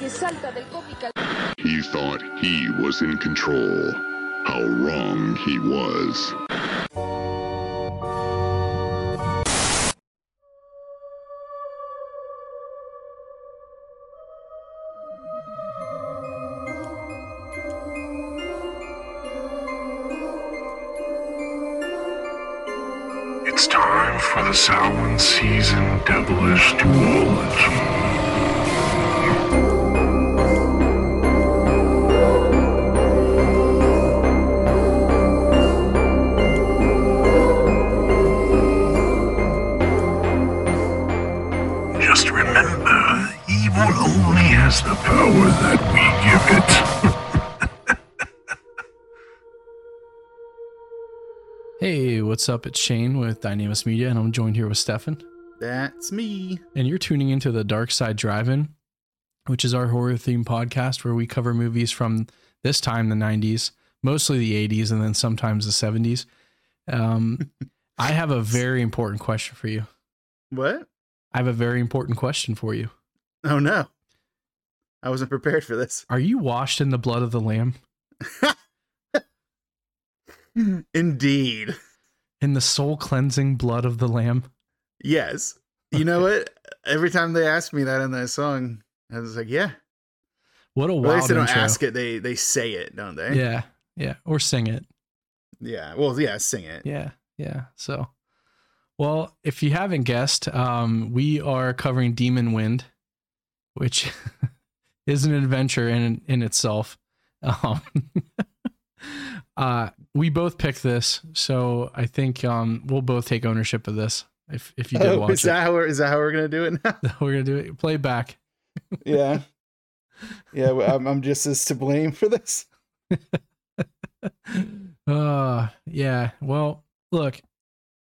He thought he was in control. How wrong he was. What's up? It's Shane with Dynamis Media, and I'm joined here with Stefan. That's me. And you're tuning into the Dark Side Drive-In, which is our horror theme podcast where we cover movies from this time, the 90s, mostly the 80s, and then sometimes the 70s. Um, I have a very important question for you. What? I have a very important question for you. Oh no. I wasn't prepared for this. Are you washed in the blood of the Lamb? Indeed. In the soul cleansing blood of the Lamb? Yes. You know what? Every time they ask me that in that song, I was like, yeah. What a Well, at least they don't intro. ask it, they they say it, don't they? Yeah, yeah. Or sing it. Yeah. Well, yeah, sing it. Yeah, yeah. So, well, if you haven't guessed, um, we are covering Demon Wind, which is an adventure in in itself. Um, uh, we both picked this, so I think um, we'll both take ownership of this. If if you did Oh, watch is that how we're is that how we're gonna do it now? we're gonna do it. Play back. yeah. Yeah, I'm, I'm just as to blame for this. Uh, yeah. Well, look,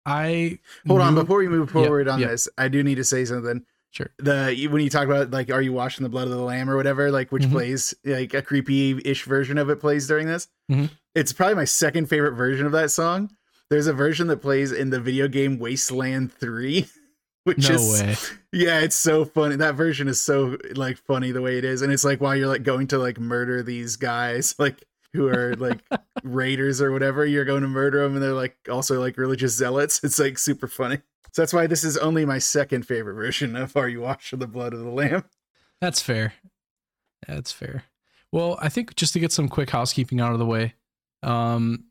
I Hold on, before we move forward on yeah. this, I do need to say something. Sure. The when you talk about like, are you washing the blood of the lamb or whatever, like which Mhm. plays like a creepy-ish version of it plays during this. Mhm. It's probably my second favorite version of that song. There's a version that plays in the video game Wasteland Three, which no is way. yeah, it's so funny. That version is so like funny the way it is, and it's like while you're like going to like murder these guys, like who are like raiders or whatever, you're going to murder them, and they're like also like religious zealots. It's like super funny. So that's why this is only my second favorite version of "Are You Washed in the Blood of the Lamb?" That's fair. That's fair. Well, I think just to get some quick housekeeping out of the way, um,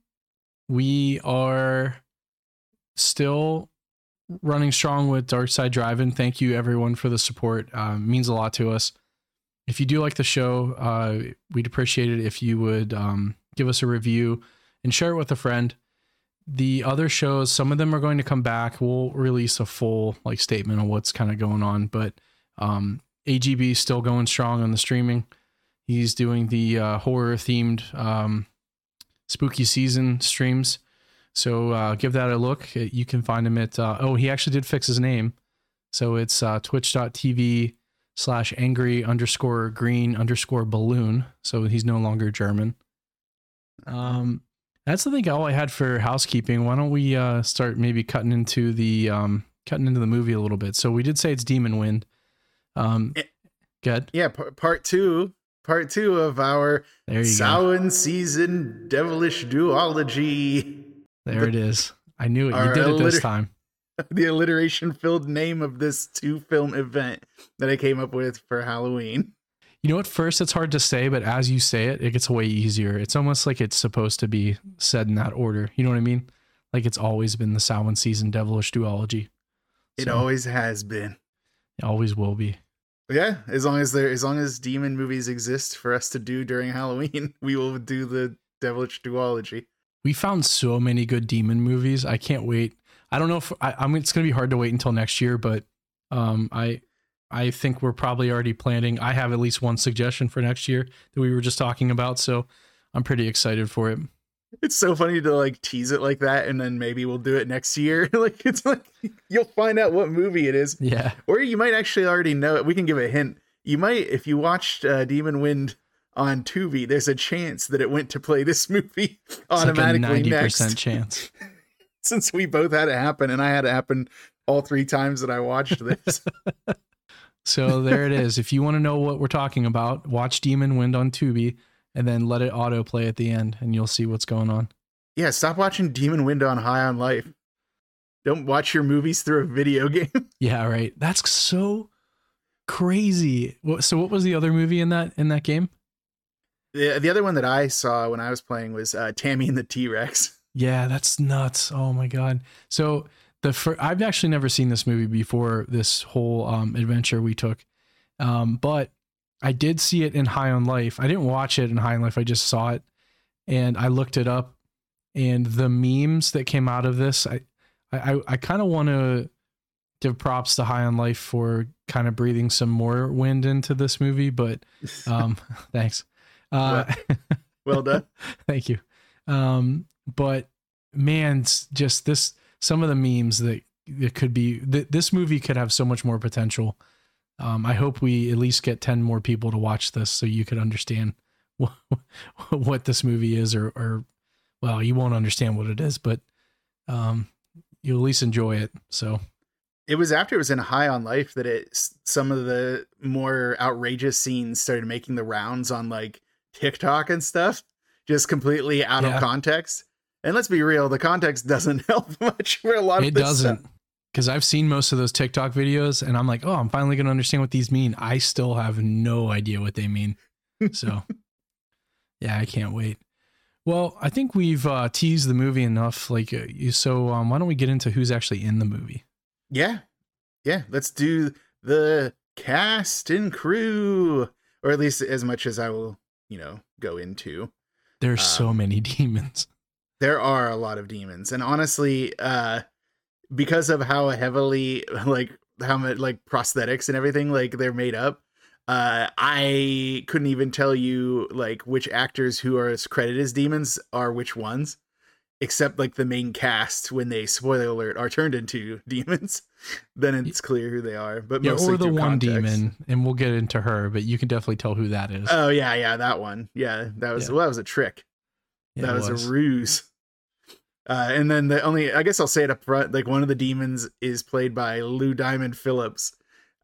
we are still running strong with Dark Side Drive-In. Thank you everyone for the support. Um, means a lot to us. If you do like the show, uh, we'd appreciate it if you would um, give us a review and share it with a friend. The other shows, some of them are going to come back. We'll release a full like statement on what's kind of going on, but um, AGB is still going strong on the streaming. He's doing the uh, horror themed um, spooky season streams. So uh, give that a look. You can find him at, uh, oh, he actually did fix his name. So it's uh, twitch.tv slash angry underscore green underscore balloon. So he's no longer German. Um, that's I think all I had for housekeeping. Why don't we uh, start maybe cutting into the um, cutting into the movie a little bit? So we did say it's Demon Wind. Um, Eh. good. Yeah, p- part two, part two of our There you go. Samhain season devilish duology. There it is. I knew it. You did it this time. the alliteration filled name of this two film event that I came up with for Halloween. You know, at first it's hard to say, but as you say it, it gets way easier. It's almost like it's supposed to be said in that order. You know what I mean? Like it's always been the Samhain season devilish duology. It So, always has been. it always will be. Yeah, as long as there as long as demon movies exist for us to do during Halloween, we will do the devilish duology. We found so many good demon movies. I can't wait. I don't know if I, I mean it's gonna be hard to wait until next year, but um, I I think we're probably already planning. I have at least one suggestion for next year that we were just talking about, so I'm pretty excited for it. It's so funny to like tease it like that and then maybe we'll do it next year. like it's like you'll find out what movie it is. Yeah, Or you might actually already know it. We can give a hint. You might if you watched uh, Demon Wind on Tubi, there's a chance that it went to play this movie it's automatically ninety next. percent chance. Since we both had it happen and I had it happen all three times that I watched this. So there it is. If you want to know what we're talking about, watch Demon Wind on Tubi and then let it autoplay at the end and you'll see what's going on. Yeah, stop watching Demon Wind on High on Life. Don't watch your movies through a video game. Yeah, right. That's so crazy. So what was the other movie in that in that game? the, the other one that I saw when I was playing was uh, Tammy and the T Rex. Yeah, that's nuts. Oh my god. So the fir- I've actually never seen this movie before this whole um, adventure we took, um, but I did see it in High on Life. I didn't watch it in High on Life. I just saw it, and I looked it up, and the memes that came out of this, I I I kind of want to give props to High on Life for kind of breathing some more wind into this movie, but um, thanks. Uh, well done. Thank you. Um, but man, just this some of the memes that it could be th- this movie could have so much more potential. Um, I hope we at least get ten more people to watch this so you could understand what, what this movie is, or, or well, you won't understand what it is, but um, you'll at least enjoy it. So It was after it was in High on Life that it some of the more outrageous scenes started making the rounds on like TikTok and stuff, just completely out Yeah. of context. And let's be real, the context doesn't help much for a lot of it doesn't. Because I've seen most of those TikTok videos and I'm like, oh, I'm finally going to understand what these mean. I still have no idea what they mean. So, yeah, I can't wait. Well, I think we've uh, teased the movie enough. Like, uh, so um, why don't we get into who's actually in the movie? Yeah. Yeah. Let's do the cast and crew, or at least as much as I will, you know, go into. There's so Um, many demons. There are a lot of demons. And honestly, uh, because of how heavily, like, how much, like, prosthetics and everything, like, they're made up, uh, I couldn't even tell you, like, which actors who are as credited as demons are which ones. Except like the main cast, when they spoiler alert are turned into demons, then it's clear who they are. But Yeah, mostly or the one context. demon, and we'll get into her, but you can definitely tell who that is. Oh yeah, yeah, that one. Yeah, that was Yeah. well, that was a trick. Yeah, that it was, a ruse. Uh, and then the only, I guess I'll say it up front, like one of the demons is played by Lou Diamond Phillips,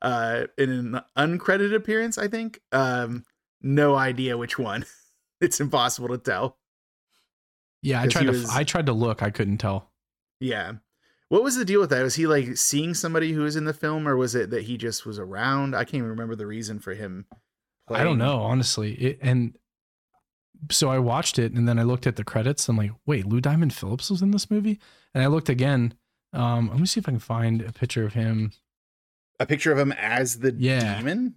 uh, in an uncredited appearance, I think. Um, no idea which one. it's impossible to tell. yeah, I tried to. was- I tried to look. I couldn't tell. Yeah. What was the deal with that? Was he like seeing somebody who was in the film, or was it that he just was around? I can't even remember the reason for him. I don't know, honestly. It, and so I watched it and then I looked at the credits. I'm like, wait, Lou Diamond Phillips was in this movie? And I looked again. Um, let me see if I can find a picture of him. A picture of him as the Yeah. demon.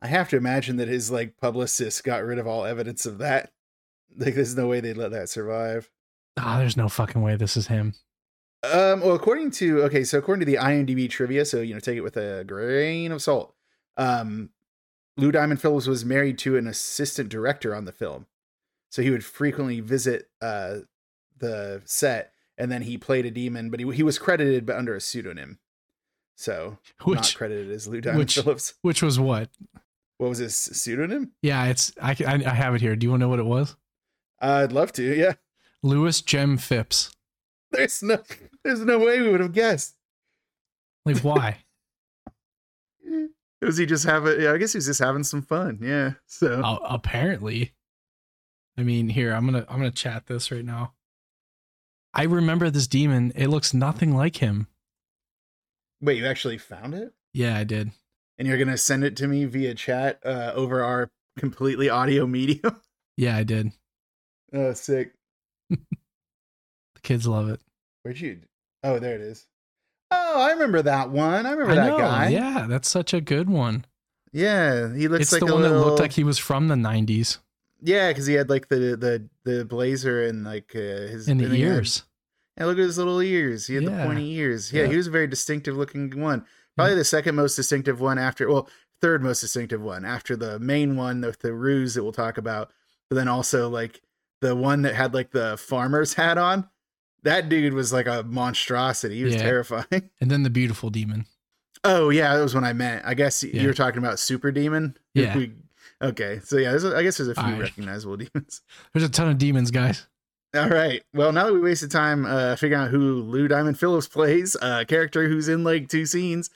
I have to imagine that his like publicist got rid of all evidence of that. Like, there's no way they'd let that survive. Ah, there's no fucking way this is him. Um, well, according to okay, so according to the IMDb trivia, so you know, take it with a grain of salt. Um, Lou Diamond Phillips was married to an assistant director on the film, so he would frequently visit uh the set, and then he played a demon, but he he was credited but under a pseudonym, so not Which credited as Lou Diamond which- Phillips. which was what? What was his pseudonym? Yeah, it's I, I I have it here. Do you want to know what it was? I'd love to. Yeah, Lewis Jem Phipps. there's no there's no way we would have guessed. Like why? Was he just having? Yeah, I guess he was just having some fun. Yeah. So uh, apparently. I mean, here I'm gonna I'm gonna chat this right now. I remember this demon. It looks nothing like him. wait, you actually found it? Yeah, I did. and you're gonna send it to me via chat uh, over our completely audio medium. Yeah, I did. oh, sick. The kids love it. Where'd you? Oh, there it is. Oh, I remember that one. I remember I that know. guy. Yeah, that's such a good one. yeah. He looks it's like the a one little. that looked like he was from the 90s yeah, because he had like the the the blazer and like uh, his in the and he had- ears. Yeah, look at his little ears. He had Yeah. the pointy ears. Yeah, Yeah. he was a very distinctive looking one. Probably the second most distinctive one after, well, third most distinctive one after the main one with the ruse that we'll talk about. But then also like the one that had like the farmer's hat on. That dude was like a monstrosity. He was Yeah. terrifying. And then the beautiful demon. Oh yeah, that was what I meant. I guess Yeah. you were talking about Super Demon. Yeah. We- okay, so yeah, there's a, I guess there's a few right. recognizable demons. There's a ton of demons, guys. All right. Well, now that we wasted time uh, figuring out who Lou Diamond Phillips plays, a character who's in like two scenes,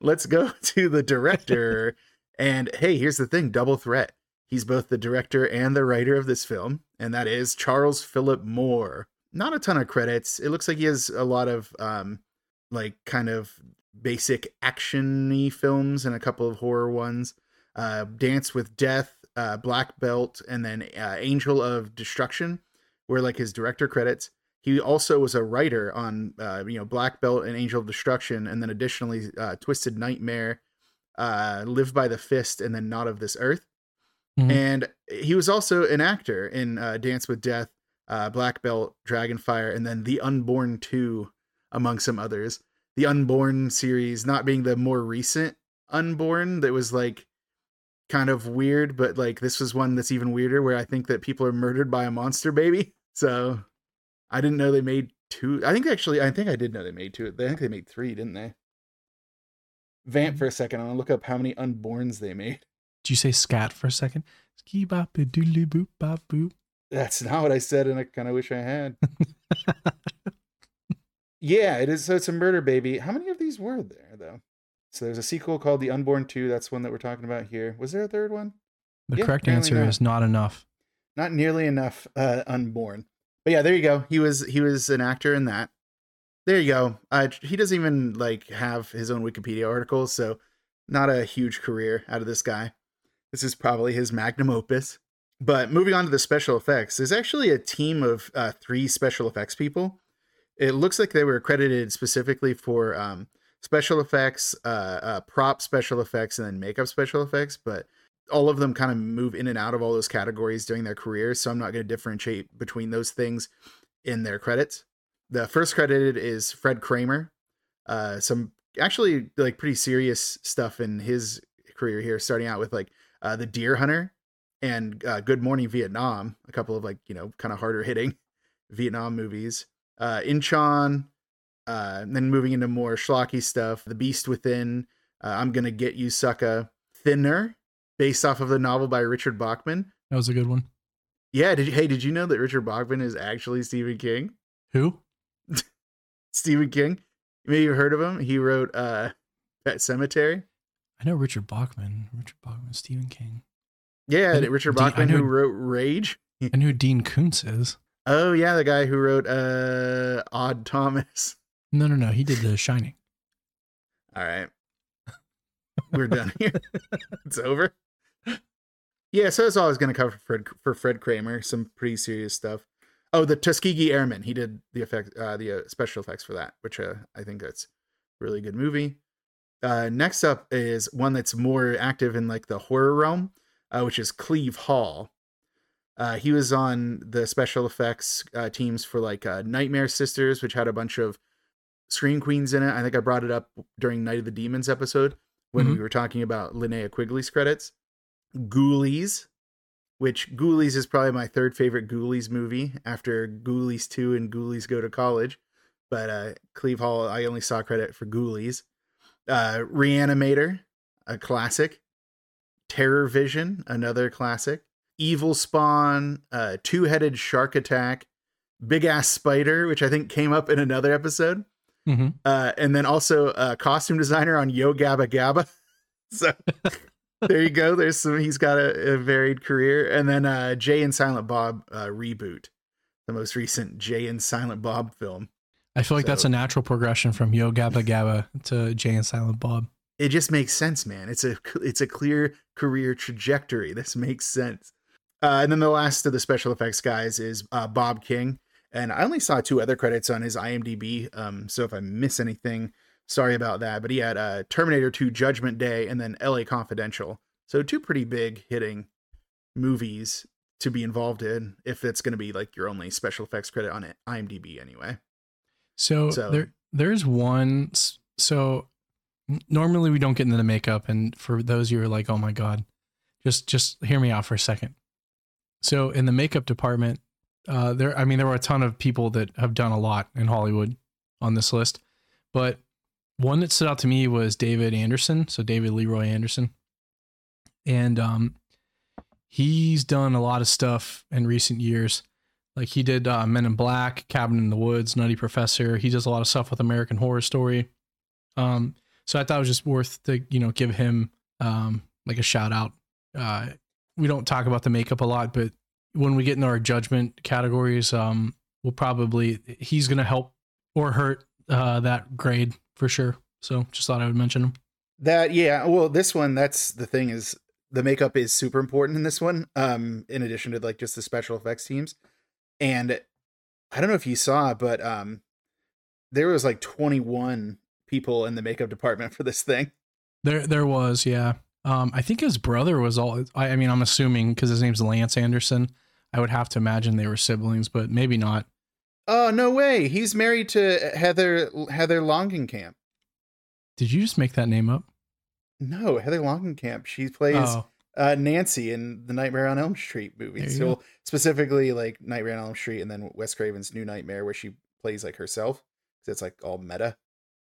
let's go to the director. and hey, here's the thing double threat. He's both the director and the writer of this film, and that is Charles Philip Moore. Not a ton of credits. It looks like he has a lot of um like kind of basic actiony films and a couple of horror ones. Uh Dance with Death, uh Black Belt, and then uh, Angel of Destruction were like his director credits. He also was a writer on uh, you know Black Belt and Angel of Destruction, and then additionally uh, Twisted Nightmare, uh, Live by the Fist, and then Not of This Earth. Mhm. And he was also an actor in uh, Dance with Death, uh, Black Belt, Dragonfire, and then The Unborn 2, among some others. The Unborn series not being the more recent Unborn that was like kind of weird, but like this was one that's even weirder where I think that people are murdered by a monster baby. So I didn't know they made two. I think actually, I think I did know they made two. I think they made three, didn't they? Vamp for a second. I'm gonna look up how many unborns they made. Did you say scat for a second? Ski bop boop bop boop. That's not what I said, and I kind of wish I had. yeah, it is. So it's a murder baby. How many of these were there though? So there's a sequel called The Unborn Two. That's one that we're talking about here. Was there a third one? The Yeah, correct answer not. is not enough. Not nearly enough. Uh, unborn. But yeah, there you go. He was he was an actor in that. There you go. Uh, he doesn't even like have his own Wikipedia article, so not a huge career out of this guy. This is probably his magnum opus. But moving on to the special effects, there's actually a team of uh, three special effects people. It looks like they were accredited specifically for um, special effects, uh, uh, prop special effects, and then makeup special effects. But all of them kind of move in and out of all those categories during their careers. So I'm not going to differentiate between those things in their credits. The first credited is Fred Kramer. Uh, some actually like pretty serious stuff in his career here, starting out with like uh, The Deer Hunter and uh, Good Morning Vietnam, a couple of like, you know, kind of harder hitting Vietnam movies. Uh, Inchon, uh, and then moving into more schlocky stuff. The Beast Within, uh, I'm Gonna Get You, Sucka. Thinner, based off of the novel by Richard Bachman. That was a good one. Yeah, did you, hey, did you know that Richard Bachman is actually Stephen King? Who? Stephen King. Maybe you've heard of him. He wrote uh Pet Sematary. I know Richard Bachman. Richard Bachman, Stephen King. Yeah, I- Richard Bachman who wrote Rage. I know who Dean Koontz is. Oh yeah, the guy who wrote uh Odd Thomas. No, no, no. He did The Shining. All right. We're done here. it's over. Yeah, so that's all I was going to cover for Fred, for Fred Kramer. Some pretty serious stuff. Oh, the Tuskegee Airmen. He did the effect, uh, the uh, special effects for that, which uh, I think that's a really good movie. Uh, next up is one that's more active in like the horror realm, uh, which is Cleve Hall. Uh, he was on the special effects uh, teams for like uh, Nightmare Sisters, which had a bunch of Scream Queens in it. I think I brought it up during Night of the Demons episode when we were talking about Linnea Quigley's credits. Ghoulies, which Ghoulies is probably my third favorite Ghoulies movie after Ghoulies 2 and Ghoulies Go to College. But uh, Cleve Hall, I only saw credit for Ghoulies. Uh, Reanimator, a classic. Terror Vision, another classic. Evil Spawn, uh, Two Headed Shark Attack, Big Ass Spider, which I think came up in another episode Mm-hmm. uh, and then also a costume designer on Yo Gabba Gabba. So there you go. There's some. He's got a, a varied career, and then uh, Jay and Silent Bob uh, reboot, the most recent Jay and Silent Bob film. I feel like that's a natural progression from Yo Gabba Gabba to Jay and Silent Bob. It just makes sense, man. It's a it's a clear career trajectory. This makes sense. Uh, and then the last of the special effects guys is uh, Bob King, and I only saw two other credits on his IMDb. Um, so if I miss anything, sorry about that. But he had uh, Terminator 2 Judgment Day and then LA Confidential. So two pretty big hitting movies to be involved in if it's going to be like your only special effects credit on it, IMDb anyway. So, So- there, there's one. So normally we don't get into the makeup, and for those you who are like, "Oh my god," just just hear me out for a second. So in the makeup department, uh, there, I mean, there were a ton of people that have done a lot in Hollywood on this list, but one that stood out to me was David Anderson. So David Leroy Anderson, and um, he's done a lot of stuff in recent years. Like he did uh, Men in Black, Cabin in the Woods, Nutty Professor. He does a lot of stuff with American Horror Story. Um, So I thought it was just worth to you know give him um like a shout out. Uh, we don't talk about the makeup a lot, but when we get into our judgment categories, um, we'll probably he's gonna help or hurt uh that grade for sure. So just thought I would mention him. That yeah, well, this one that's the thing is the makeup is super important in this one. Um, in addition to like just the special effects teams, and I don't know if you saw, but um, there was like 21 people in the makeup department for this thing. There there was yeah. Um, I think his brother was all. I, I mean, I'm assuming because his name's Lance Anderson. I would have to imagine they were siblings, but maybe not. Oh no way! He's married to Heather Heather Langenkamp. Did you just make that name up? No, Heather Langenkamp. She plays Oh, uh, Nancy in the Nightmare on Elm Street movies. So go. specifically like Nightmare on Elm Street and then Wes Craven's New Nightmare where she plays like herself. it's like all meta.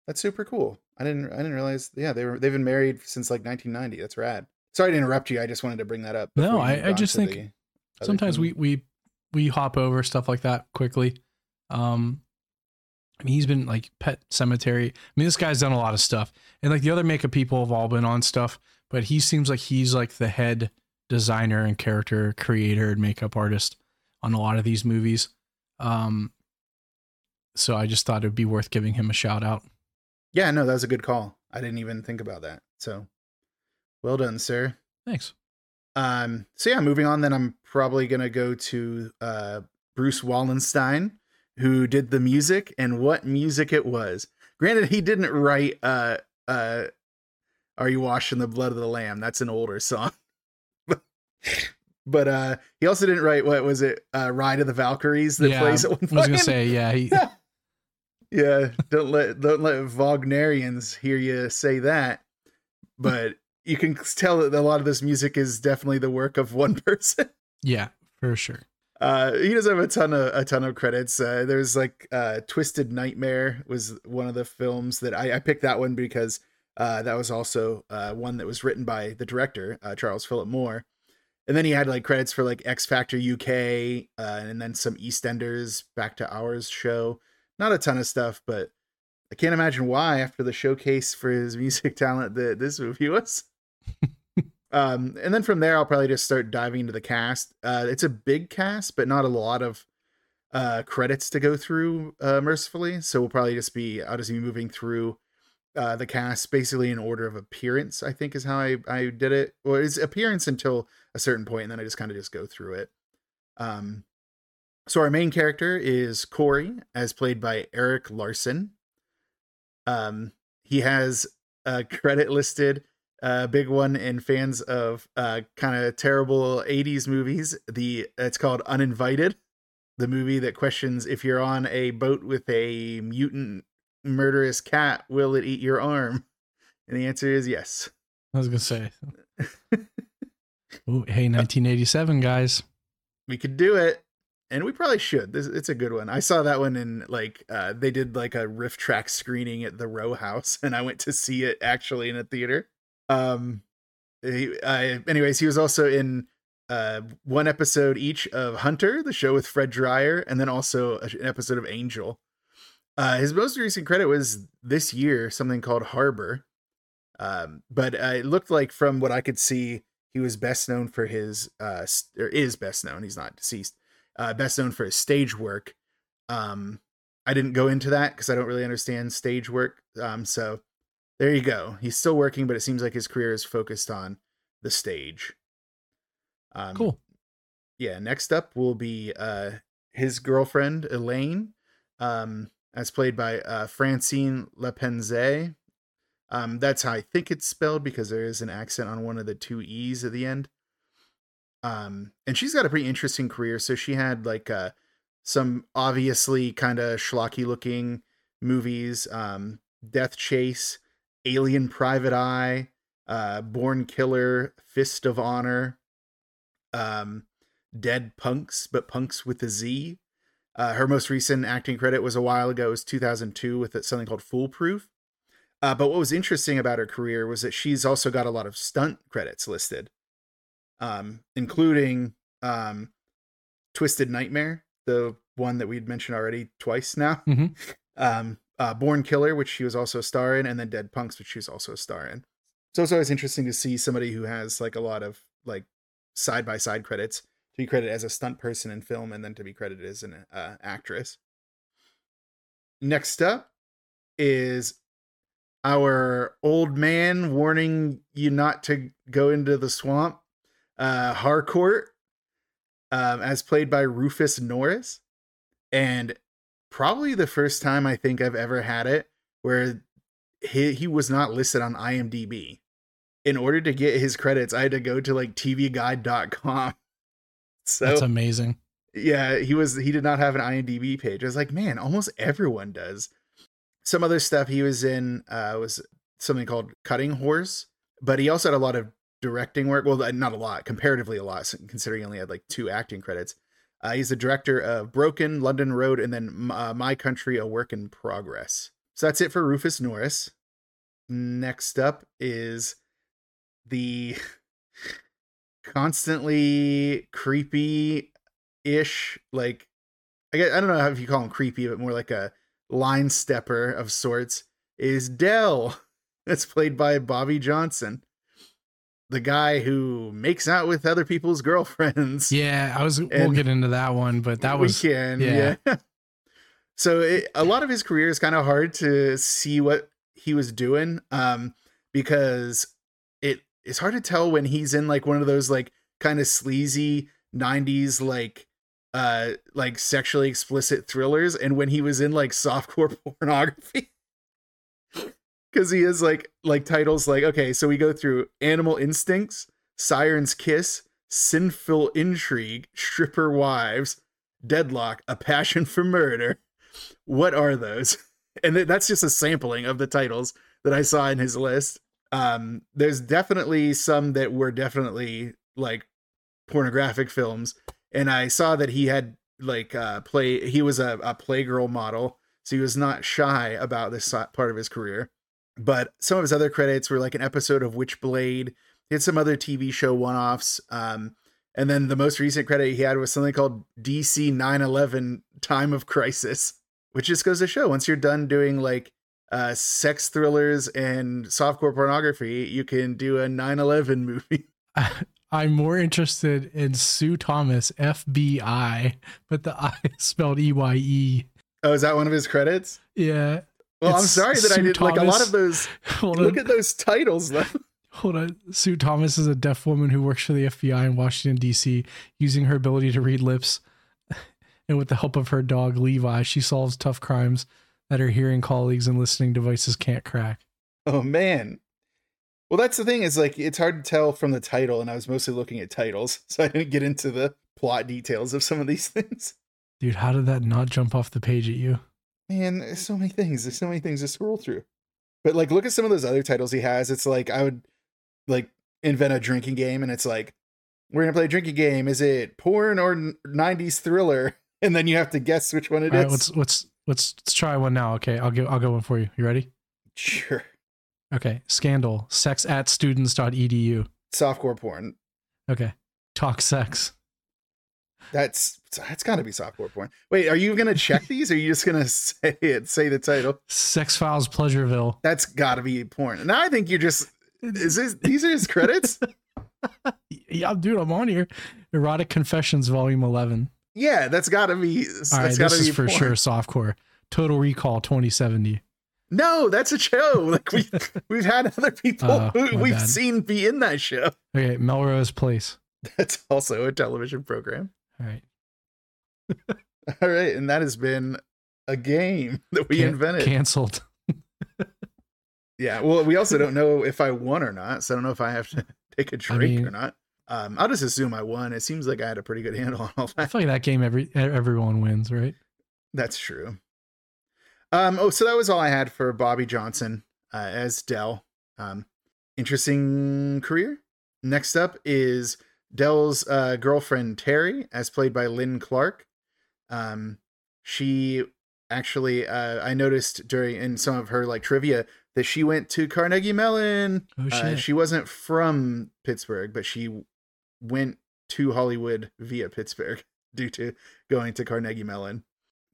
That's super cool. I didn't I didn't realize yeah, they were they've been married since like 1990. That's rad. Sorry to interrupt you. I just wanted to bring that up. No, I- I just think sometimes thing. we we we hop over stuff like that quickly. Um, I mean, he's been like Pet Sematary. I mean, this guy's done a lot of stuff, and like the other makeup people have all been on stuff, but he seems like he's like the head designer and character creator and makeup artist on a lot of these movies. Um, so I just thought it'd be worth giving him a shout out. Yeah, no, that was a good call. I didn't even think about that. So well done, sir. Thanks. Um, so yeah, moving on, then I'm probably gonna go to uh Bruce Wallenstein, who did the music and what music it was. Granted, he didn't write uh uh Are You Washing the Blood of the Lamb? That's an older song. but uh he also didn't write what was it, uh Ride of the Valkyries that yeah, plays at I was gonna say yeah. He, yeah don't let don't let wagnerians hear you say that but you can tell that a lot of this music is definitely the work of one person. Yeah, for sure. uh he does have a ton of a ton of credits. Uh there's like uh twisted nightmare was one of the films that i, I picked that one because uh that was also uh one that was written by the director uh charles philip moore. And then he had like credits for like x factor uk uh, and then some eastenders back to ours show not a ton of stuff but i can't imagine why after the showcase for his music talent that this movie was. Um and then from there i'll probably just start diving into the cast. Uh it's a big cast but not a lot of uh credits to go through uh mercifully. So we'll probably just be i'll just be moving through uh the cast basically in order of appearance i think is how i i did it. Well it's appearance until a certain point and then i just kind of just go through it. Um so our main character is corey as played by eric larson. Um he has a credit listed a big one in fans of uh kind of terrible 80s movies. The it's called uninvited the movie that questions if you're on a boat with a mutant murderous cat will it eat your arm? And the answer is yes. I was gonna say. Ooh, hey, 1987 guys. we could do it and we probably should. This it's a good one. I saw that one in like uh they did like a riff track screening at the row house and i went to see it actually in a theater. Um he, anyways he was also in uh one episode each of hunter the show with fred dryer and then also an episode of angel. Uh his most recent credit was this year something called harbor. Um but uh, it looked like from what i could see he was best known for his uh or is best known. He's not deceased uh best known for his stage work. Um i didn't go into that because i don't really understand stage work um so there you go. He's still working but it seems like his career is focused on the stage. Um Cool. yeah next up will be uh his girlfriend elaine um as played by uh francine lapensée. Um that's how i think it's spelled because there is an accent on one of the two e's at the end um and she's got a pretty interesting career. So she had like uh some obviously kind of schlocky looking movies um death chase alien private eye uh born killer fist of honor um dead punks but punks with a z. Uh, her most recent acting credit was a while ago. It was 2002 with something called foolproof. Uh, but what was interesting about her career was that she's also got a lot of stunt credits listed um, including um, Twisted Nightmare, the one that we'd mentioned already twice now. Mhm. Um, uh, Born Killer, which she was also a star in, and then Dead Punks, which she was also a star in. So it's always interesting to see somebody who has like a lot of like side by side credits to be credited as a stunt person in film and then to be credited as an uh, actress. Next up is our old man warning you not to go into the swamp, uh, Harcourt, um, as played by Rufus Norris. And probably the first time I think I've ever had it where he, he was not listed on IMDb. In order to get his credits, I had to go to like tvguide.com. So That's amazing. yeah, he was he did not have an IMDb page. I was like, man, almost everyone does. Some other stuff he was in uh was something called Cutting Horse, but he also had a lot of directing work. Well, not a lot, comparatively a lot, considering he only had like two acting credits. Uh, he's the director of Broken, London Road, and then uh, My Country, A Work in Progress. So that's it for Rufus Norris. Next up is the constantly creepy ish, like, I, guess, I don't know if you call him creepy, but more like a line stepper of sorts, is Dell. That's played by Bobby Johnson the guy who makes out with other people's girlfriends. Yeah, I was. we'll get into that one, but that we was. can, yeah. yeah. so it, a lot of his career is kind of hard to see what he was doing, um, because it it's hard to tell when he's in like one of those like kind of sleazy '90s like uh like sexually explicit thrillers, and when he was in like softcore pornography. Because he has like like titles like okay so we go through animal instincts siren's kiss sinful intrigue stripper wives deadlock a passion for murder. What are those? And that's just a sampling of the titles that i saw in his list. Um there's definitely some that were definitely like pornographic films. And i saw that he had like uh play he was a, a playgirl model so he was not shy about this part of his career but some of his other credits were like an episode of Witchblade. He had some other TV show one-offs. Um, and then the most recent credit he had was something called DC 911 Time of Crisis, which just goes to show once you're done doing like uh, sex thrillers and softcore pornography, you can do a 911 movie. I'm more interested in Sue Thomas, FBI, but the I spelled E Y E. Oh, is that one of his credits? Yeah. Well, I'm sorry that I Sue did like a lot of those. Look at those titles though. Hold on. Sue Thomas is a deaf woman who works for the FBI in Washington, D.C., using her ability to read lips. And with the help of her dog, Levi, she solves tough crimes that her hearing colleagues and listening devices can't crack. Oh man. Well, that's the thing is like it's hard to tell from the title, and I was mostly looking at titles, so I didn't get into the plot details of some of these things. Dude, how did that not jump off the page at you? Man, there's so many things. There's so many things to scroll through. But like, look at some of those other titles he has. It's like I would like invent a drinking game, and it's like we're gonna play a drinking game. Is it porn or '90s thriller? And then you have to guess which one it is. All right, let's let's let's let's try one now. Okay, I'll go I'll go one for you. You ready? Sure. Okay. Scandal. Sex at students.edu. Softcore porn. Okay. Talk sex. That's that's got to be softcore porn. Wait, are you gonna check these? Or are you just gonna say it? Say the title. Sex Files Pleasureville. That's got to be porn. Now I think you're just. Is this these are his credits? Yeah, dude, I'm on here. Erotic Confessions, Volume 11. yeah, that's got to be. That's All right, this is for porn. sure softcore. Total Recall 2070. No, that's a show. Like we we've had other people Oh, who we've bad. seen be in that show. Okay, Melrose Place. That's also a television program. All right. All right, and that has been a game that we Can- invented. Canceled. Yeah. Well, we also don't know if I won or not, so I don't know if I have to take a drink mean- or not. Um, I'll just assume I won. It seems like I had a pretty good handle on all that. I feel like that game every everyone wins, right? That's true. Um, oh, so that was all I had for Bobby Johnson uh, as Dell. Um, interesting career. Next up is Dell's uh, girlfriend Terry, as played by Lynn Clark. Um, she actually, uh, I noticed during in some of her like trivia that she went to Carnegie Mellon. Oh Uh, she wasn't from Pittsburgh, but she went to Hollywood via Pittsburgh due to going to Carnegie Mellon.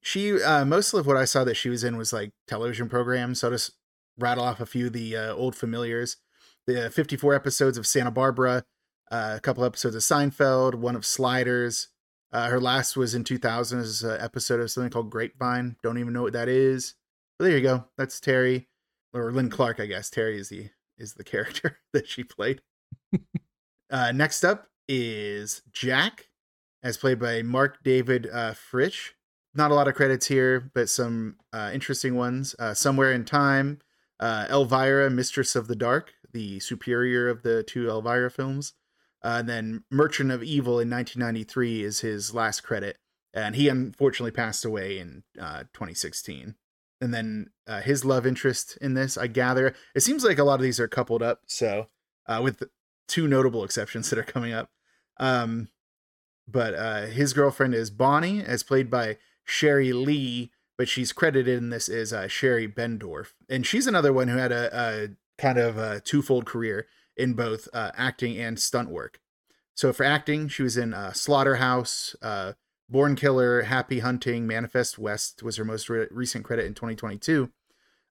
She uh, most of what I saw that she was in was like television programs. So I'll just rattle off a few of the uh, old familiars. The 54 episodes of Santa Barbara, uh, a couple episodes of Seinfeld, one of Sliders. Uh, her last was in 2000 as an episode of something called Grapevine. Don't even know what that is. But there you go. That's Terry or Lynn Clark, I guess. Terry is the is the character that she played. uh, next up is Jack, as played by Mark David uh, Fritsche. Not a lot of credits here, but some uh, interesting ones. Uh, Somewhere in Time, uh, Elvira, Mistress of the Dark, the superior of the two Elvira films. Uh, and then Merchant of Evil in 1993 is his last credit. And he unfortunately passed away in uh, 2016. And then uh, his love interest in this, I gather, it seems like a lot of these are coupled up. So, uh, with two notable exceptions that are coming up. Um, but uh, his girlfriend is Bonnie, as played by Sherry Lee, but she's credited in this as uh, Sherry Bendorf. And she's another one who had a, a kind of a twofold career in both uh, acting and stunt work. So for acting, she was in uh, Slaughterhouse, uh, Born Killer, Happy Hunting, Manifest West was her most re- recent credit in 2022.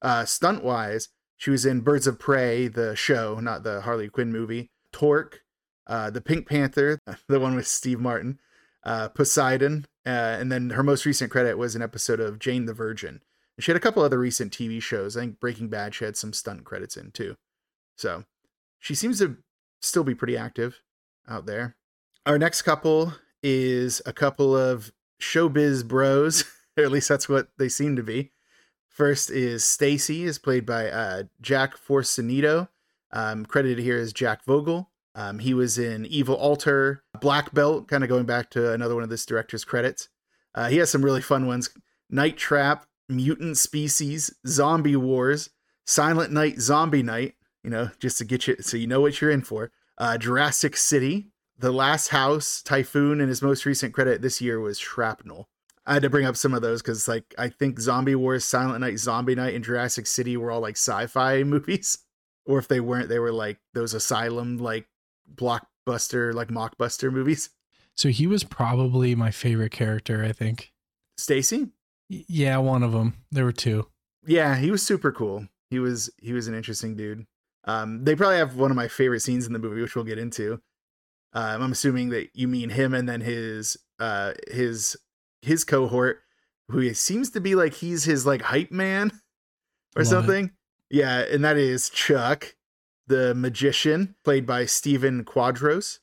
Uh, stunt wise, she was in Birds of Prey, the show, not the Harley Quinn movie, Torque, uh, The Pink Panther, the one with Steve Martin, uh, Poseidon, and then her most recent credit was an episode of Jane the Virgin. And she had a couple other recent TV shows. I think Breaking Bad she had some stunt credits in too. So she seems to still be pretty active out there. Our next couple is a couple of showbiz bros, or at least that's what they seem to be. First is Stacy, is played by uh, Jack Forcinito, um, credited here as Jack Vogel. Um, he was in Evil Altar, Black Belt, kind of going back to another one of this director's credits. Uh, he has some really fun ones Night Trap, Mutant Species, Zombie Wars, Silent Night, Zombie Night, you know, just to get you so you know what you're in for. Uh, Jurassic City, The Last House, Typhoon, and his most recent credit this year was Shrapnel. I had to bring up some of those because, like, I think Zombie Wars, Silent Night, Zombie Night, and Jurassic City were all like sci-fi movies, or if they weren't, they were like those Asylum like blockbuster, like mockbuster movies. So he was probably my favorite character, I think. Stacy, Yeah, one of them. There were two. yeah, he was super cool. He was he was an interesting dude. Um, they probably have one of my favorite scenes in the movie, which we'll get into. Um, I'm assuming that you mean him and then his uh his his cohort, who seems to be like he's his like hype man or Love it. something. Yeah, and that is Chuck, the magician, played by Stephen Quadros.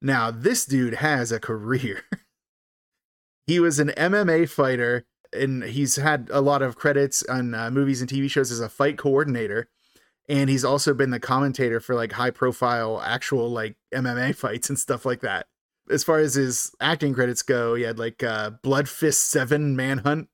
Now, this dude has a career. he was an MMA fighter, and he's had a lot of credits on uh, movies and TV shows as a fight coordinator. And he's also been the commentator for like high profile actual like MMA fights and stuff like that. As far as his acting credits go, he had like uh, Blood Fist 7 Manhunt,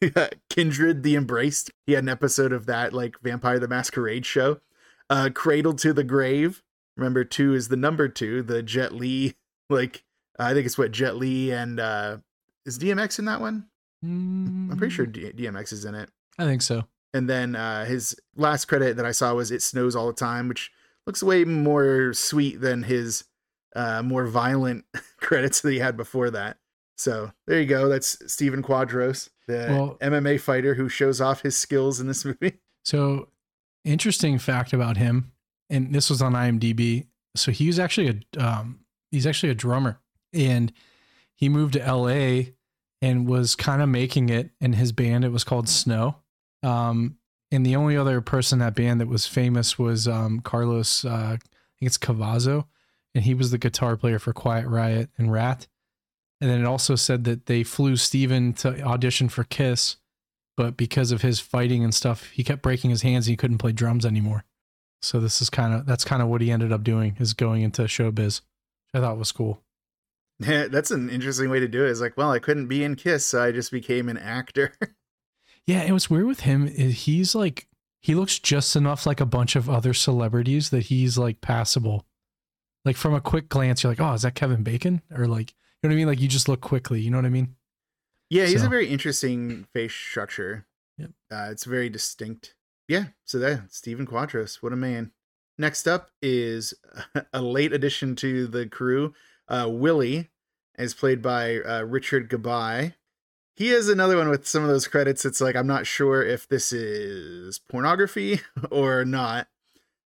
Kindred the Embraced. He had an episode of that like Vampire the Masquerade show. Uh, Cradle 2 the Grave. Remember, two is the number two, the Jet Li, like, I think it's what Jet Li and uh, is DMX in that one? I'm pretty sure D- DMX is in it. I think so. And then uh, his last credit that I saw was "It Snows All the Time," which looks way more sweet than his uh, more violent credits that he had before that. So there you go. That's Stephen Quadros, the Well- MMA fighter who shows off his skills in this movie. So, interesting fact about him, and this was on IMDb. So he was actually a um, he's actually a drummer, and he moved to LA and was kind of making it in his band. It was called Snow. Um, and the only other person in that band that was famous was um, Carlos. Uh, I think it's Cavazo, and he was the guitar player for Quiet Riot and Ratt. And then it also said that they flew Steven to audition for Kiss, but because of his fighting and stuff, he kept breaking his hands and he couldn't play drums anymore. So this is kind of that's kind of what he ended up doing is going into showbiz. Which I thought was cool. Yeah, that's an interesting way to do it. It's like, well, I couldn't be in Kiss, so I just became an actor. Yeah, and what's weird with him is he's like he looks just enough like a bunch of other celebrities that he's like passable. Like from a quick glance, you're like, oh, is that Kevin Bacon? Or like, you know what I mean? Like you just look quickly. You know what I mean? yeah, he's So- a very interesting face structure. Yep. Uh, it's very distinct. Yeah, so that Stephen Quadros, what a man. Next up is a late addition to the crew. Uh, Willie is played by uh, Richard Gabai. He has another one with some of those credits. It's like I'm not sure if this is pornography or not.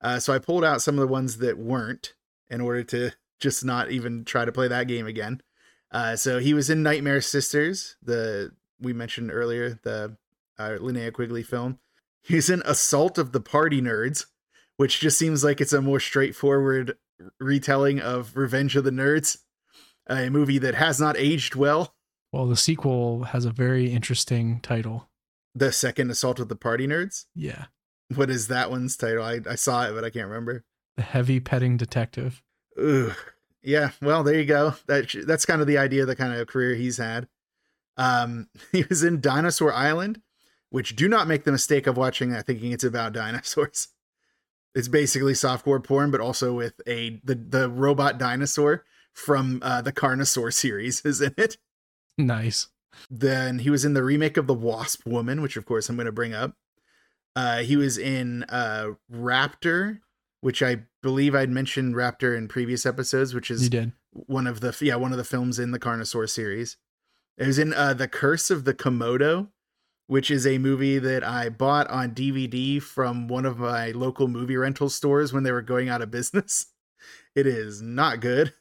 Uh, so I pulled out some of the ones that weren't in order to just not even try to play that game again. Uh, so he was in Nightmare Sisters, the we mentioned earlier, the uh, Linnea Quigley film. He's in Assault of the Party Nerds, which just seems like it's a more straightforward retelling of Revenge of the Nerds, a movie that has not aged well. Well, the sequel has a very interesting title. The second Assault of the Party Nerds. Yeah. What is that one's title? I, I saw it, but I can't remember. The Heavy Petting Detective. Ugh. Yeah, well, there you go. That that's kind of the idea, the kind of career he's had. Um, he was in Dinosaur Island, which do not make the mistake of watching that thinking it's about dinosaurs. It's basically softcore porn, but also with a the the robot dinosaur from uh, the Carnosaur series is in it. Nice. Then he was in the remake of The Wasp Woman, which of course I'm going to bring up. Uh, he was in uh, Raptor, which I believe I'd mentioned Raptor in previous episodes, which is one of the yeah one of the films in the Carnosaur series. It was in uh, the Curse of the Komodo, which is a movie that I bought on DVD from one of my local movie rental stores when they were going out of business. It is not good.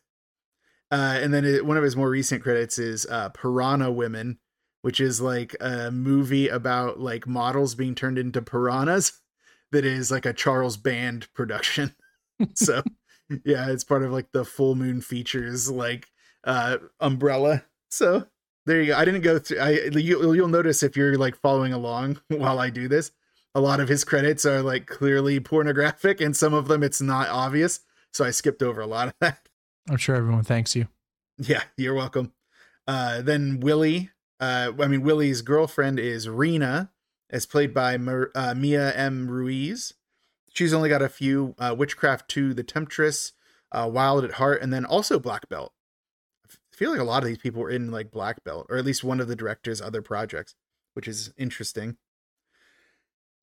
Uh, and then it, one of his more recent credits is uh, Piranha Women, which is like a movie about like models being turned into piranhas. That is like a Charles Band production. so yeah, it's part of like the Full Moon Features like uh umbrella. So there you go. I didn't go through. I you, you'll notice if you're like following along while I do this, a lot of his credits are like clearly pornographic, and some of them it's not obvious. So I skipped over a lot of that. I'm sure everyone thanks you. Yeah, you're welcome. Uh, then Willie, uh, I mean Willie's girlfriend is Rena, as played by Mer- uh, Mia M. Ruiz. She's only got a few uh, Witchcraft 2, The Temptress, uh, Wild at Heart, and then also Black Belt. I feel like a lot of these people were in like Black Belt, or at least one of the director's other projects, which is interesting.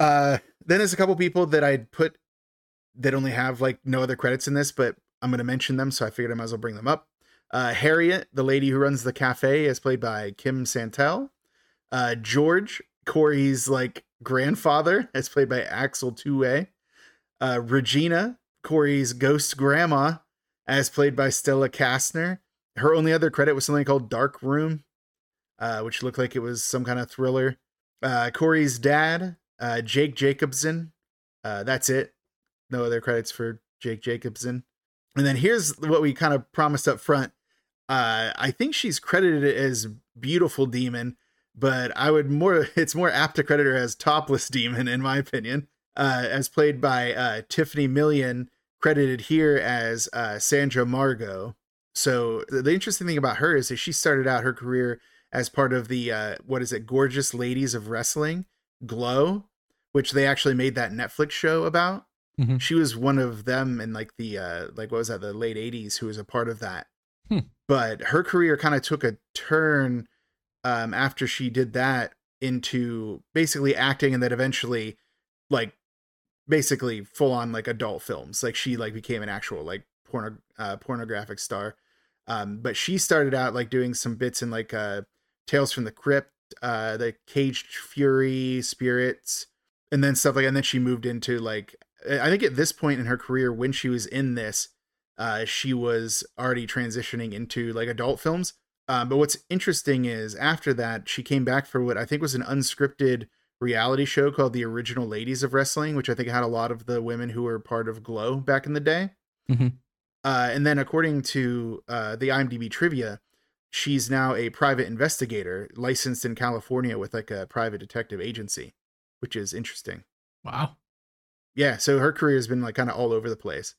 Uh, then there's a couple people that I'd put that only have like no other credits in this, but I'm going to mention them, so I figured I might as well bring them up. Uh, Harriet, the lady who runs the cafe, is played by Kym Santelle. Uh, George, Corey's like grandfather, is played by Axel Tue. Uh, Regina, Corey's ghost grandma, as played by Stella Kastner. Her only other credit was something called Dark Room, uh, which looked like it was some kind of thriller. Uh, Corey's dad, uh, Jake Jacobson. Uh, that's it. No other credits for Jake Jacobson. And then here's what we kind of promised up front. Uh, I think she's credited as Beautiful Demon, but I would more, it's more apt to credit her as Topless Demon, in my opinion, uh, as played by uh, Tiffany Million, credited here as uh, Sandra Margot. So the interesting thing about her is that she started out her career as part of the, uh, what is it, Gorgeous Ladies of Wrestling, Glow, which they actually made that Netflix show about Mhm. she was one of them in like the uh like what was that the late 80s who was a part of that Hmm. but her career kind of took a turn um after she did that into basically acting and then eventually like basically full on like adult films like she like became an actual like porno uh, pornographic star um but she started out like doing some bits in like uh tales from the crypt uh the caged fury spirits and then stuff like and then she moved into like i think at this point in her career when she was in this uh she was already transitioning into like adult films um, but what's interesting is after that she came back for what i think was an unscripted reality show called the original ladies of wrestling which i think had a lot of the women who were part of glow back in the day Mhm. uh, and then according to uh, the imdb trivia she's now a private investigator licensed in california with like a private detective agency which is interesting Wow. Yeah so her career has been like kind of all over the place.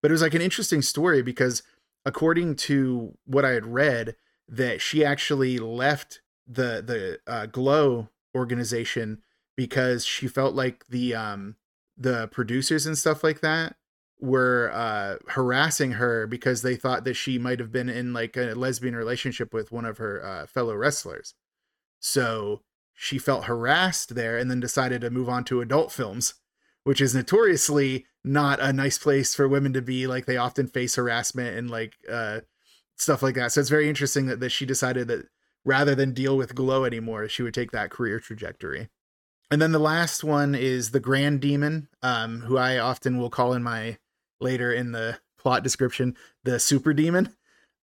But it was like an interesting story because according to what i had read that she actually left the the uh, glow organization because she felt like the um the producers and stuff like that were uh harassing her because they thought that she might have been in like a lesbian relationship with one of her uh, fellow wrestlers. So she felt harassed there and then decided to move on to adult films which is notoriously not a nice place for women to be like they often face harassment and like uh stuff like that so it's very interesting that, that she decided that rather than deal with glow anymore, she would take that career trajectory. And then the last one is the Grand Demon, um, who I often will call in my later in the plot description the Super Demon.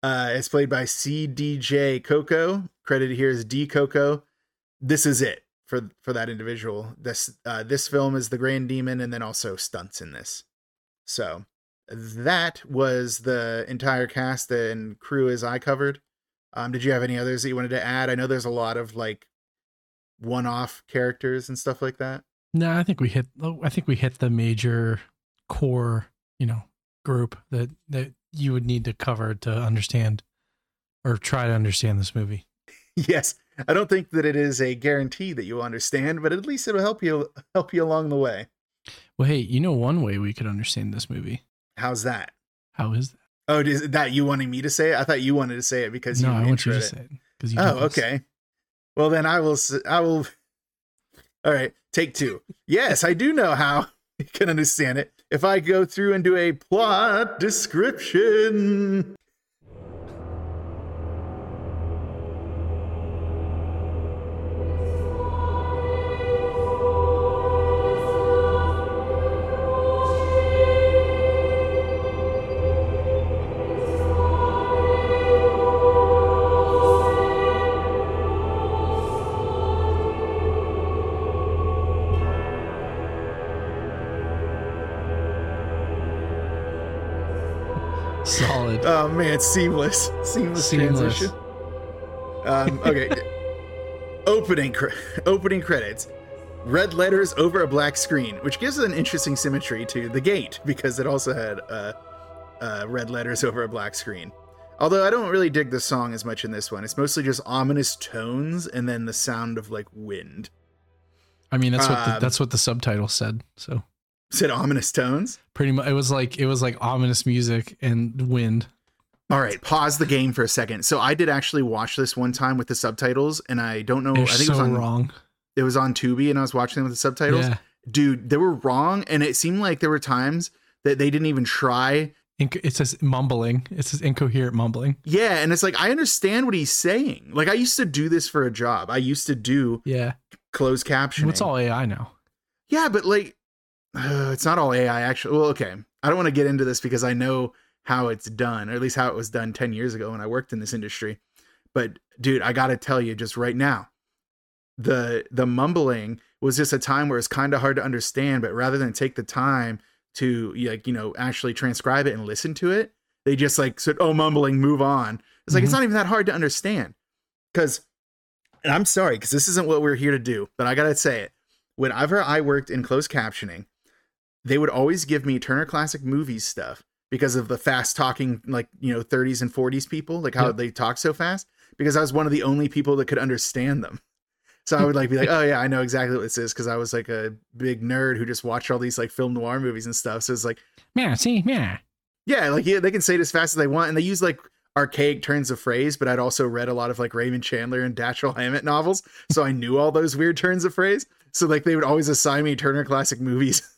Uh, it's played by CDJ Coco. Credited here is D Coco. This is it for for that individual. This uh, this film is the Grand Demon, and then also stunts in this. So that was the entire cast and crew as I covered. Um, did you have any others that you wanted to add? I know there's a lot of like one-off characters and stuff like that. No, I think we hit. oh, I think we hit the major core, you know, group that that you would need to cover to understand or try to understand this movie. yes, I don't think that it is a guarantee that you'll understand, but at least it'll help you help you along the way. Well, hey, you know one way we could understand this movie. How's that? How is that? Oh, is that you wanting me to say it? I thought you wanted to say it because no, you I want you to it. say it because you. Oh, this. okay. Well, then I will. I will. All right, take two. Yes, I do know how you can understand it. If I go through and do a plot description. Man, seamless, seamless, Seamless. transition. Um, okay, opening cre- opening credits. Red letters over a black screen, which gives an interesting symmetry to the gate because it also had uh, uh, red letters over a black screen. Although I don't really dig the song as much in this one. It's mostly just ominous tones and then the sound of like wind. I mean, that's what the, um, that's what the subtitle said. So Said ominous tones. pretty much, it was like it was like ominous music and wind. All right, pause the game for a second. So I did actually watch this one time with the subtitles, and I don't know. They're I think so it was on wrong. it was on Tubi, and I was watching them with the subtitles. Yeah, Dude, they were wrong, and it seemed like there were times that they didn't even try. It says mumbling. It says incoherent mumbling. Yeah, and it's like I understand what he's saying. Like I used to do this for a job. I used to do Yeah, closed captioning. it's all AI now. Yeah, but like, uh, it's not all AI actually. Well, okay. I don't want to get into this because I know how it's done, or at least how it was done 10 years ago when I worked in this industry. But dude, I got to tell you just right now, the the mumbling was just a time where it's kind of hard to understand, but rather than take the time to like, you know, actually transcribe it and listen to it, they just like said, "Oh, mumbling, move on." It's like it's Mhm. not even that hard to understand. Cuz and I'm sorry cuz this isn't what we're here to do, but I got to say it whenever I worked in closed captioning, they would always give me Turner Classic Movies stuff because of the fast talking, like, you know, 30s and 40s people, like how Yep. they talk so fast, because I was one of the only people that could understand them. So I would like be like, oh yeah, I know exactly what this is because I was like a big nerd who just watched all these like film noir movies and stuff. So it's like, Yeah, see, yeah. yeah, like yeah, they can say it as fast as they want, and they use like archaic turns of phrase. But I'd also read a lot of like Raymond Chandler and Dashiell Hammett novels, so I knew all those weird turns of phrase. So like they would always assign me Turner Classic Movies,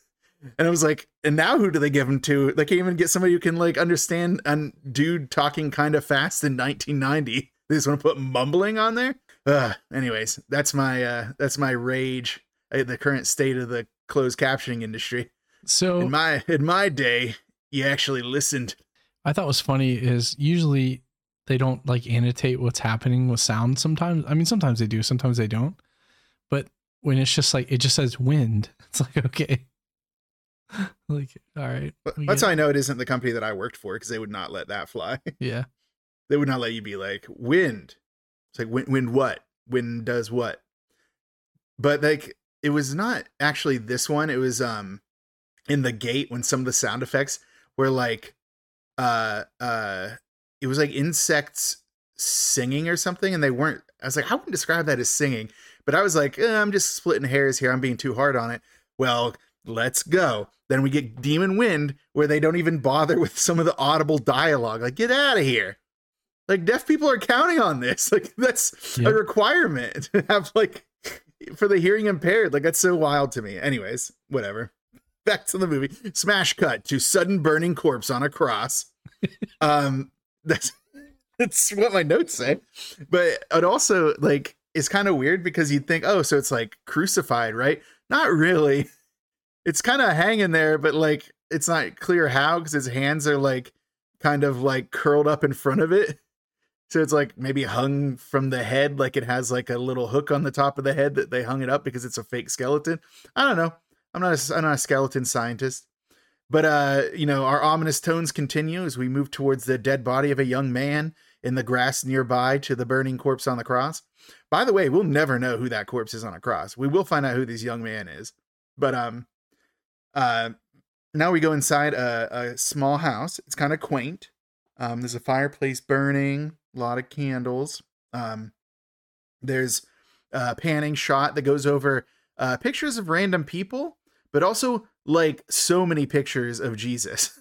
and I was like, and now who do they give them to? They can't even get somebody who can like understand a dude talking kind of fast in 1990. They just want to put mumbling on there. Ugh. Anyways, that's my uh that's my rage at the current state of the closed captioning industry. So In my in my day, you actually listened. I thought was funny is usually they don't like annotate what's happening with sound sometimes. I mean, sometimes they do, sometimes they don't. But when it's just like it just says wind, it's like okay, like all right, That's get- how I know it isn't the company that I worked for because they would not let that fly. yeah. they would not let you be like wind. It's like wind, wind what? Wind does what? But like it was not actually this one. It was um in the gate when some of the sound effects were like uh uh it was like insects singing or something and they weren't I was like I wouldn't describe that as singing but I was like eh, I'm just splitting hairs here I'm being too hard on it well let's go then we get demon wind where they don't even bother with some of the audible dialogue like get out of here like deaf people are counting on this like that's Yeah. a requirement to have like for the hearing impaired like that's so wild to me anyways whatever back to the movie smash cut to sudden burning corpse on a cross um that's That's what my notes say. But it also like it's kind of weird because you'd think, oh, so it's like crucified, right? Not really. It's kind of hanging there, but like it's not clear how because his hands are like kind of like curled up in front of it. So it's like maybe hung from the head, like it has like a little hook on the top of the head that they hung it up because it's a fake skeleton. I don't know. I'm not a, I'm not a skeleton scientist. But uh, you know, our ominous tones continue as we move towards the dead body of a young man in the grass nearby to the burning corpse on the cross. By the way, we'll never know who that corpse is on a cross. We will find out who this young man is. But um uh now we go inside a, a small house. It's kind of quaint. Um, there's a fireplace burning, a lot of candles. Um, there's a panning shot that goes over uh, pictures of random people, but also like so many pictures of Jesus.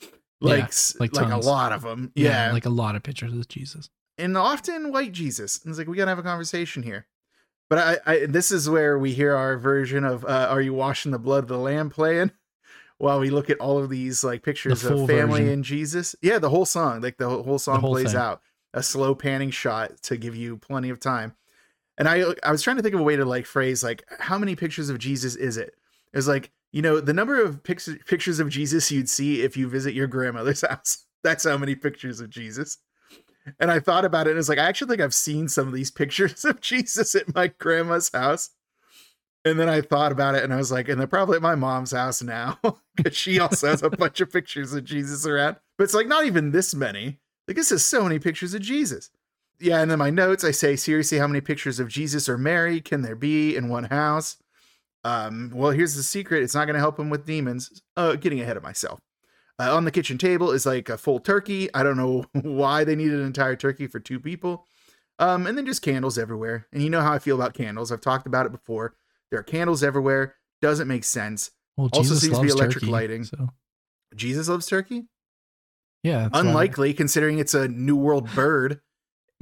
like Yeah, like like, a lot of them. Yeah. like a lot of pictures of Jesus. and often white Jesus. And it's like we gotta have a conversation here. But I, I this is where we hear our version of uh, "Are you washing the blood of the lamb?" playing, while we look at all of these like pictures full of family version. and Jesus. Yeah, the whole song, like the whole, song whole plays thing. out. A slow panning shot to give you plenty of time. And I I was trying to think of a way to like phrase like how many pictures of Jesus is it? It was like you know the number of pics- pictures of Jesus you'd see if you visit your grandmother's house. That's how many pictures of Jesus. And I thought about it and it's like, I actually think I've seen some of these pictures of Jesus at my grandma's house. And then I thought about it and I was like, and they're probably at my mom's house now because she also has a bunch of pictures of Jesus around. But it's like, not even this many. Like, this is so many pictures of Jesus. Yeah. And then my notes, I say, seriously, how many pictures of Jesus or Mary can there be in one house? Um, well, here's the secret it's not going to help him with demons. Uh, getting ahead of myself. Uh, on the kitchen table is like a full turkey. I don't know why they needed an entire turkey for two people. Um, and then just candles everywhere. And you know how I feel about candles. I've talked about it before. There are candles everywhere. Doesn't make sense. Well, Also Jesus seems to be electric turkey, lighting. So Jesus loves turkey? yeah, that's why- Unlikely considering it's a New World bird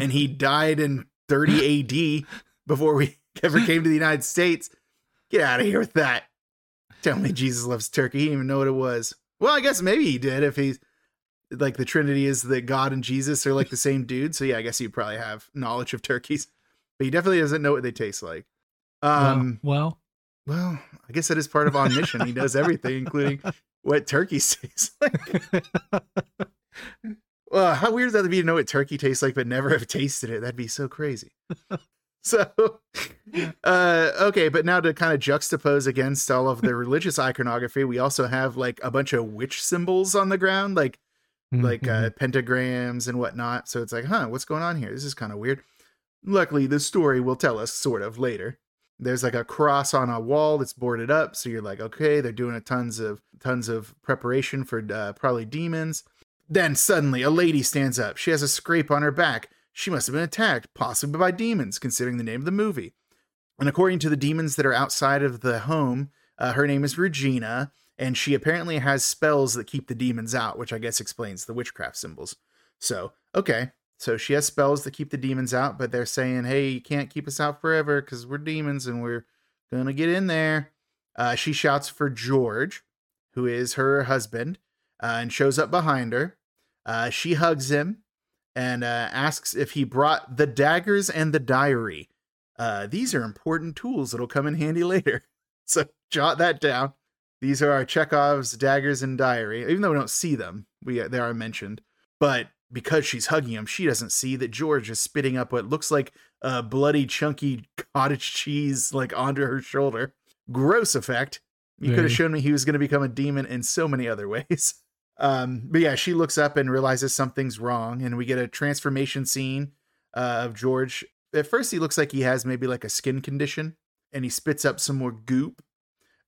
and he died in 30 AD before we ever came to the United States. Get out of here with that. Tell me Jesus loves turkey. He didn't even know what it was. Well, I guess maybe he did if he's like the Trinity is that God and Jesus are like the same dude. So yeah, I guess he'd probably have knowledge of turkeys, but he definitely doesn't know what they taste like. Um, well, well, I guess that is part of omniscient. he knows everything, including what turkey taste like. Well, how weird is that to be to know what turkey tastes like, but never have tasted it? That'd be so crazy. so, uh, okay, but now to kind of juxtapose against all of the religious iconography, we also have like a bunch of witch symbols on the ground, like like mhm. uh, pentagrams and whatnot. So it's like, huh, what's going on here? This is kind of weird. Luckily, the story will tell us sort of later. There's like a cross on a wall that's boarded up, so you're like, okay, they're doing a tons of tons of preparation for uh, probably demons. Then suddenly, a lady stands up. She has a scrape on her back. She must have been attacked, possibly by demons, considering the name of the movie. And according to the demons that are outside of the home, uh, her name is Regina, and she apparently has spells that keep the demons out, which I guess explains the witchcraft symbols. So, okay. So she has spells that keep the demons out, but they're saying, hey, you can't keep us out forever because we're demons and we're going to get in there. Uh, she shouts for George, who is her husband, uh, and shows up behind her. Uh, she hugs him and uh, asks if he brought the daggers and the diary. Uh, these are important tools that'll come in handy later. So jot that down. These are our Chekhov's daggers and diary. Even though we don't see them, we they are mentioned. But because she's hugging him, she doesn't see that George is spitting up what looks like a bloody, chunky cottage cheese like onto her shoulder. Gross effect. You could have shown me he was going to become a demon in so many other ways. Um, but yeah, she looks up and realizes something's wrong, and we get a transformation scene uh, of George. At first, he looks like he has maybe like a skin condition, and he spits up some more goop.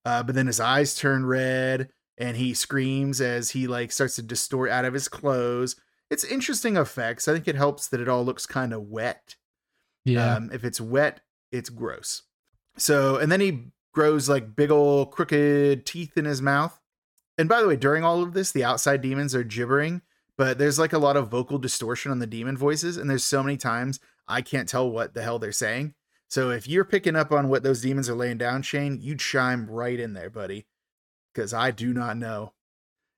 Uh, but then his eyes turn red, and he screams as he like starts to distort out of his clothes. It's interesting effects. I think it helps that it all looks kind of wet. yeah, Um, if it's wet, it's gross. So, and then he grows like big old crooked teeth in his mouth. And by the way, during all of this, the outside demons are gibbering, but there's like a lot of vocal distortion on the demon voices. And there's so many times I can't tell what the hell they're saying. So if you're picking up on what those demons are laying down, Shane, you'd chime right in there, buddy, because I do not know.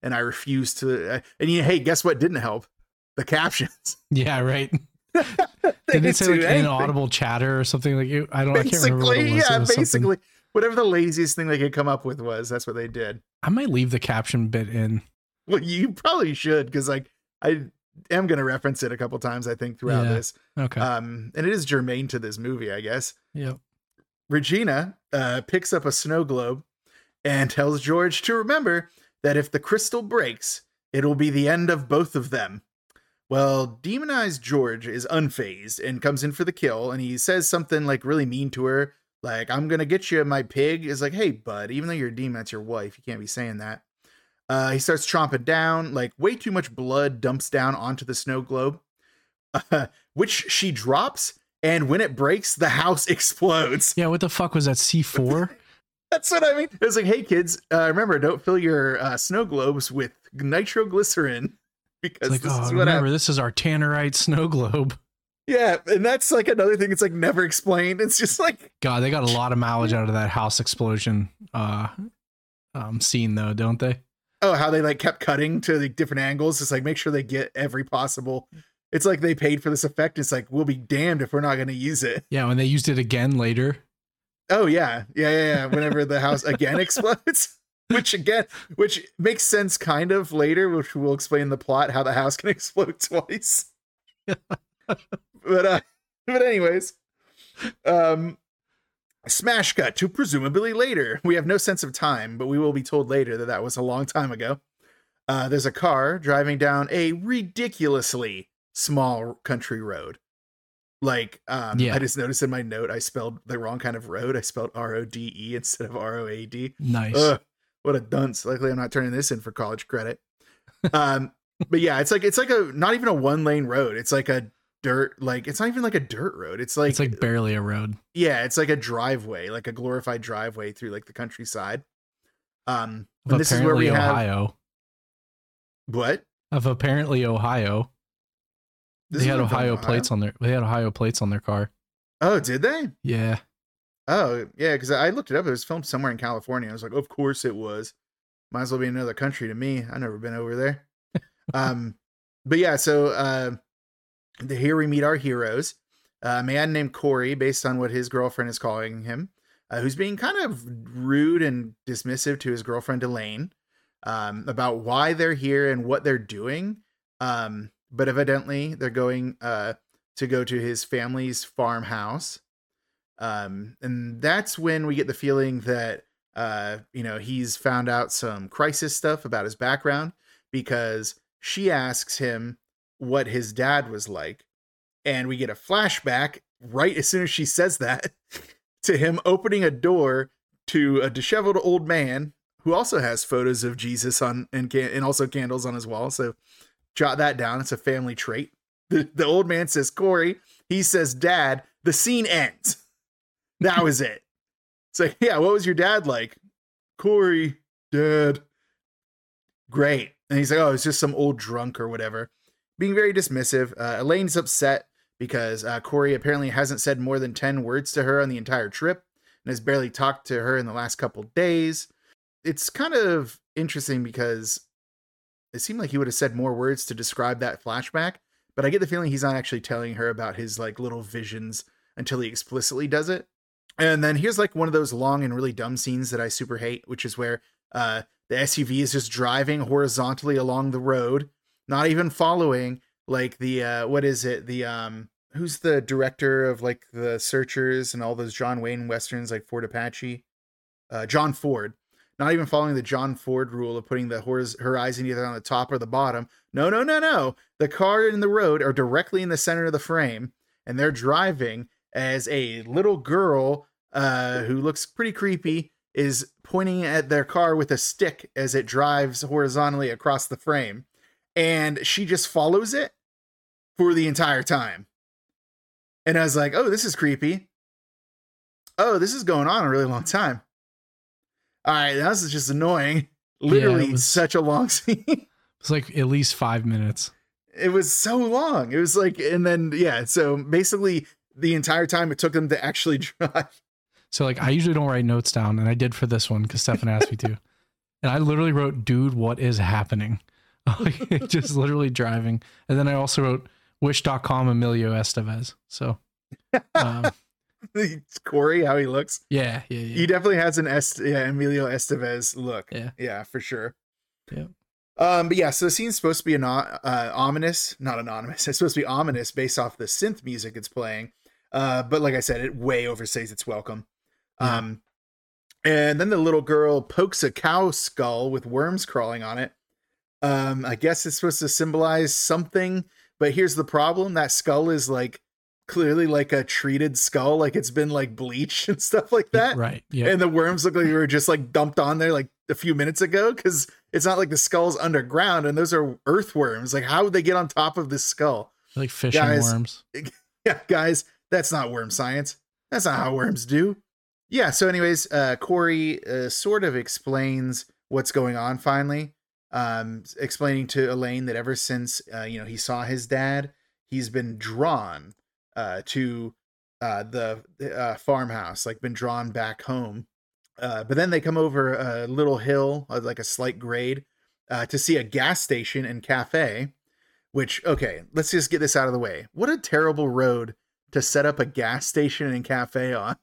And I refuse to. Uh, and you, hey, guess what didn't help? the captions. Yeah, right. They Did it say like anything. inaudible chatter or something like you? I don't. I can't remember what it Basically, was. It yeah, was something- basically, whatever the laziest thing they could come up with was, that's what they did. I might leave the caption bit in. Well, you probably should because like I am going to reference it a couple times. I think throughout Yeah. this, Okay. um, and it is germane to this movie, I guess. yep. Regina uh, picks up a snow globe and tells George to remember that if the crystal breaks, it will be the end of both of them. Well, demonized George is unfazed and comes in for the kill, and he says something like really mean to her, like "I'm gonna get you, my pig." Is like, "Hey, bud, even though you're a demon, that's your wife. You can't be saying that." Uh, he starts chomping down, like way too much blood dumps down onto the snow globe, uh, which she drops, and when it breaks, the house explodes. Yeah. What the fuck was that? C four. That's what I mean. It was like, hey kids, uh, remember, don't fill your uh, snow globes with nitroglycerin because Like, this oh, is what remember, this is our tannerite snow globe. Yeah, and that's like another thing. It's like never explained. It's just like, God, they got a lot of mileage out of that house explosion uh um scene though, don't they? Oh, how they like kept cutting to like different angles. It's like make sure they get every possible. It's like they paid for this effect. It's like we'll be damned if we're not going to use it. Yeah, when they used it again later. Oh yeah, yeah, yeah. yeah. Whenever the house again explodes, which again, which makes sense kind of later, which will explain the plot how the house can explode twice. but uh, but anyways, um, smash cut to presumably later. We have no sense of time, but we will be told later that that was a long time ago. Uh, there's a car driving down a ridiculously small country road. Like, um, Yeah. I just noticed in my note I spelled the wrong kind of road. I spelled R O D E instead of R O A D. Nice. Ugh, what a dunce. Luckily, I'm not turning this in for college credit. Um, but yeah, it's like it's like a not even a one lane road. It's like a dirt, like it's not even like a dirt road. It's like, it's like barely a road. yeah, it's like a driveway, like a glorified driveway through like the countryside. Um, and this is where we apparently have Ohio. what? Of apparently Ohio. This they had Ohio Ohio? plates on their they had Ohio plates on their car. Oh, did they? Yeah. Oh, yeah, because I looked it up. It was filmed somewhere in California. I was like, of course it was. Might as well be another country to me. I've never been over there. um, but yeah, so uh, the, here we meet our heroes. Uh, a man named Corey, based on what his girlfriend is calling him, uh, who's being kind of rude and dismissive to his girlfriend Elaine um, about why they're here and what they're doing. Um, but evidently, they're going uh, to go to his family's farmhouse um and that's when we get the feeling that uh you know he's found out some crisis stuff about his background because she asks him what his dad was like and we get a flashback right as soon as she says that to him opening a door to a disheveled old man who also has photos of Jesus on and can and also candles on his wall so jot that down it's a family trait the, the old man says Corey he says dad the scene ends that was it. Like, yeah, what was your dad like? Corey, dad. Great. And he's like, oh, it's just some old drunk or whatever. Being very dismissive. Uh, Elaine's upset because uh, Corey apparently hasn't said more than 10 words to her on the entire trip and has barely talked to her in the last couple days. It's kind of interesting because it seemed like he would have said more words to describe that flashback, but I get the feeling he's not actually telling her about his like little visions until he explicitly does it. And then here's like one of those long and really dumb scenes that I super hate, which is where uh, the SUV is just driving horizontally along the road, not even following like the uh, what is it? The um, who's the director of like the Searchers and all those John Wayne westerns like Fort Apache? Uh, John Ford. Not even following the John Ford rule of putting the horiz- horizon either on the top or the bottom. No, no, no, no. The car and the road are directly in the center of the frame, and they're driving as a little girl uh, who looks pretty creepy is pointing at their car with a stick as it drives horizontally across the frame. And she just follows it for the entire time. And I was like, oh, this is creepy. Oh, this is going on a really long time. All right, this is just annoying. Literally was- such a long scene. It's like at least five minutes. it was so long. It was like, and then, yeah, so basically the entire time it took them to actually drive. So like I usually don't write notes down, and I did for this one because Stefan asked me to. And I literally wrote, "Dude, what is happening?" just literally driving. And then I also wrote wish.com Emilio Estevez. So, um, it's Corey, how he looks. yeah, yeah, yeah. He definitely has an Est- yeah, Emilio Estevez look. Yeah. Yeah, for sure. Yeah. Um, but yeah, so the scene's supposed to be an uh, ominous, not anonymous. It's supposed to be ominous based off the synth music it's playing. Uh, but like I said, it way overstays its welcome. Yeah. Um, and then the little girl pokes a cow skull with worms crawling on it. Um, I guess it's supposed to symbolize something, but here's the problem: that skull is like clearly like a treated skull, like it's been like bleached and stuff like that. Right. Yeah. And the worms look like they were just like dumped on there like a few minutes ago because it's not like the skull's underground and those are earthworms. Like, how would they get on top of this skull? like fish guys, and worms. Yeah, guys, that's not worm science. That's not how worms do. Yeah. So, anyways, uh, Corey uh, sort of explains what's going on finally, um, explaining to Elaine that ever since uh, you know he saw his dad, he's been drawn uh, to uh, the uh, farmhouse, like been drawn back home. Uh, but then they come over a little hill, uh, like a slight grade, to see a gas station and cafe. Which okay, let's just get this out of the way. What a terrible road to set up a gas station and cafe on.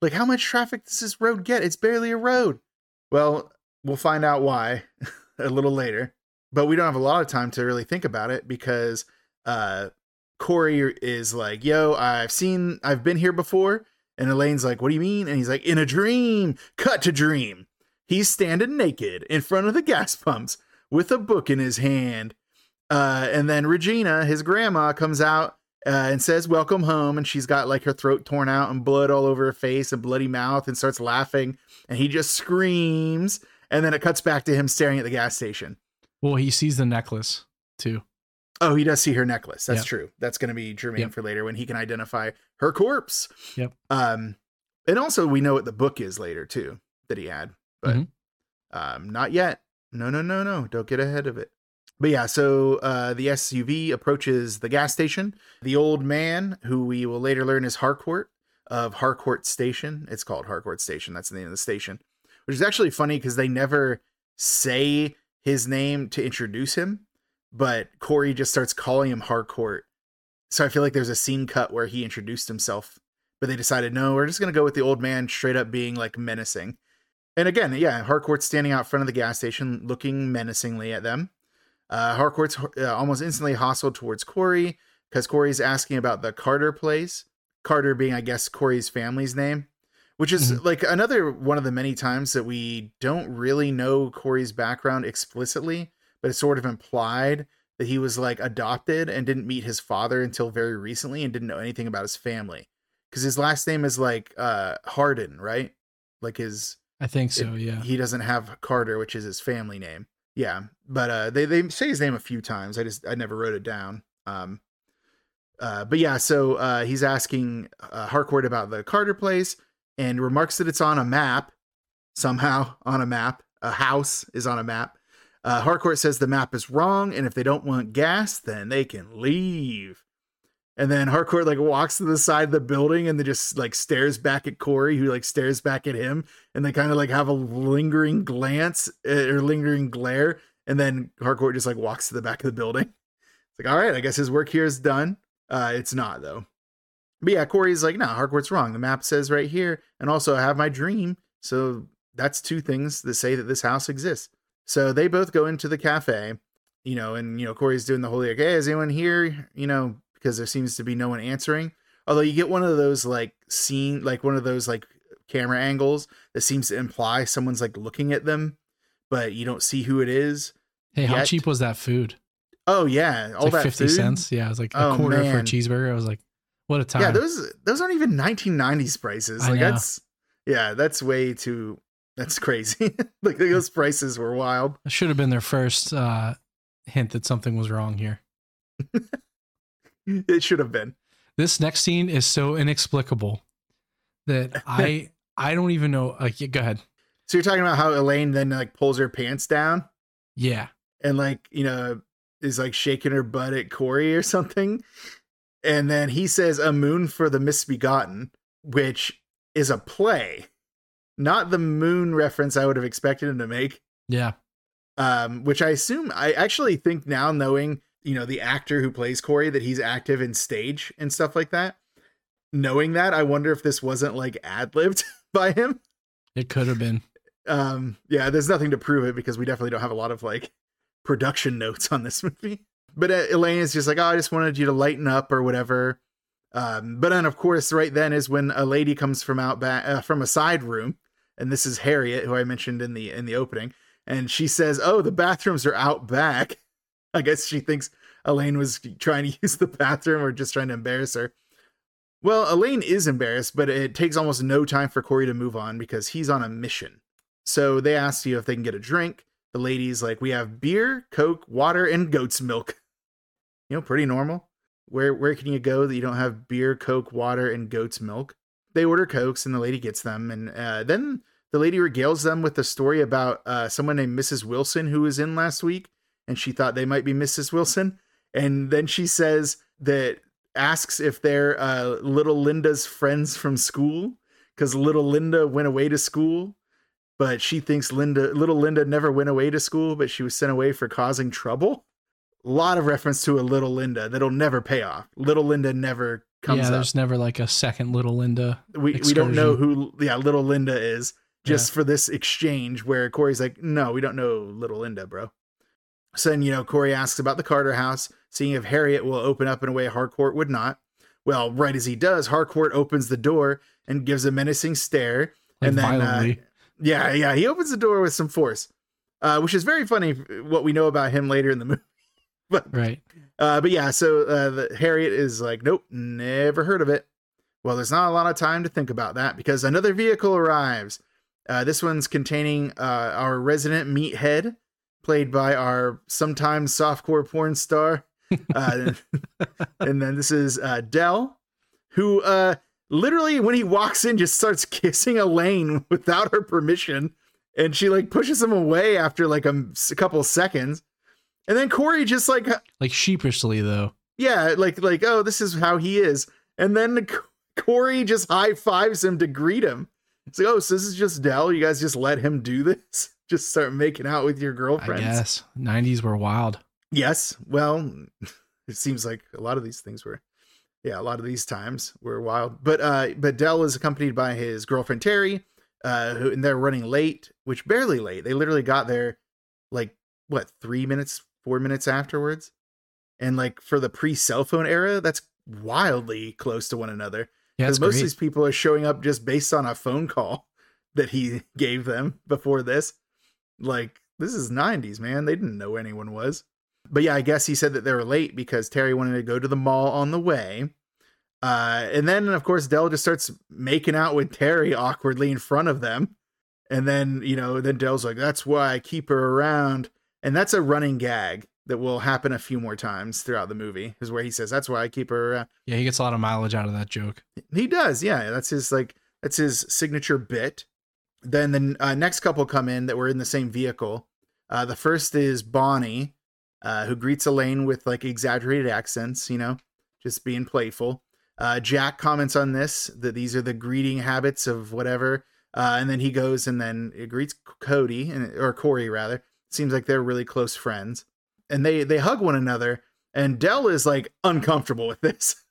Like, how much traffic does this road get? It's barely a road. Well, we'll find out why a little later. But we don't have a lot of time to really think about it because uh, Corey is like, yo, I've seen, I've been here before. And Elaine's like, what do you mean? And he's like, in a dream, cut to dream. He's standing naked in front of the gas pumps with a book in his hand. Uh, and then Regina, his grandma, comes out uh, and says, Welcome home. And she's got like her throat torn out and blood all over her face and bloody mouth and starts laughing. And he just screams. And then it cuts back to him staring at the gas station. Well, he sees the necklace too. Oh, he does see her necklace. That's Yep. true. That's going to be germane Yep. for later when he can identify her corpse. Yep. Um, and also we know what the book is later too that he had, but Mhm. um, not yet. No, no, no, no. Don't get ahead of it. But yeah, so uh, the SUV approaches the gas station. The old man, who we will later learn is Harcourt of Harcourt Station. It's called Harcourt Station. That's the name of the station, which is actually funny because they never say his name to introduce him, but Corey just starts calling him Harcourt. So I feel like there's a scene cut where he introduced himself, but they decided no, we're just gonna go with the old man straight up being like menacing. And again, yeah, Harcourt's standing out front of the gas station, looking menacingly at them. Uh, Harcourt's uh, almost instantly hostile towards Corey because Corey's asking about the Carter place. Carter being, I guess, Corey's family's name, which is Mhm. like another one of the many times that we don't really know Corey's background explicitly, but it's sort of implied that he was like adopted and didn't meet his father until very recently and didn't know anything about his family because his last name is like uh Harden, right? Like his I think so. it- yeah. he doesn't have Carter, which is his family name. Yeah, but uh, they they say his name a few times. I just I never wrote it down. Um, uh, but yeah, so uh, he's asking uh, Harcourt about the Carter place and remarks that it's on a map somehow on a map. A house is on a map. Uh, Harcourt says the map is wrong, and if they don't want gas, then they can leave. And then Harcourt like walks to the side of the building and then just like stares back at Corey, who like stares back at him, and they kind of like have a lingering glance uh, or lingering glare. And then Harcourt just like walks to the back of the building. It's like, all right, I guess his work here is done. Uh, it's not though. But yeah, Corey's like, no, Harcourt's wrong. The map says right here, and also I have my dream. So that's two things that say that this house exists. So they both go into the cafe, you know, and you know, Corey's doing the whole like, hey, is anyone here? You know, because there seems to be no one answering. Although you get one of those like scene, like one of those like camera angles that seems to imply someone's like looking at them, but you don't see who it is. Hey, how cheap was that food? Oh yeah, all like that 50 food. cents. Yeah. It was like a Oh, quarter for a cheeseburger. I was like, what a time. Yeah, those those aren't even 1990s prices. I Like know. that's yeah, that's way too. That's crazy. like those prices were wild. That should have been their first uh, hint that something was wrong here. It should have been. This next scene is so inexplicable that I I don't even know. Like, go ahead. So you're talking about how Elaine then like pulls her pants down Yeah. and like you know is like shaking her butt at Corey or something, and then he says "A Moon for the Misbegotten," which is a play, not the moon reference I would have expected him to make. Yeah. Um, which I assume I actually think now knowing, you know, the actor who plays Corey that he's active in stage and stuff like that. Knowing that, I wonder if this wasn't like ad libbed by him. It could have been. Um, yeah, there's nothing to prove it because we definitely don't have a lot of like production notes on this movie. But uh, Elaine is just like, oh, I just wanted you to lighten up or whatever. Um, but then, of course, right then is when a lady comes from out back uh, from a side room, and this is Harriet, who I mentioned in the in the opening, and she says, "Oh, the bathrooms are out back." I guess she thinks Elaine was trying to use the bathroom or just trying to embarrass her. Well, Elaine is embarrassed, but it takes almost no time for Corey to move on because he's on a mission. So they ask you if they can get a drink. The lady's like, "We have beer, Coke, water, and goat's milk." You know, pretty normal. Where where can you go that you don't have beer, Coke, water, and goat's milk? They order cokes, and the lady gets them, and uh, then the lady regales them with a story about uh, someone named Mrs. Wilson who was in last week, and she thought they might be Mrs. Wilson, and then she says that asks if they're uh, little Linda's friends from school because little Linda went away to school, but she thinks Linda, little Linda, never went away to school, but she was sent away for causing trouble lot of reference to a little Linda that'll never pay off. Little Linda never comes yeah, up. there's never like a second little Linda. We we don't know who yeah, little Linda is just for this exchange where Corey's like, no, we don't know little Linda, bro. So then, you know, Corey asks about the Carter house, seeing if Harriet will open up in a way Harcourt would not. Well, right as he does, Harcourt opens the door and gives a menacing stare. Like and then, uh, yeah, yeah, he opens the door with some force, uh, which is very funny. What we know about him later in the movie. But right. uh, but yeah, so uh, the, Harriet is like, nope, never heard of it. Well, there's not a lot of time to think about that because another vehicle arrives. Uh, this one's containing uh, our resident meathead, played by our sometimes softcore porn star. Uh, and then this is uh, Dell, who uh, literally, when he walks in, just starts kissing Elaine without her permission. And she like pushes him away after like a couple seconds. And then Corey just like Like sheepishly though. yeah, like like oh, this is how he is. And then Corey just high fives him to greet him. It's like, oh, so this is just Dell. You guys just let him do this? Just start making out with your I girlfriends. guess. 90s were wild. Yes. Well, it seems like a lot of these things were yeah, a lot of these times were wild. But uh but Dell is accompanied by his girlfriend Terry, uh, who and they're running late, which barely late. They literally got there like what, three minutes, four minutes afterwards. And like for the pre-cell phone era, that's wildly close to one another. Yeah, Because most great. of these people are showing up just based on a phone call that he gave them before this. Like, this is 90s, man. They didn't know anyone was. But yeah, I guess he said that they were late because Terry wanted to go to the mall on the way. Uh, and then, of course, Dell just starts making out with Terry awkwardly in front of them. And then, you know, then Dell's like, that's why I keep her around. And that's a running gag that will happen a few more times throughout the movie, is where he says, that's why I keep her around. Yeah, he gets a lot of mileage out of that joke. He does, yeah. That's his like that's his signature bit. Then the uh, next couple come in that were in the same vehicle. Uh, the first is Bonnie, uh, who greets Elaine with like exaggerated accents, you know, just being playful. Uh, Jack comments on this that these are the greeting habits of whatever, uh, and then he goes and then greets Cody and or Corey rather. Seems like they're really close friends, and they they hug one another. And Dell is like uncomfortable with this.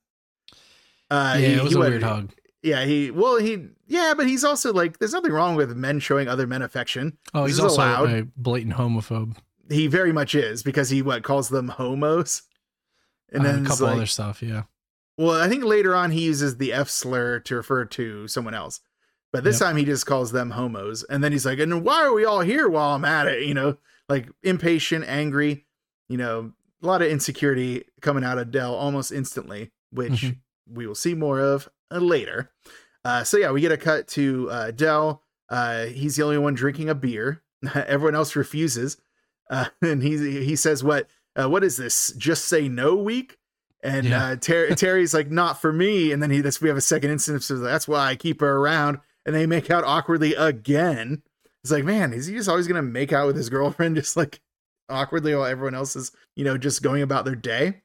Uh, yeah, he- it was a went- weird hug. yeah, he well he yeah, but he's also like there's nothing wrong with men showing other men affection. Oh, This he's also allowed. a blatant homophobe. He very much is because he what calls them homos. And Uh, then a couple like, other stuff. Yeah. well, I think later on he uses the F slur to refer to someone else. But this Yep. time he just calls them homos. And then he's like, and why are we all here while I'm at it? You know, like impatient, angry, you know, a lot of insecurity coming out of Dell almost instantly, which Mhm. we will see more of uh, later. Uh, so yeah, we get a cut to uh, Dell. Uh, he's the only one drinking a beer. Everyone else refuses, uh, and he he says, "What? Uh, what is this? Just say no week?" And Yeah. uh, Ter- Terry's like, "Not for me." And then he that's we have a second instance of that's why I keep her around. And they make out awkwardly again. It's like, man, is he just always gonna make out with his girlfriend just like awkwardly while everyone else is, you know, just going about their day?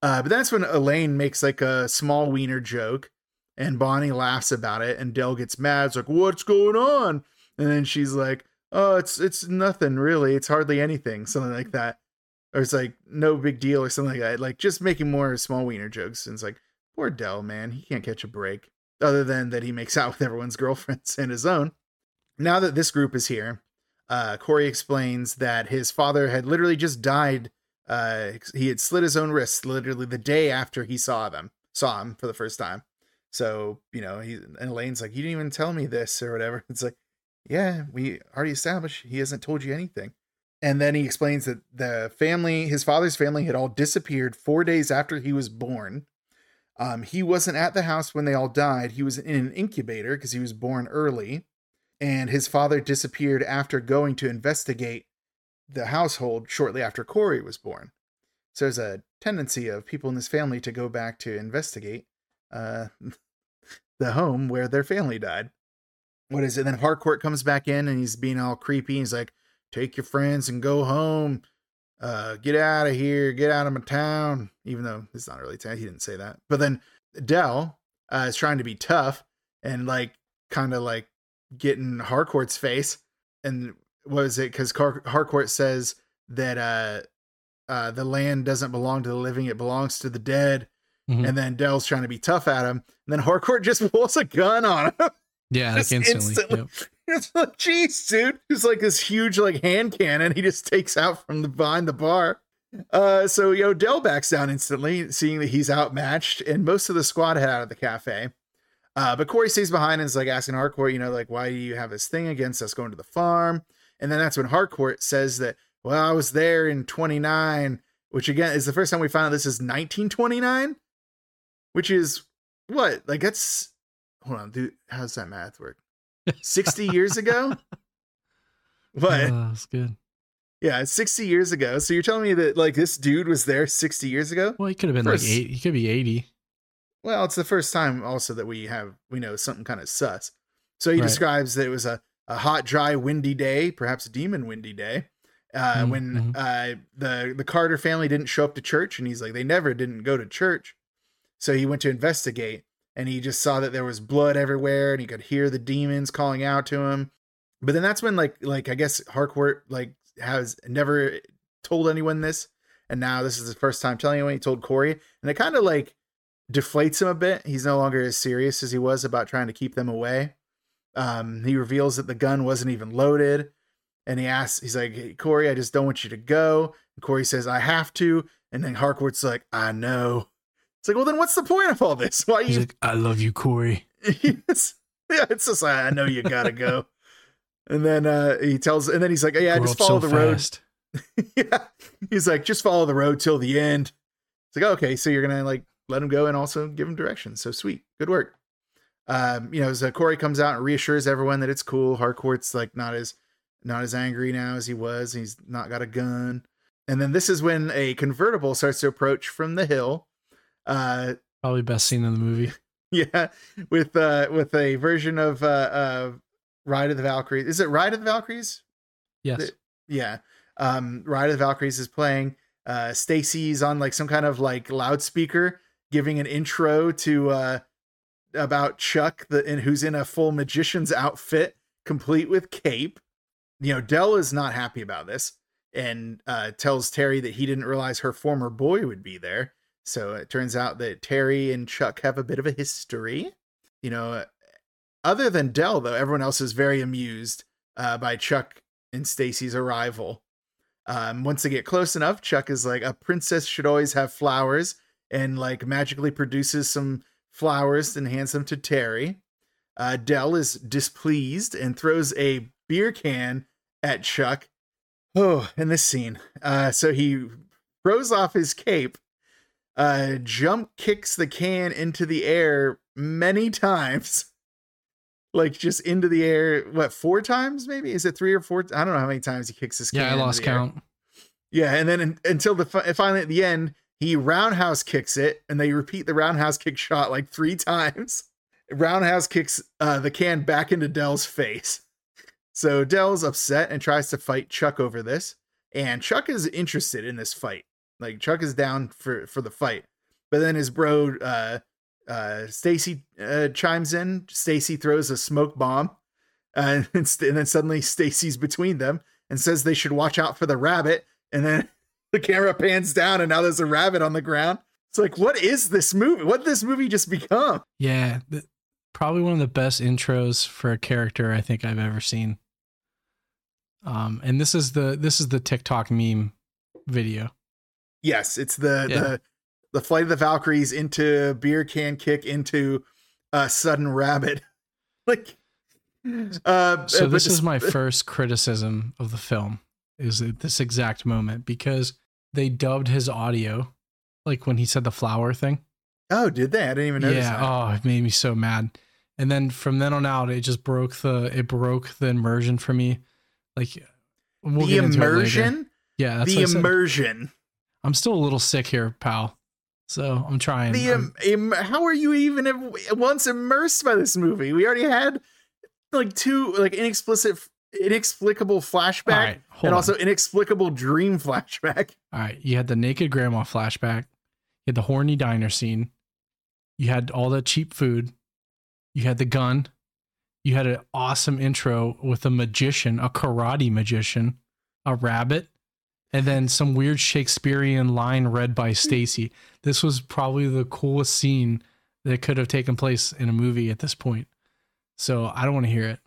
Uh, but that's when Elaine makes like a small wiener joke, and Bonnie laughs about it, and Dell gets mad. It's like, what's going on? And then she's like, oh, it's it's nothing really. It's hardly anything, something like that. Or it's like no big deal or something like that. Like just making more small wiener jokes. And it's like, poor Dell, man, he can't catch a break. Other than that he makes out with everyone's girlfriends and his own. Now that this group is here, uh, Corey explains that his father had literally just died. Uh, he had slit his own wrists literally the day after he saw them, saw him for the first time. So, you know, he and Elaine's like, You didn't even tell me this or whatever. It's like, Yeah, we already established he hasn't told you anything. And then he explains that the family, his father's family, had all disappeared four days after he was born. Um, he wasn't at the house when they all died. He was in an incubator because he was born early. And his father disappeared after going to investigate the household shortly after Corey was born. So there's a tendency of people in this family to go back to investigate uh, the home where their family died. What is it? Then Harcourt comes back in and he's being all creepy. He's like, "Take your friends and go home. Uh, get out of here. Get out of my town." Even though it's not really town, he didn't say that. But then Dell uh, is trying to be tough and like kind of like getting Harcourt's face. And what is it? Because Har- Harcourt says that uh, uh, the land doesn't belong to the living; it belongs to the dead. Mhm. And then Dell's trying to be tough at him. And then Harcourt just pulls a gun on him. Yeah, like instantly. instantly. Yep. it's like, jeez, dude. It's like this huge like hand cannon he just takes out from the behind the bar. Uh, so yo, Dell backs down instantly, seeing that he's outmatched, and most of the squad head out of the cafe. Uh, but Corey stays behind and is like asking Harcourt, you know, like, why do you have this thing against us going to the farm? And then that's when Harcourt says that, well, I was there in 29, which again is the first time we found out this is 1929, which is what? Like, that's, hold on, dude, how's that math work? 60 years ago? What? Oh, that's good. Yeah, it's 60 years ago. So you're telling me that like this dude was there 60 years ago? Well, he could have been First- like eight. He could be eighty. Well, it's the first time also that we have we know something kind of sus. So he Right. describes that it was a, a hot, dry, windy day, perhaps a demon windy day, uh, Mm, when mhm. uh, the the Carter family didn't show up to church, and he's like, they never didn't go to church. So he went to investigate, and he just saw that there was blood everywhere, and he could hear the demons calling out to him. But then that's when like like I guess Harcourt like has never told anyone this, and now this is the first time telling anyone. He told Corey, and it kind of like deflates him a bit. He's no longer as serious as he was about trying to keep them away. Um, he reveals that the gun wasn't even loaded, and he asks, he's like, hey, Corey, I just don't want you to go. And Corey says, I have to. And then Harcourt's like, I know. It's like, well, then what's the point of all this? Why He's you? like, I love you, Corey. it's, yeah, it's just like, I know you gotta go. And then uh, he tells, and then he's like, yeah, Grow just follow so the road. yeah. He's like, just follow the road till the end. It's like, okay, so you're gonna like let him go and also give him directions. So sweet. Good work. Um, you know, so Corey comes out and reassures everyone that it's cool. Harcourt's like not as not as angry now as he was. He's not got a gun. And then this is when a convertible starts to approach from the hill. Uh Probably best scene in the movie. yeah, with uh with a version of uh uh Ride of the Valkyries. Is it Ride of the Valkyries? Yes. The- yeah um ride of the valkyries is playing uh stacy's on like some kind of like loudspeaker giving an intro to uh about chuck the and who's in a full magician's outfit complete with cape. You know dell is not happy about this and uh tells terry that he didn't realize her former boy would be there. So it turns out that terry and chuck have a bit of a history. You know other than dell though everyone else is very amused uh, by chuck and Stacy's arrival. Um, once they get close enough, Chuck is like, a princess should always have flowers, and like magically produces some flowers and hands them to Terry. Uh, Dell is displeased and throws a beer can at Chuck. Oh, in this scene. Uh, so he throws off his cape, uh, jump kicks the can into the air many times like just into the air what four times maybe is it three or four i don't know how many times he kicks his can Yeah, I lost the air. count. yeah and then un- until the fi- finally at the end he roundhouse kicks it and they repeat the roundhouse kick shot like three times roundhouse kicks uh, the can back into dell's face so dell's upset and tries to fight chuck over this and chuck is interested in this fight like chuck is down for for the fight but then his bro uh uh Stacy uh chimes in. Stacy throws a smoke bomb uh, and, st- and then suddenly Stacy's between them and says they should watch out for the rabbit. And then the camera pans down, and now there's a rabbit on the ground. It's like, what is this movie? What did this movie just become? Yeah, th- probably one of the best intros for a character I think I've ever seen. Um, and this is the this is the TikTok meme video. Yes, it's the Yeah. the the flight of the Valkyries into beer can kick into a sudden rabbit. like, uh, So this is my first criticism of the film is at this exact moment because they dubbed his audio like when he said the flower thing. Oh, did they? I didn't even notice yeah, that. oh, it made me so mad. And then from then on out, it just broke the it broke the immersion for me. Like we'll the get into later. immersion. Yeah, that's The what I said. immersion. I'm still a little sick here, pal. So I'm trying. The im- how are you even once immersed by this movie? We already had like two like inexplicit, inexplicable flashback, right, and on. also inexplicable dream flashback. All right, you had the naked grandma flashback. You had the horny diner scene. You had all that cheap food. You had the gun. You had an awesome intro with a magician, a karate magician, a rabbit, and then some weird Shakespearean line read by Stacy. This was probably the coolest scene that could have taken place in a movie at this point. So I don't want to hear it.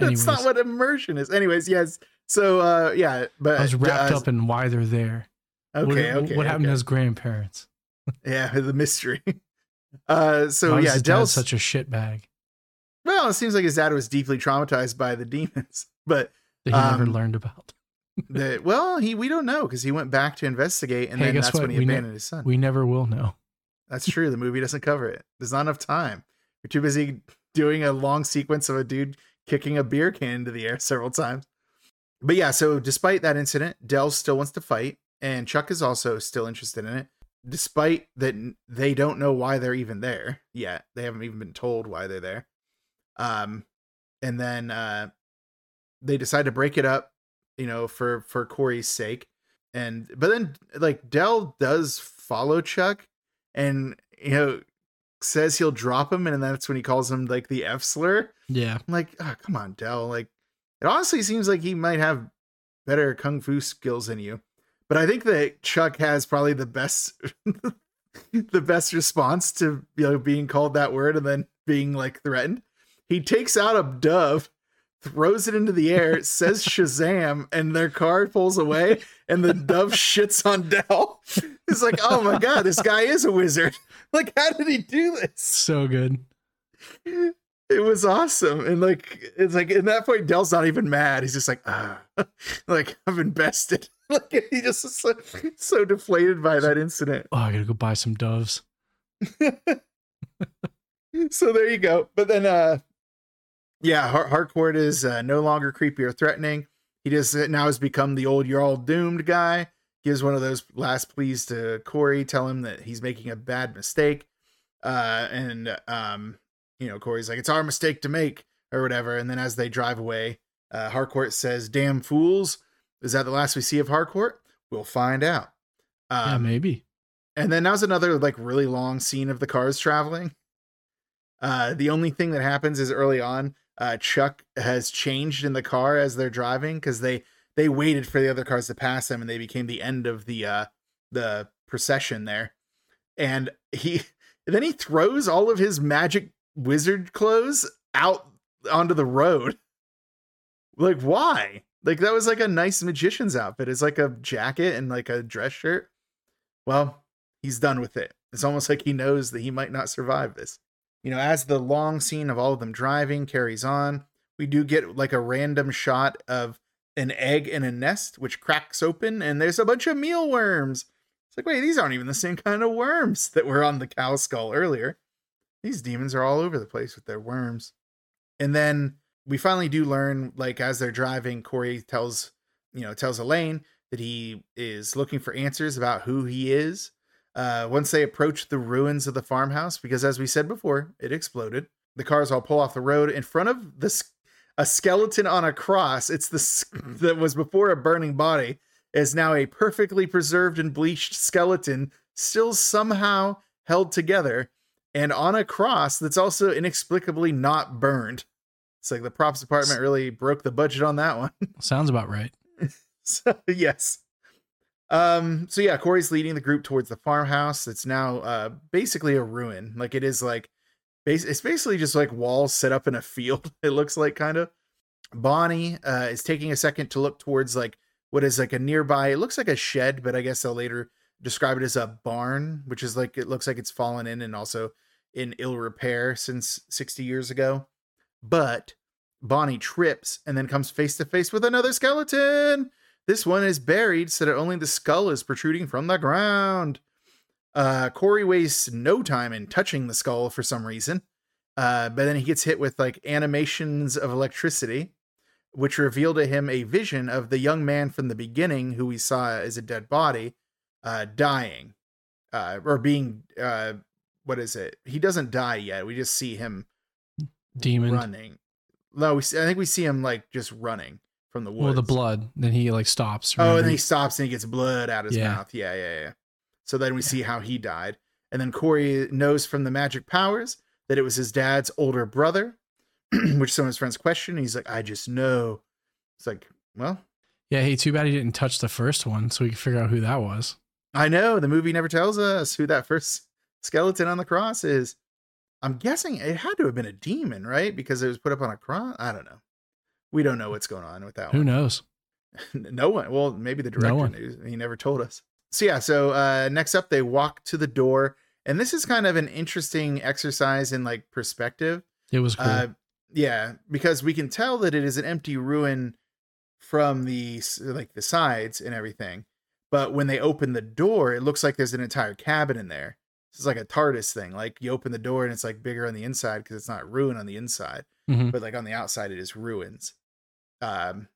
That's not what immersion is. Anyways, yes. So uh yeah, but I was wrapped uh, up in why they're there. Okay, what, okay. what happened to okay. his grandparents? Yeah, the mystery. Uh so Why yeah, Dell's such a shitbag well, it seems like his dad was deeply traumatized by the demons. But that he never Um, learned about. that well, he we don't know because he went back to investigate and Hey, then that's what? when he We ne- abandoned his son. We never will know. That's true. The movie doesn't cover it. There's not enough time. We're too busy doing a long sequence of a dude kicking a beer can into the air several times. But yeah, so despite that incident, Dell still wants to fight, and Chuck is also still interested in it, despite that they don't know why they're even there yet. They haven't even been told why they're there. Um, and then uh, they decide to break it up, you know, for for Corey's sake. And but then like Dell does follow Chuck, and you know says he'll drop him, and that's when he calls him like the F slur. Yeah. I'm like, oh, come on, Dell. Like, it honestly seems like he might have better kung fu skills than you. But I think that Chuck has probably the best, the best response to you know being called that word and then being like threatened. He takes out a dove, throws it into the air, says Shazam, and their car pulls away, and the dove shits on Dell. It's like, oh my god, this guy is a wizard. Like, how did he do this? So good. it was awesome and like it's like at that point dell's not even mad he's just like ah like i've invested like he just is so, so deflated by that incident Oh, I gotta go buy some doves. so there you go but then uh yeah Har- harcourt is uh, no longer creepy or threatening. He just uh, now has become the old you're all doomed guy. Gives one of those last pleas to corey tell him that he's making a bad mistake. Uh and um you know corey's like it's our mistake to make or whatever. And then as they drive away uh harcourt says damn fools. Is that the last we see of harcourt? We'll find out. Yeah, um, maybe. and then now's another like really long scene of the cars traveling. Uh, the only thing that happens is early on, uh, Chuck has changed in the car as they're driving because they they waited for the other cars to pass them and they became the end of the uh the procession there. And he then he throws all of his magic wizard clothes out onto the road. Like why? Like that was like a nice magician's outfit. It's like a jacket and like a dress shirt. Well, he's done with it. It's almost like he knows that he might not survive this. You know, as the long scene of all of them driving carries on, we do get like a random shot of an egg in a nest, which cracks open, and there's a bunch of mealworms. It's like, wait, these aren't even the same kind of worms that were on the cow skull earlier. These demons are all over the place with their worms. And then we finally do learn, like, as they're driving, Corey tells, you know, tells Elaine that he is looking for answers about who he is. Uh, once they approach the ruins of the farmhouse, because as we said before, it exploded. The cars all pull off the road in front of this a skeleton on a cross. It's the that was before a burning body is now a perfectly preserved and bleached skeleton, still somehow held together, and on a cross that's also inexplicably not burned. It's like the props department really broke the budget on that one. Sounds about right. so yes. Um, so yeah, Corey's leading the group towards the farmhouse. It's now uh basically a ruin. Like it is like base it's basically just like walls set up in a field, it looks like kind of. Bonnie uh is taking a second to look towards like what is like a nearby, it looks like a shed, but I guess they'll later describe it as a barn, which is like it looks like it's fallen in and also in ill repair since 60 years ago. But Bonnie trips and then comes face to face with another skeleton. This one is buried so that only the skull is protruding from the ground. Uh, Corey wastes no time in touching the skull for some reason, uh, but then he gets hit with like animations of electricity, which reveal to him a vision of the young man from the beginning who we saw as a dead body, uh, dying, uh, or being uh, what is it? He doesn't die yet. We just see him Demon. running. No, we see, I think we see him like just running from the woods. Well, the blood. Then he like stops. Oh, and then he stops and he gets blood out of his Yeah. mouth. Yeah, yeah, yeah. So then we see how he died. And then Corey knows from the magic powers that it was his dad's older brother, which some of his friends question. He's like, I just know. It's like, well, yeah. Hey, too bad he didn't touch the first one, so we could figure out who that was. I know the movie never tells us who that first skeleton on the cross is. I'm guessing it had to have been a demon, right? Because it was put up on a cross. I don't know. We don't know what's going on with that one. Who one. knows? no one. Well, maybe the director one. knew. He never told us. So yeah. So uh, next up, they walk to the door, and this is kind of an interesting exercise in like perspective. It was cool. Uh, yeah, because we can tell that it is an empty ruin from the like the sides and everything. But when they open the door, it looks like there's an entire cabin in there. This is like a TARDIS thing. Like you open the door and it's like bigger on the inside because it's not ruin on the inside Mhm. but like on the outside it is ruins um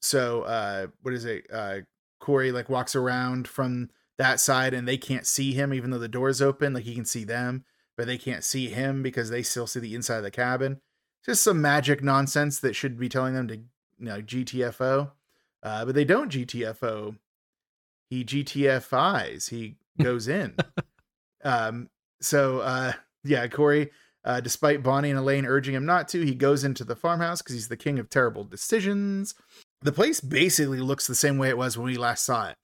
so uh what is it uh corey like walks around from that side and they can't see him even though the door is open like he can see them but they can't see him because they still see the inside of the cabin. Just some magic nonsense that should be telling them to you know gtfo uh but they don't gtfo he gtfis he goes in. Um so uh yeah corey uh, despite Bonnie and Elaine urging him not to, he goes into the farmhouse because he's the king of terrible decisions. The place basically looks the same way it was when we last saw it.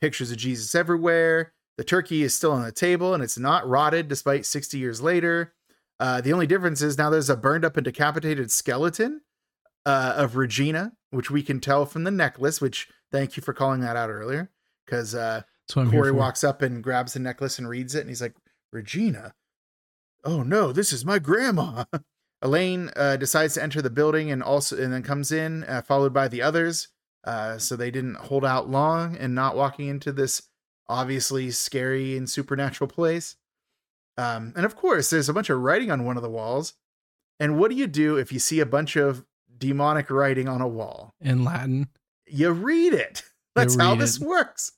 Pictures of Jesus everywhere. The turkey is still on the table and it's not rotted despite 60 years later. Uh, the only difference is now there's a burned up and decapitated skeleton uh, of Regina, which we can tell from the necklace, which thank you for calling that out earlier. Because uh, That's what I'm here Corey walks up and grabs the necklace and reads it, and he's like, Regina. Oh no, this is my grandma. Elaine uh, decides to enter the building and also and then comes in, uh, followed by the others. Uh, so they didn't hold out long and not walking into this obviously scary and supernatural place. Um, and of course, there's a bunch of writing on one of the walls. And what do you do if you see a bunch of demonic writing on a wall? in Latin. you read it. That's how read this it. works.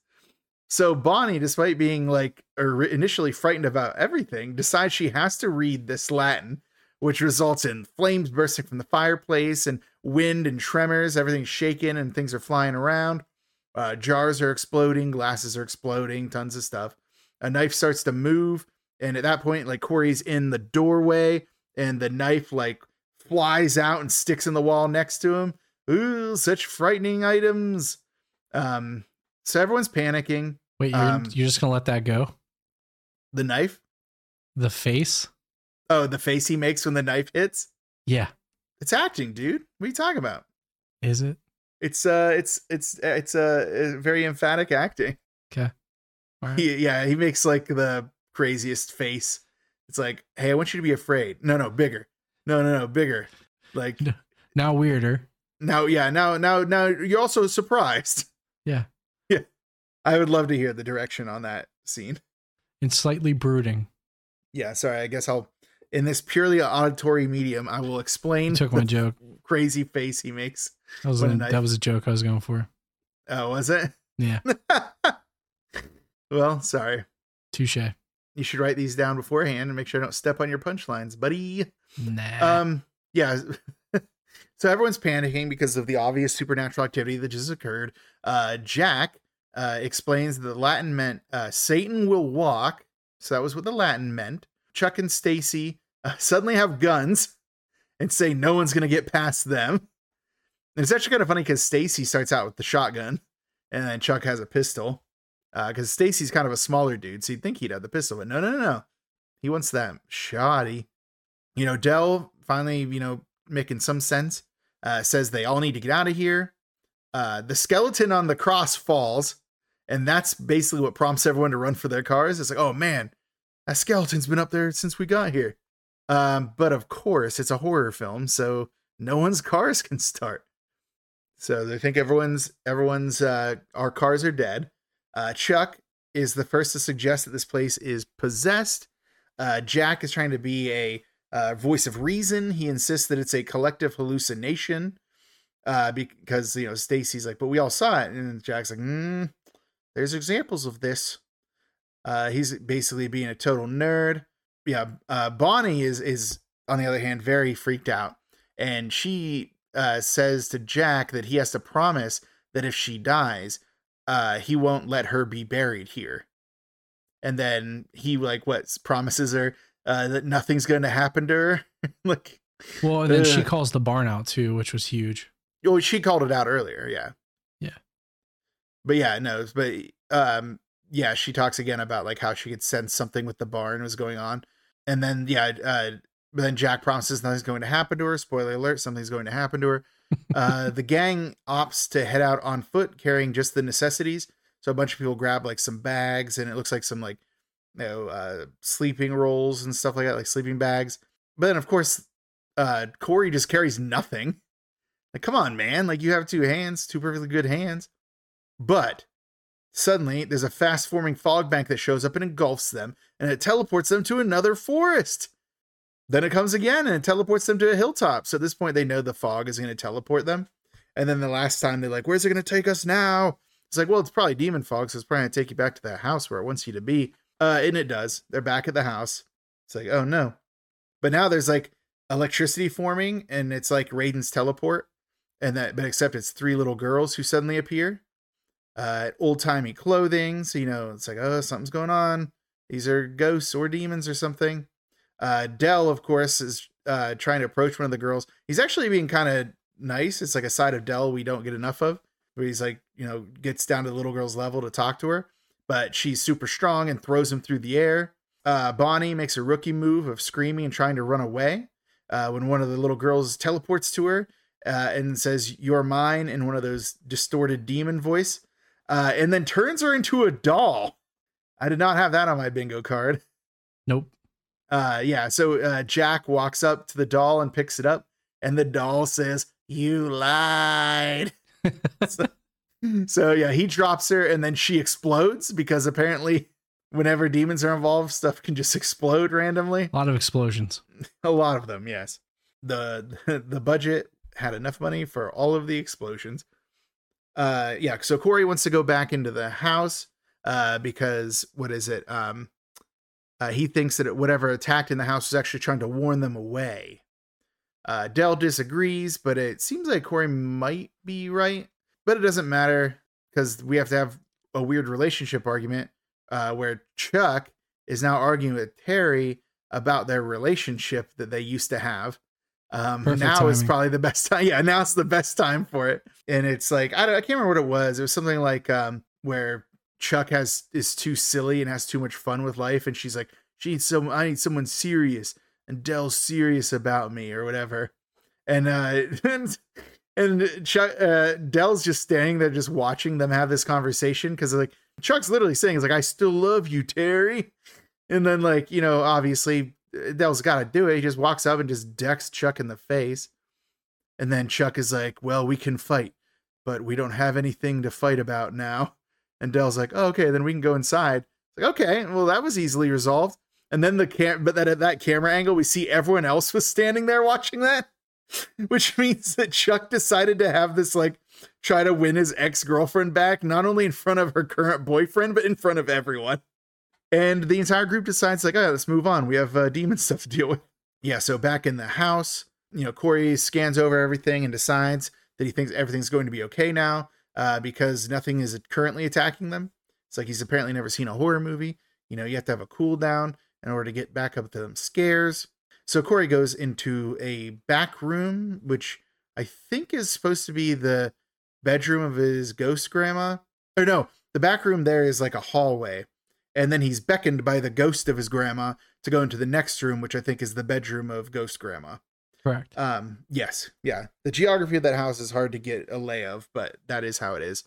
So Bonnie, despite being like or initially frightened about everything, decides she has to read this Latin, which results in flames bursting from the fireplace and wind and tremors. Everything's shaking and things are flying around. Uh, jars are exploding, glasses are exploding, tons of stuff. A knife starts to move, and at that point, like Corey's in the doorway, and the knife like flies out and sticks in the wall next to him. Ooh, such frightening items. Um, so everyone's panicking. Wait, you're, Um, you're just gonna let that go? The knife. The face? Oh, the face he makes when the knife hits. Yeah. It's acting, dude. What are you talking about? Is it? It's uh, it's it's it's uh, uh, very emphatic acting. Okay. Right. He, yeah, he makes like the craziest face. It's like, hey, I want you to be afraid. No, no, bigger. No, no, no, bigger. Like No. Now weirder. now, yeah, now, now, now you're also surprised. Yeah. I would love to hear the direction on that scene. And slightly brooding. Yeah, sorry. I guess I'll in this purely auditory medium, I will explain You took my joke. crazy face he makes. That was What a a, knife. that was a joke I was going for. Oh, was it? Yeah. well, sorry. Touche. You should write these down beforehand and make sure I don't step on your punchlines, buddy. Nah. Um, yeah. so everyone's panicking because of the obvious supernatural activity that just occurred. Uh, Jack uh, explains that the Latin meant uh, Satan will walk. So that was what the Latin meant. Chuck and Stacy uh, suddenly have guns and say no one's gonna get past them. And it's actually kind of funny because Stacy starts out with the shotgun, and then Chuck has a pistol. Because Stacy's kind of a smaller dude, so you'd think he'd have the pistol, but no, no, no, no. He wants that shoddy. You know, Dell finally, you know, making some sense. Uh, says they all need to get out of here. Uh, the skeleton on the cross falls, and that's basically what prompts everyone to run for their cars. It's like, oh man, that skeleton's been up there since we got here. Um, but of course, it's a horror film, so no one's cars can start. So they think everyone's everyone's uh, our cars are dead. Uh, Chuck is the first to suggest that this place is possessed. Uh, Jack is trying to be a uh, voice of reason. He insists that it's a collective hallucination uh, because you know Stacy's like, but we all saw it, and Jack's like, mm, there's examples of this. Uh, he's basically being a total nerd. Yeah, uh, Bonnie is is on the other hand very freaked out, and she uh, says to Jack that he has to promise that if she dies, uh, he won't let her be buried here. And then he like what promises her uh, that nothing's going to happen to her. like, well, and then she calls the barn out too, which was huge. Oh, she called it out earlier. Yeah. Yeah. But yeah, no, but um, yeah, she talks again about like how she could sense something with the barn was going on, and then yeah, uh, but then Jack promises nothing's going to happen to her. Spoiler alert: something's going to happen to her. uh, the gang opts to head out on foot, carrying just the necessities. So a bunch of people grab like some bags, and it looks like some like you know uh, sleeping rolls and stuff like that, like sleeping bags. But then of course, uh, Corey just carries nothing. Like, come on, man! Like you have two hands, two perfectly good hands. But suddenly, there's a fast-forming fog bank that shows up and engulfs them, and it teleports them to another forest. Then it comes again and it teleports them to a hilltop. So at this point, they know the fog is going to teleport them. And then the last time they're like, "Where's it going to take us now?" It's like, well, it's probably demon fog, so it's probably going to take you back to that house where it wants you to be. Uh, and it does. They're back at the house. It's like, oh no. But now there's like electricity forming, and it's like Raiden's teleport, and that, but except it's three little girls who suddenly appear, uh, old timey clothing. So you know, it's like, oh, something's going on. These are ghosts or demons or something. Uh, Dell, of course, is uh, trying to approach one of the girls. He's actually being kind of nice. It's like a side of Dell we don't get enough of, where he's like, you know, gets down to the little girl's level to talk to her, but she's super strong and throws him through the air. Uh, Bonnie makes a rookie move of screaming and trying to run away uh, when one of the little girls teleports to her uh, and says, You're mine, in one of those distorted demon voice, uh, and then turns her into a doll. I did not have that on my bingo card. Nope. Uh yeah so uh jack walks up to the doll and picks it up and the doll says you lied. So, so, yeah he drops her and then she explodes because apparently whenever demons are involved stuff can just explode randomly. A lot of explosions. A lot of them yes. The the budget had enough money for all of the explosions uh yeah so corey wants to go back into the house uh because what is it um uh, he thinks that whatever attacked in the house was actually trying to warn them away. Uh, Dell disagrees, but it seems like Corey might be right. But it doesn't matter because we have to have a weird relationship argument uh, where Chuck is now arguing with Terry about their relationship that they used to have. Um, now timing. is probably the best time. Yeah, now it's the best time for it. And it's like I, I can't remember what it was. It was something like um, where Chuck has is too silly and has too much fun with life, and she's like, she needs some. I need someone serious, and Dell's serious about me or whatever. And uh, and and Chuck uh, Dell's just standing there, just watching them have this conversation because like Chuck's literally saying, "Is like I still love you, Terry," and then like you know, obviously Dell's got to do it. He just walks up and just decks Chuck in the face, and then Chuck is like, "Well, we can fight." But we don't have anything to fight about now. And Dell's like, oh, okay, then we can go inside. It's Like, okay, well, that was easily resolved. And then the cam, but that at that camera angle, we see everyone else was standing there watching that, which means that Chuck decided to have this like try to win his ex girlfriend back, not only in front of her current boyfriend, but in front of everyone. And the entire group decides like, oh, let's move on. We have uh, demon stuff to deal with. Yeah, so back in the house, you know, Corey scans over everything and decides that he thinks everything's going to be okay now uh, because nothing is currently attacking them. It's like he's apparently never seen a horror movie. You know, you have to have a cool down in order to get back up to them scares. So Corey goes into a back room, which I think is supposed to be the bedroom of his ghost grandma. Or no, the back room there is like a hallway. And then he's beckoned by the ghost of his grandma to go into the next room, which I think is the bedroom of ghost grandma. Correct. Um, yes, yeah. The geography of that house is hard to get a lay of, but that is how it is.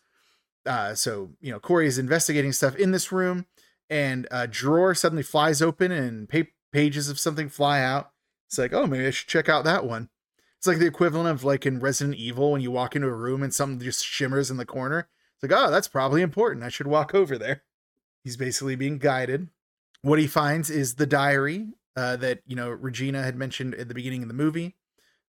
Uh, so you know, Corey is investigating stuff in this room, and a drawer suddenly flies open, and pa- pages of something fly out. It's like, oh, maybe I should check out that one. It's like the equivalent of like in Resident Evil when you walk into a room and something just shimmers in the corner. It's like, oh, that's probably important. I should walk over there. He's basically being guided. What he finds is the diary uh, that you know Regina had mentioned at the beginning of the movie.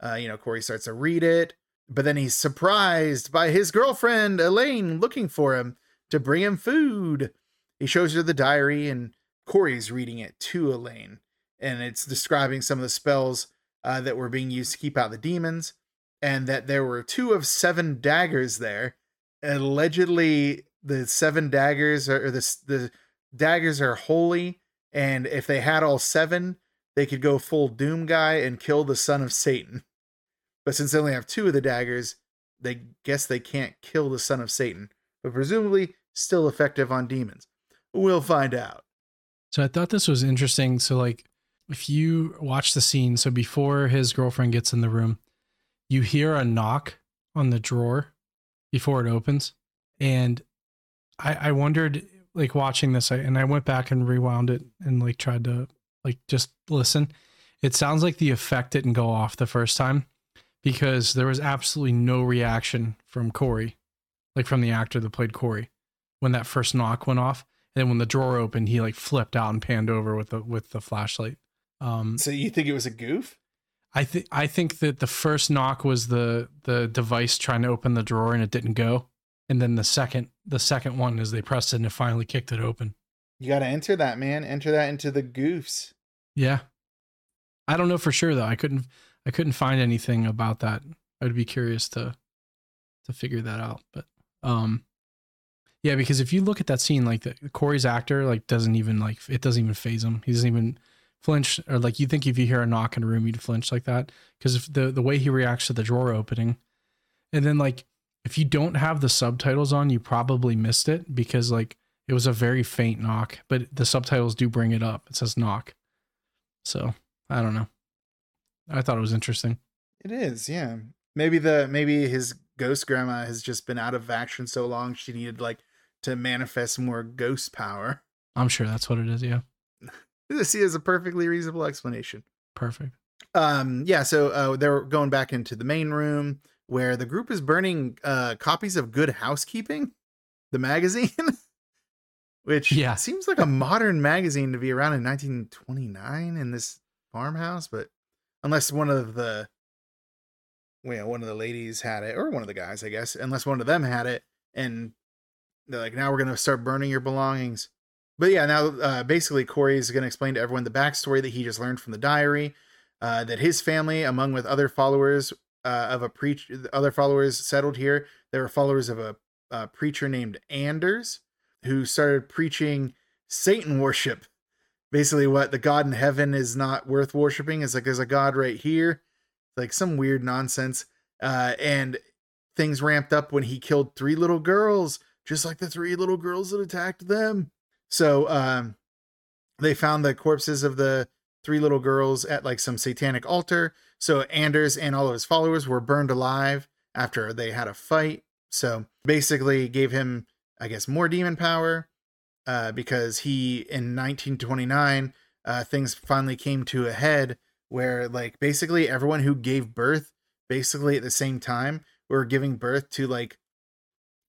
Uh, you know, Corey starts to read it, but then he's surprised by his girlfriend Elaine looking for him to bring him food. He shows her the diary, and Corey's reading it to Elaine, and it's describing some of the spells uh, that were being used to keep out the demons, and that there were two of seven daggers there. Allegedly, the seven daggers are or the the daggers are holy, and if they had all seven, they could go full Doom guy and kill the son of Satan. But since they only have two of the daggers, they guess they can't kill the son of Satan, but presumably still effective on demons. We'll find out. So I thought this was interesting. So like if you watch the scene, so before his girlfriend gets in the room, you hear a knock on the drawer before it opens. And I, I wondered like watching this I, and I went back and rewound it and like tried to like just listen. It sounds like the effect didn't go off the first time because there was absolutely no reaction from Corey, like from the actor that played Corey, when that first knock went off. And then when the drawer opened, he like flipped out and panned over with the with the flashlight. Um, So you think it was a goof? I think I think that the first knock was the the device trying to open the drawer and it didn't go, and then the second the second one is they pressed it and it finally kicked it open. You got to enter that, man. Enter that into the goofs. Yeah, I don't know for sure though. I couldn't I couldn't find anything about that. I'd be curious to to figure that out. But um, yeah, because if you look at that scene, like the Corey's actor like doesn't even like it doesn't even phase him. He doesn't even flinch or like you think if you hear a knock in a room you'd flinch like that because if the the way he reacts to the drawer opening and then like if you don't have the subtitles on you probably missed it because like it was a very faint knock but the subtitles do bring it up. It says knock. So i don't know. I thought it was interesting. It is, yeah. Maybe the maybe his ghost grandma has just been out of action so long she needed like to manifest more ghost power. i'm sure that's what it is yeah. This is a perfectly reasonable explanation. perfect. Um, yeah, so uh, they're going back into the main room where the group is burning uh, copies of Good Housekeeping, the magazine, which Yeah. seems like a modern magazine to be around in 1929 in this farmhouse, but unless one of the well, one of the ladies had it, or one of the guys, I guess, unless one of them had it, and they're like, now we're gonna start burning your belongings. But yeah, now uh, basically Corey's gonna explain to everyone the backstory that he just learned from the diary uh, that his family, among with other followers uh, of a preacher. other followers settled here. They were followers of a, a preacher named Anders, who started preaching Satan worship. Basically, what the God in heaven is not worth worshiping. It's like there's a God right here, like some weird nonsense. Uh, and things ramped up when he killed three little girls, just like the three little girls that attacked them. So um, they found the corpses of the three little girls at like some satanic altar. So Anders and all of his followers were burned alive after they had a fight. So basically gave him, I guess, more demon power uh, because he in 1929 uh, things finally came to a head where like basically everyone who gave birth basically at the same time were giving birth to like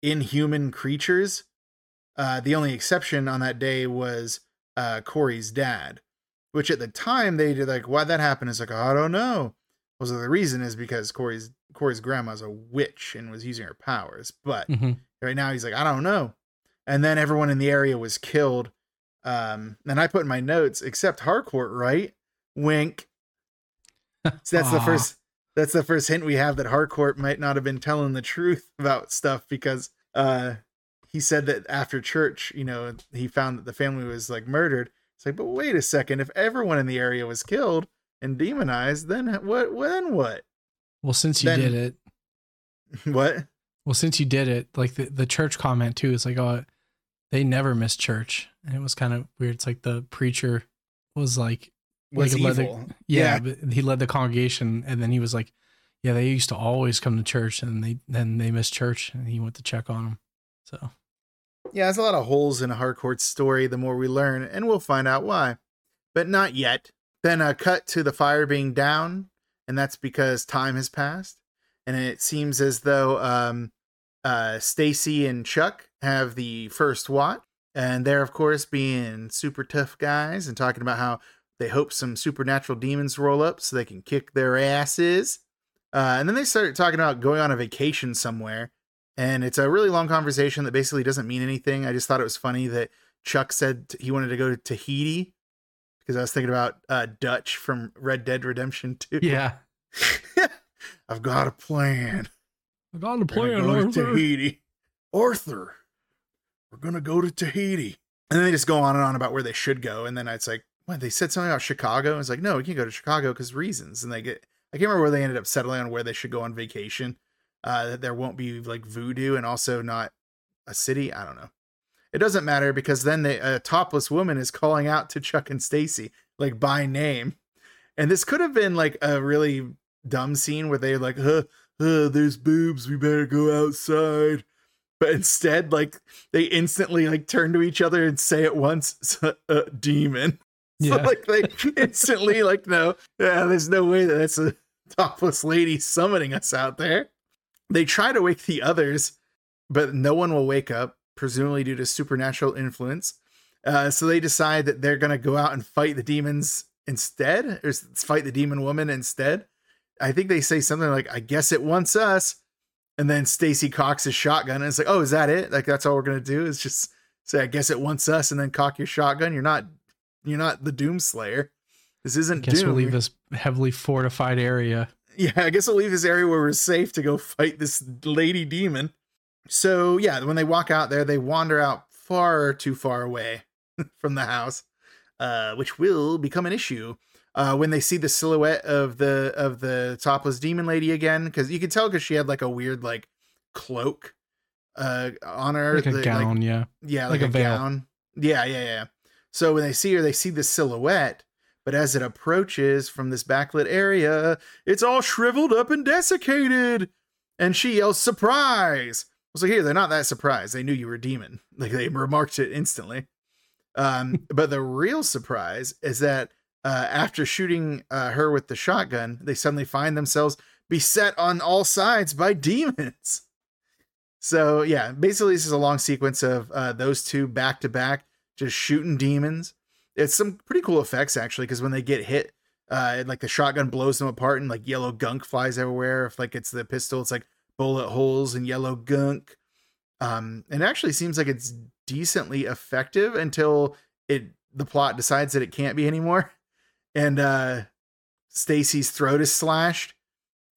inhuman creatures. Uh, the only exception on that day was uh, Corey's dad, which at the time they did like, why that happened is like, I don't know. Well, so the reason is because Corey's Corey's grandma's a witch and was using her powers. But hmm right now he's like, I don't know. And then everyone in the area was killed. Um, and I put in my notes, except Harcourt, right? Wink. So that's the first that's the first hint we have that Harcourt might not have been telling the truth about stuff because uh he said that after church, you know, he found that the family was like murdered. It's like, but wait a second, if everyone in the area was killed, and demonized, then what? Then what? Well, since you Then- did it, What? well, since you did it, like the, the church comment too is like, oh, they never miss church. And it was kind of weird. It's like the preacher was like, Was Like a leather- evil? yeah, but he led the congregation and then he was like, yeah, they used to always come to church and they then they missed church and he went to check on them. So Yeah, there's a lot of holes in Harcourt's story the more we learn, and we'll find out why. But not yet. Then a cut to the fire being down, and that's because time has passed. And it seems as though um, uh, Stacy and Chuck have the first watch, and they're, of course, being super tough guys and talking about how they hope some supernatural demons roll up so they can kick their asses. Uh, and then they start talking about going on a vacation somewhere and it's a really long conversation that basically doesn't mean anything. I just thought it was funny that Chuck said he wanted to go to Tahiti because I was thinking about uh, Dutch from Red Dead Redemption 2. yeah, I've got a plan. I've got a gonna go to Tahiti. Arthur, we're gonna go to Tahiti. And then they just go on and on about where they should go. And then it's like, what? They said something about Chicago. It's like, no, we can't go to Chicago because reasons. And they get, I can't remember where they ended up settling on where they should go on vacation. Uh, that there won't be like voodoo and also not a city. I don't know. It doesn't matter because then the a topless woman is calling out to Chuck and Stacy like by name. And this could have been like a really dumb scene where they're like, huh, uh, there's boobs, we better go outside. But instead, like they instantly like turn to each other and say at once, uh, "Demon." So Yeah. like they instantly like, no, yeah, there's no way that that's a topless lady summoning us out there. They try to wake the others, but no one will wake up, presumably due to supernatural influence. Uh, so they decide that they're gonna go out and fight the demons instead, or fight the demon woman instead. I think they say something like, "I guess it wants us," and then Stacy cocks his shotgun, and it's like, "Oh, is that it? Like that's all we're gonna do? Is just say, I guess it wants us, and then cock your shotgun? You're not, you're not the Doom Slayer. This isn't guess Doom. we'll leave this heavily fortified area. Yeah, I guess we'll leave this area where we're safe to go fight this lady demon. So yeah, when they walk out there, they wander out far too far away from the house, uh, which will become an issue uh, when they see the silhouette of the of the topless demon lady again, because you can tell because she had like a weird like cloak uh on her, Like a the- gown, yeah. yeah, Like like, a a, gown. Yeah, yeah, yeah. So when they see her, they see the silhouette, but as it approaches from this backlit area, it's all shriveled up and desiccated. And she yells, "Surprise!" Was like, "Here, they're not that surprised. They knew you were a demon. Like they remarked it instantly." Um, but the real surprise is that uh, after shooting uh, her with the shotgun, they suddenly find themselves beset on all sides by demons. So yeah, basically this is a long sequence of uh, those two back to back just shooting demons. It's some pretty cool effects actually because when they get hit, uh, like the shotgun blows them apart and like yellow gunk flies everywhere. If like it's the pistol, it's like bullet holes and yellow gunk. Um, and it actually seems like it's decently effective until it the plot decides that it can't be anymore, and uh, Stacy's throat is slashed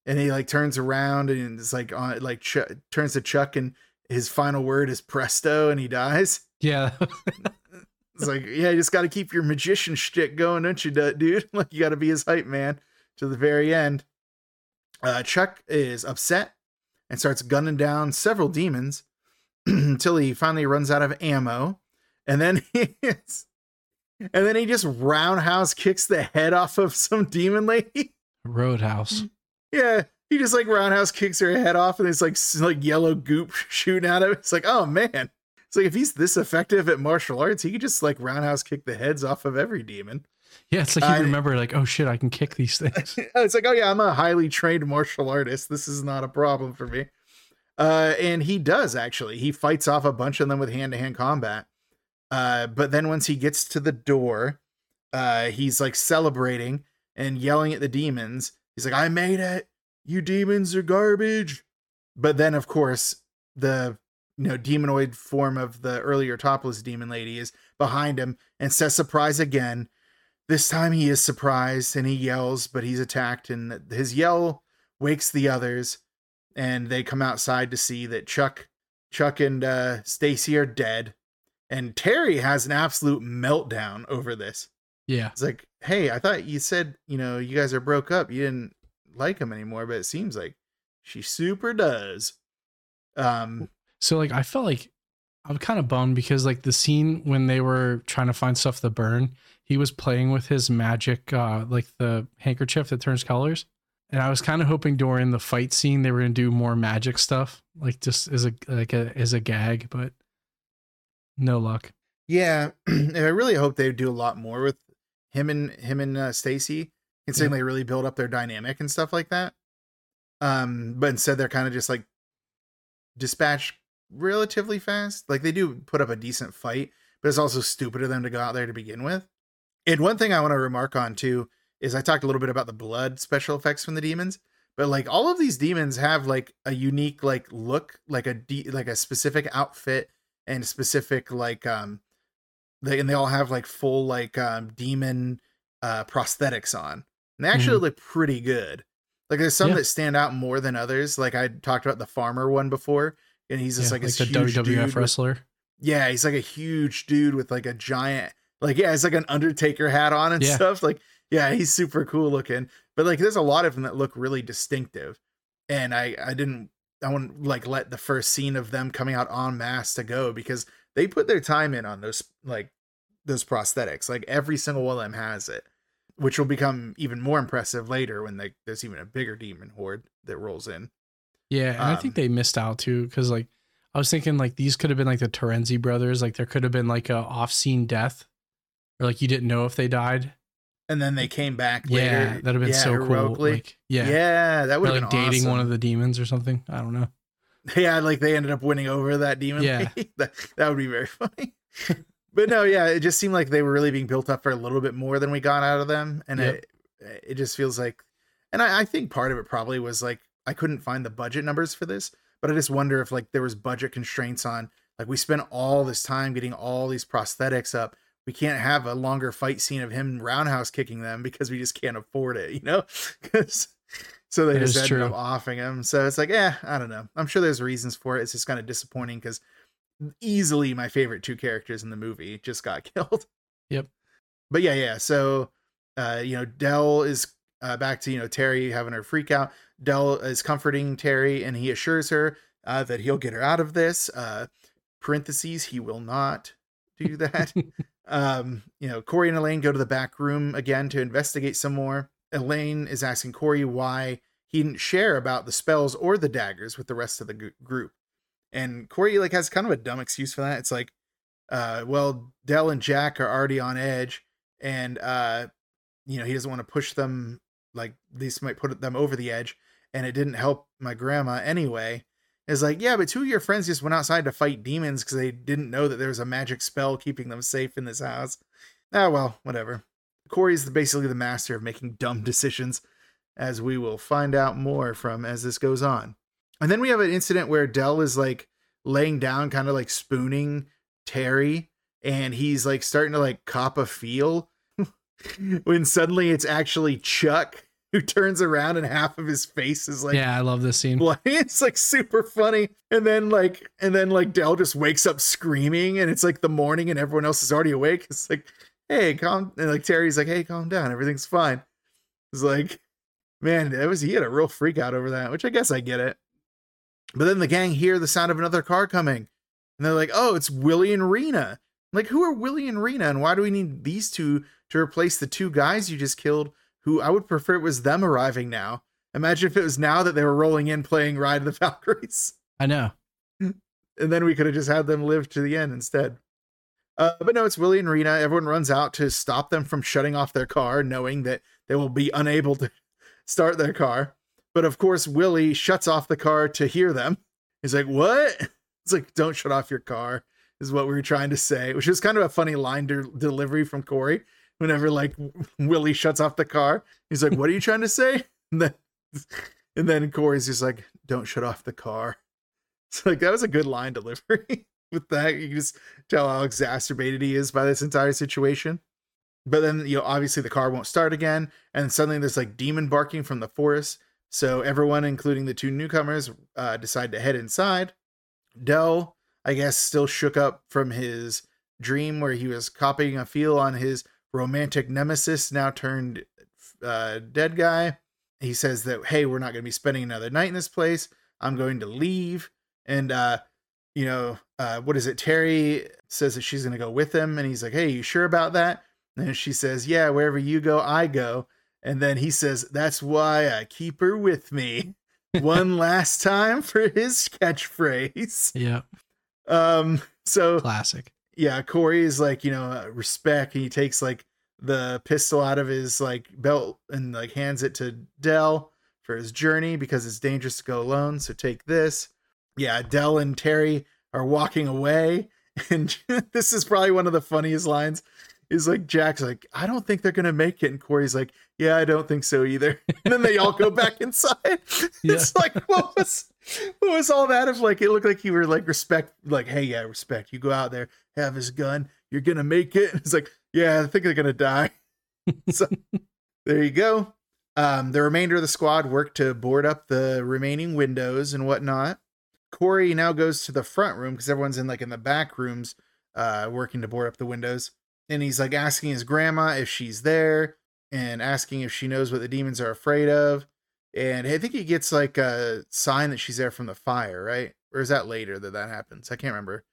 and he like turns around and it's like on like Ch- turns to Chuck and his final word is presto and he dies. Yeah. It's like yeah, you just got to keep your magician shtick going, don't you, dude? Like you got to be his hype man to the very end. Uh, Chuck is upset and starts gunning down several demons until he finally runs out of ammo, and then he is, and then he just roundhouse kicks the head off of some demon lady. Roadhouse. Yeah, he just like roundhouse kicks her head off, and it's like like yellow goop shooting out of it. It's like, oh man, it's like if he's this effective at martial arts, he could just like roundhouse kick the heads off of every demon. Yeah, it's like you I- remember, like, oh shit, I can kick these things. it's like, oh yeah, I'm a highly trained martial artist. This is not a problem for me. Uh, and he does actually. He fights off a bunch of them with hand to hand combat. Uh, but then once he gets to the door, uh, he's like celebrating and yelling at the demons. He's like, I made it. You demons are garbage. But then, of course, the you know demonoid form of the earlier topless demon lady is behind him and says surprise again. This time he is surprised and he yells, but he's attacked, and his yell wakes the others, and they come outside to see that Chuck, Chuck and uh, Stacy are dead, and Terry has an absolute meltdown over this. Yeah. It's like, hey, I thought you said, you know, you guys are broke up. You didn't like him anymore, but it seems like she super does. Um, So like I felt like I'm kind of bummed because like the scene when they were trying to find stuff to burn, he was playing with his magic uh like the handkerchief that turns colors. And I was kind of hoping during the fight scene they were gonna do more magic stuff, like just as a like a as a gag, but no luck. yeah, and I really hope they do a lot more with him and him and uh, Stacy, considering they really build up their dynamic and stuff like that. Um, but instead they're kind of just like dispatched relatively fast. Like they do put up a decent fight, but it's also stupid of them to go out there to begin with. And one thing I want to remark on too is I talked a little bit about the blood special effects from the demons, but like all of these demons have like a unique like look, like a de- like a specific outfit and specific like um they and they all have like full like um demon uh prosthetics on. And they actually look pretty good. Like there's some Yeah. that stand out more than others. Like I talked about the farmer one before, and he's just Yeah, like, the huge WWF with- wrestler. yeah, he's like a huge dude with like a giant, like yeah, it's like an Undertaker hat on and Yeah. stuff. Like yeah, he's super cool looking. But like, there's a lot of them that look really distinctive, and I I didn't I wouldn't like let the first scene of them coming out en masse to go because they put their time in on those like those prosthetics. Like every single one of them has it, which will become even more impressive later when they, there's even a bigger demon horde that rolls in. Yeah, and I think Um, they missed out too because like I was thinking like these could have been like the Terenzi brothers. Like there could have been like a off-scene death, or like you didn't know if they died. And then they came back Yeah, later. that'd have been yeah, so cool. Like, yeah, Yeah, that would have like been dating awesome. one of the demons or something. I don't know. Yeah, like they ended up winning over that demon. Yeah. that, that would be very funny. but no, yeah, it just seemed like they were really being built up for a little bit more than we got out of them, and Yep. it it just feels like, and I, I think part of it probably was like I couldn't find the budget numbers for this, but I just wonder if like there was budget constraints on like we spent all this time getting all these prosthetics up. We can't have a longer fight scene of him roundhouse kicking them because we just can't afford it, you know? 'Cause- so they That just ended true. up offing him. So it's like, yeah, I don't know. I'm sure there's reasons for it. It's just kind of disappointing because easily my favorite two characters in the movie just got killed. Yep. But yeah, yeah. So, uh, you know, Dell is uh, back to you know Terry having her freak out. Dell is comforting Terry, and he assures her uh, that he'll get her out of this. Uh, parentheses, he will not do that. um, you know, Corey and Elaine go to the back room again to investigate some more. Elaine is asking Corey why he didn't share about the spells or the daggers with the rest of the gr- group. And Corey like has kind of a dumb excuse for that. It's like, uh, well, Dell and Jack are already on edge, and uh, you know he doesn't want to push them. Like these might put them over the edge, and it didn't help my grandma anyway. It's like, yeah, but two of your friends just went outside to fight demons because they didn't know that there was a magic spell keeping them safe in this house. Ah, well, whatever. Corey's basically the master of making dumb decisions, as we will find out more from as this goes on. And then we have an incident where Dell is like laying down, kind of like spooning Terry, and he's like starting to like cop a feel when suddenly it's actually Chuck who turns around and half of his face is like yeah, I love this scene. it's like super funny. And then like and then like dell just wakes up screaming and it's like the morning and everyone else is already awake. It's like hey calm and like terry's like hey calm down everything's fine. It's like man that was he had a real freak out over that which i guess i get it. But then the gang hear the sound of another car coming and they're like oh it's willie and rena. I'm like who are willie and rena and why do we need these two to replace the two guys you just killed who i would prefer it was them arriving now Imagine if it was now that they were rolling in playing Ride of the Valkyries. I know. And then we could have just had them live to the end instead. Uh, but no, it's Willie and Rena. Everyone runs out to stop them from shutting off their car, knowing that they will be unable to start their car. But of course, Willie shuts off the car to hear them. He's like, What? It's like, Don't shut off your car, is what we were trying to say, which is kind of a funny line de- delivery from Corey. Whenever like Willie shuts off the car, he's like, What are you trying to say? And then, and then Corey's just like, Don't shut off the car. So like that was a good line delivery with that. You just tell how exacerbated he is by this entire situation. But then you know, obviously the car won't start again, and suddenly there's like demon barking from the forest. So everyone, including the two newcomers, uh, decide to head inside. Dell, I guess, still shook up from his dream where he was copying a feel on his romantic nemesis now turned uh, dead guy. He says that hey, we're not going to be spending another night in this place. I'm going to leave, and uh, you know, uh, what is it? Terry says that she's going to go with him, and he's like, hey, you sure about that? And she says, yeah, wherever you go, I go. And then he says, that's why I keep her with me. One last time for his catchphrase. Yeah. Um. So Classic. Yeah, Corey is like, you know, uh, respect. And he takes like the pistol out of his like belt and like hands it to Dell for his journey because it's dangerous to go alone. So take this. Yeah, Dell and Terry are walking away. And this is probably one of the funniest lines. Is like Jack's like, I don't think they're gonna make it. And Corey's like, Yeah, I don't think so either. And then they all go back inside. Yeah. It's like, what was what was all that of like it looked like you were like respect like hey yeah respect you go out there have his gun. You're gonna make it. It's like yeah i think they're gonna die. So there you go. Um the remainder of the squad worked to board up the remaining windows and whatnot. Corey now goes to the front room because everyone's in like in the back rooms uh working to board up the windows. And he's like asking his grandma if she's there and asking if she knows what the demons are afraid of. And I think he gets like a sign that she's there from the fire, right? Or is that later that that happens? I can't remember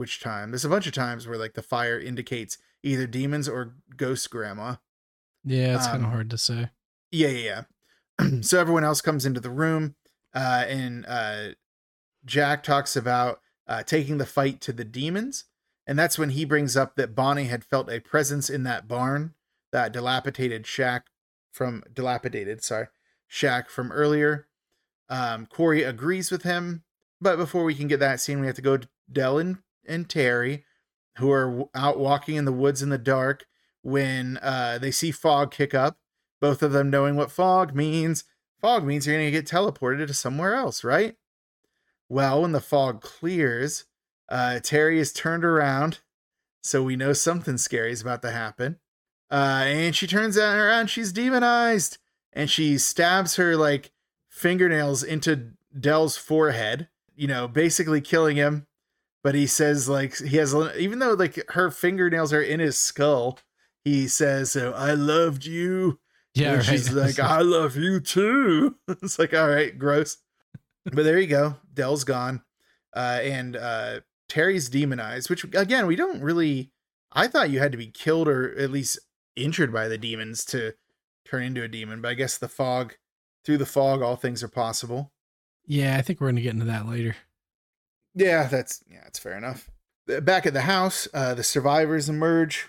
which time. There's a bunch of times where like the fire indicates either demons or ghost grandma. Yeah, it's kind Um, of hard to say. Yeah, yeah, yeah. so everyone else comes into the room, uh, and uh, Jack talks about uh, taking the fight to the demons, and that's when he brings up that Bonnie had felt a presence in that barn, that dilapidated shack from dilapidated, sorry, shack from earlier. Um, Corey agrees with him, but before we can get that scene, we have to go to Dell and, and Terry, who are out walking in the woods in the dark when uh, they see fog kick up. Both of them knowing what fog means. Fog means you're going to get teleported to somewhere else, right? Well, when the fog clears, uh, Terry is turned around, so we know something scary is about to happen. Uh, and she turns around, she's demonized, and she stabs her like fingernails into Dell's forehead, you know, basically killing him. But he says, like, he has, even though like her fingernails are in his skull, he says, so I loved you. Yeah, right. she's like, I love you too. it's like, all right, gross. But there you go. Dell's gone. Uh, and uh, Terry's demonized, which again, we don't really. I thought you had to be killed or at least injured by the demons to turn into a demon, but I guess the fog, through the fog, all things are possible. yeah, I think we're gonna get into that later. Yeah, that's yeah, that's fair enough. Back at the house, uh, the survivors emerge.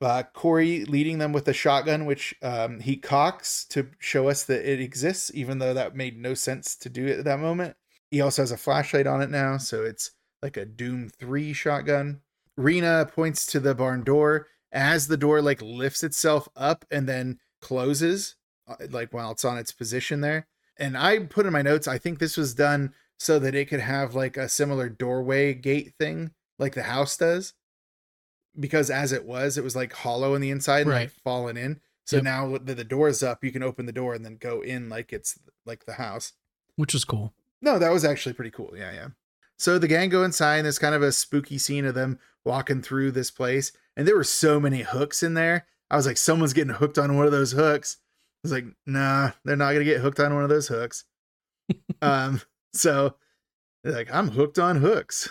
Uh, Corey leading them with a shotgun, which um, he cocks to show us that it exists, even though that made no sense to do it at that moment. He also has a flashlight on it now, so it's like a Doom 3 shotgun. Rena points to the barn door as the door like lifts itself up and then closes, uh, like while it's on its position there. And I put in my notes, I think this was done so that it could have like a similar doorway gate thing like the house does. Because as it was it was like hollow on the inside and like Right. fallen in. So Yep. now that the door's up you can open the door and then go in like it's like the house. Which is cool. no that was actually pretty cool. Yeah yeah. So the gang go inside and there's kind of a spooky scene of them walking through this place and there were so many hooks in there. I was like someone's getting hooked on one of those hooks. I was like nah they're not gonna get hooked on one of those hooks. Um so like i'm hooked on hooks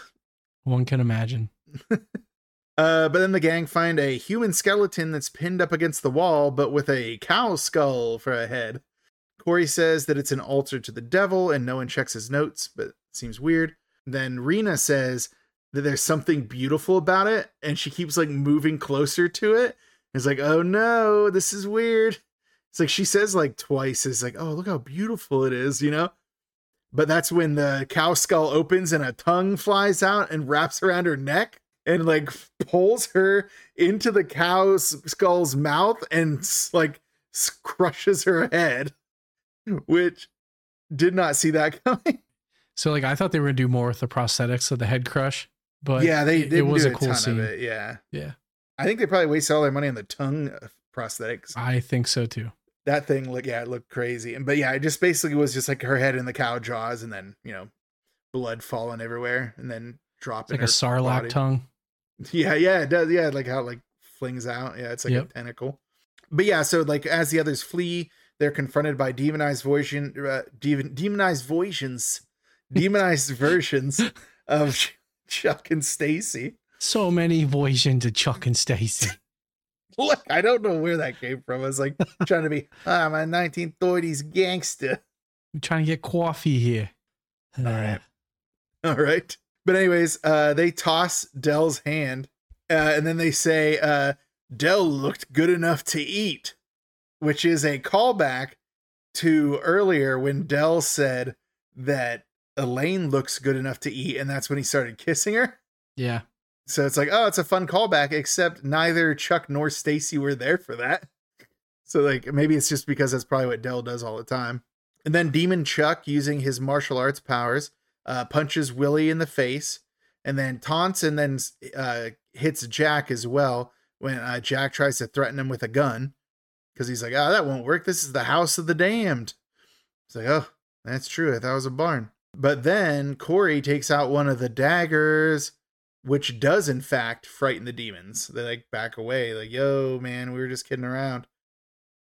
One can imagine. Uh, but then the gang find a human skeleton that's pinned up against the wall, but with a cow skull for a head. Corey says that it's an altar to the devil, and no one checks his notes, but it seems weird. Then Rena says that there's something beautiful about it, and she keeps like moving closer to it. It's like, oh no, this is weird. It's like she says like twice, it's like, oh, look how beautiful it is, you know? But that's when the cow skull opens and a tongue flies out and wraps around her neck and like pulls her into the cow's skull's mouth and like crushes her head, which did not see that coming. So like I thought they were gonna do more with the prosthetics of the head crush, but yeah, they it, it was a a cool ton scene. of it. Yeah, Yeah, I think they probably wasted all their money on the tongue uh, prosthetics. I think so too. That thing, look yeah, it looked crazy. And but yeah, it just basically was just like her head in the cow jaws, and then you know, blood falling everywhere, and then It's dropping like a sarlacc body. tongue. Yeah, yeah, it does. Yeah, like how it, like flings out. Yeah, it's like Yep. a tentacle. But yeah, so like as the others flee, they're confronted by demonized version, uh, demon, demonized versions, demonized versions of Chuck and Stacy. So many versions of Chuck and Stacy. Look, I don't know where that came from. I was like trying to be, ah, I'm a 1930s gangster. We're trying to get coffee here. All right. All right. But anyways, uh, they toss Dell's hand, uh, and then they say, uh, "Dell looked good enough to eat," which is a callback to earlier when Dell said that Elaine looks good enough to eat, and that's when he started kissing her. Yeah. So it's like, oh, it's a fun callback, except neither Chuck nor Stacy were there for that. So like maybe it's just because that's probably what Dell does all the time. And then Demon Chuck, using his martial arts powers, uh, punches Willie in the face, and then taunts and then uh, hits Jack as well when uh, Jack tries to threaten him with a gun because he's like, "Oh, that won't work. This is the house of the damned." It's like, "Oh, that's true. I thought it was a barn." But then Corey takes out one of the daggers, which does in fact frighten the demons. They like back away, like, "Yo, man, we were just kidding around."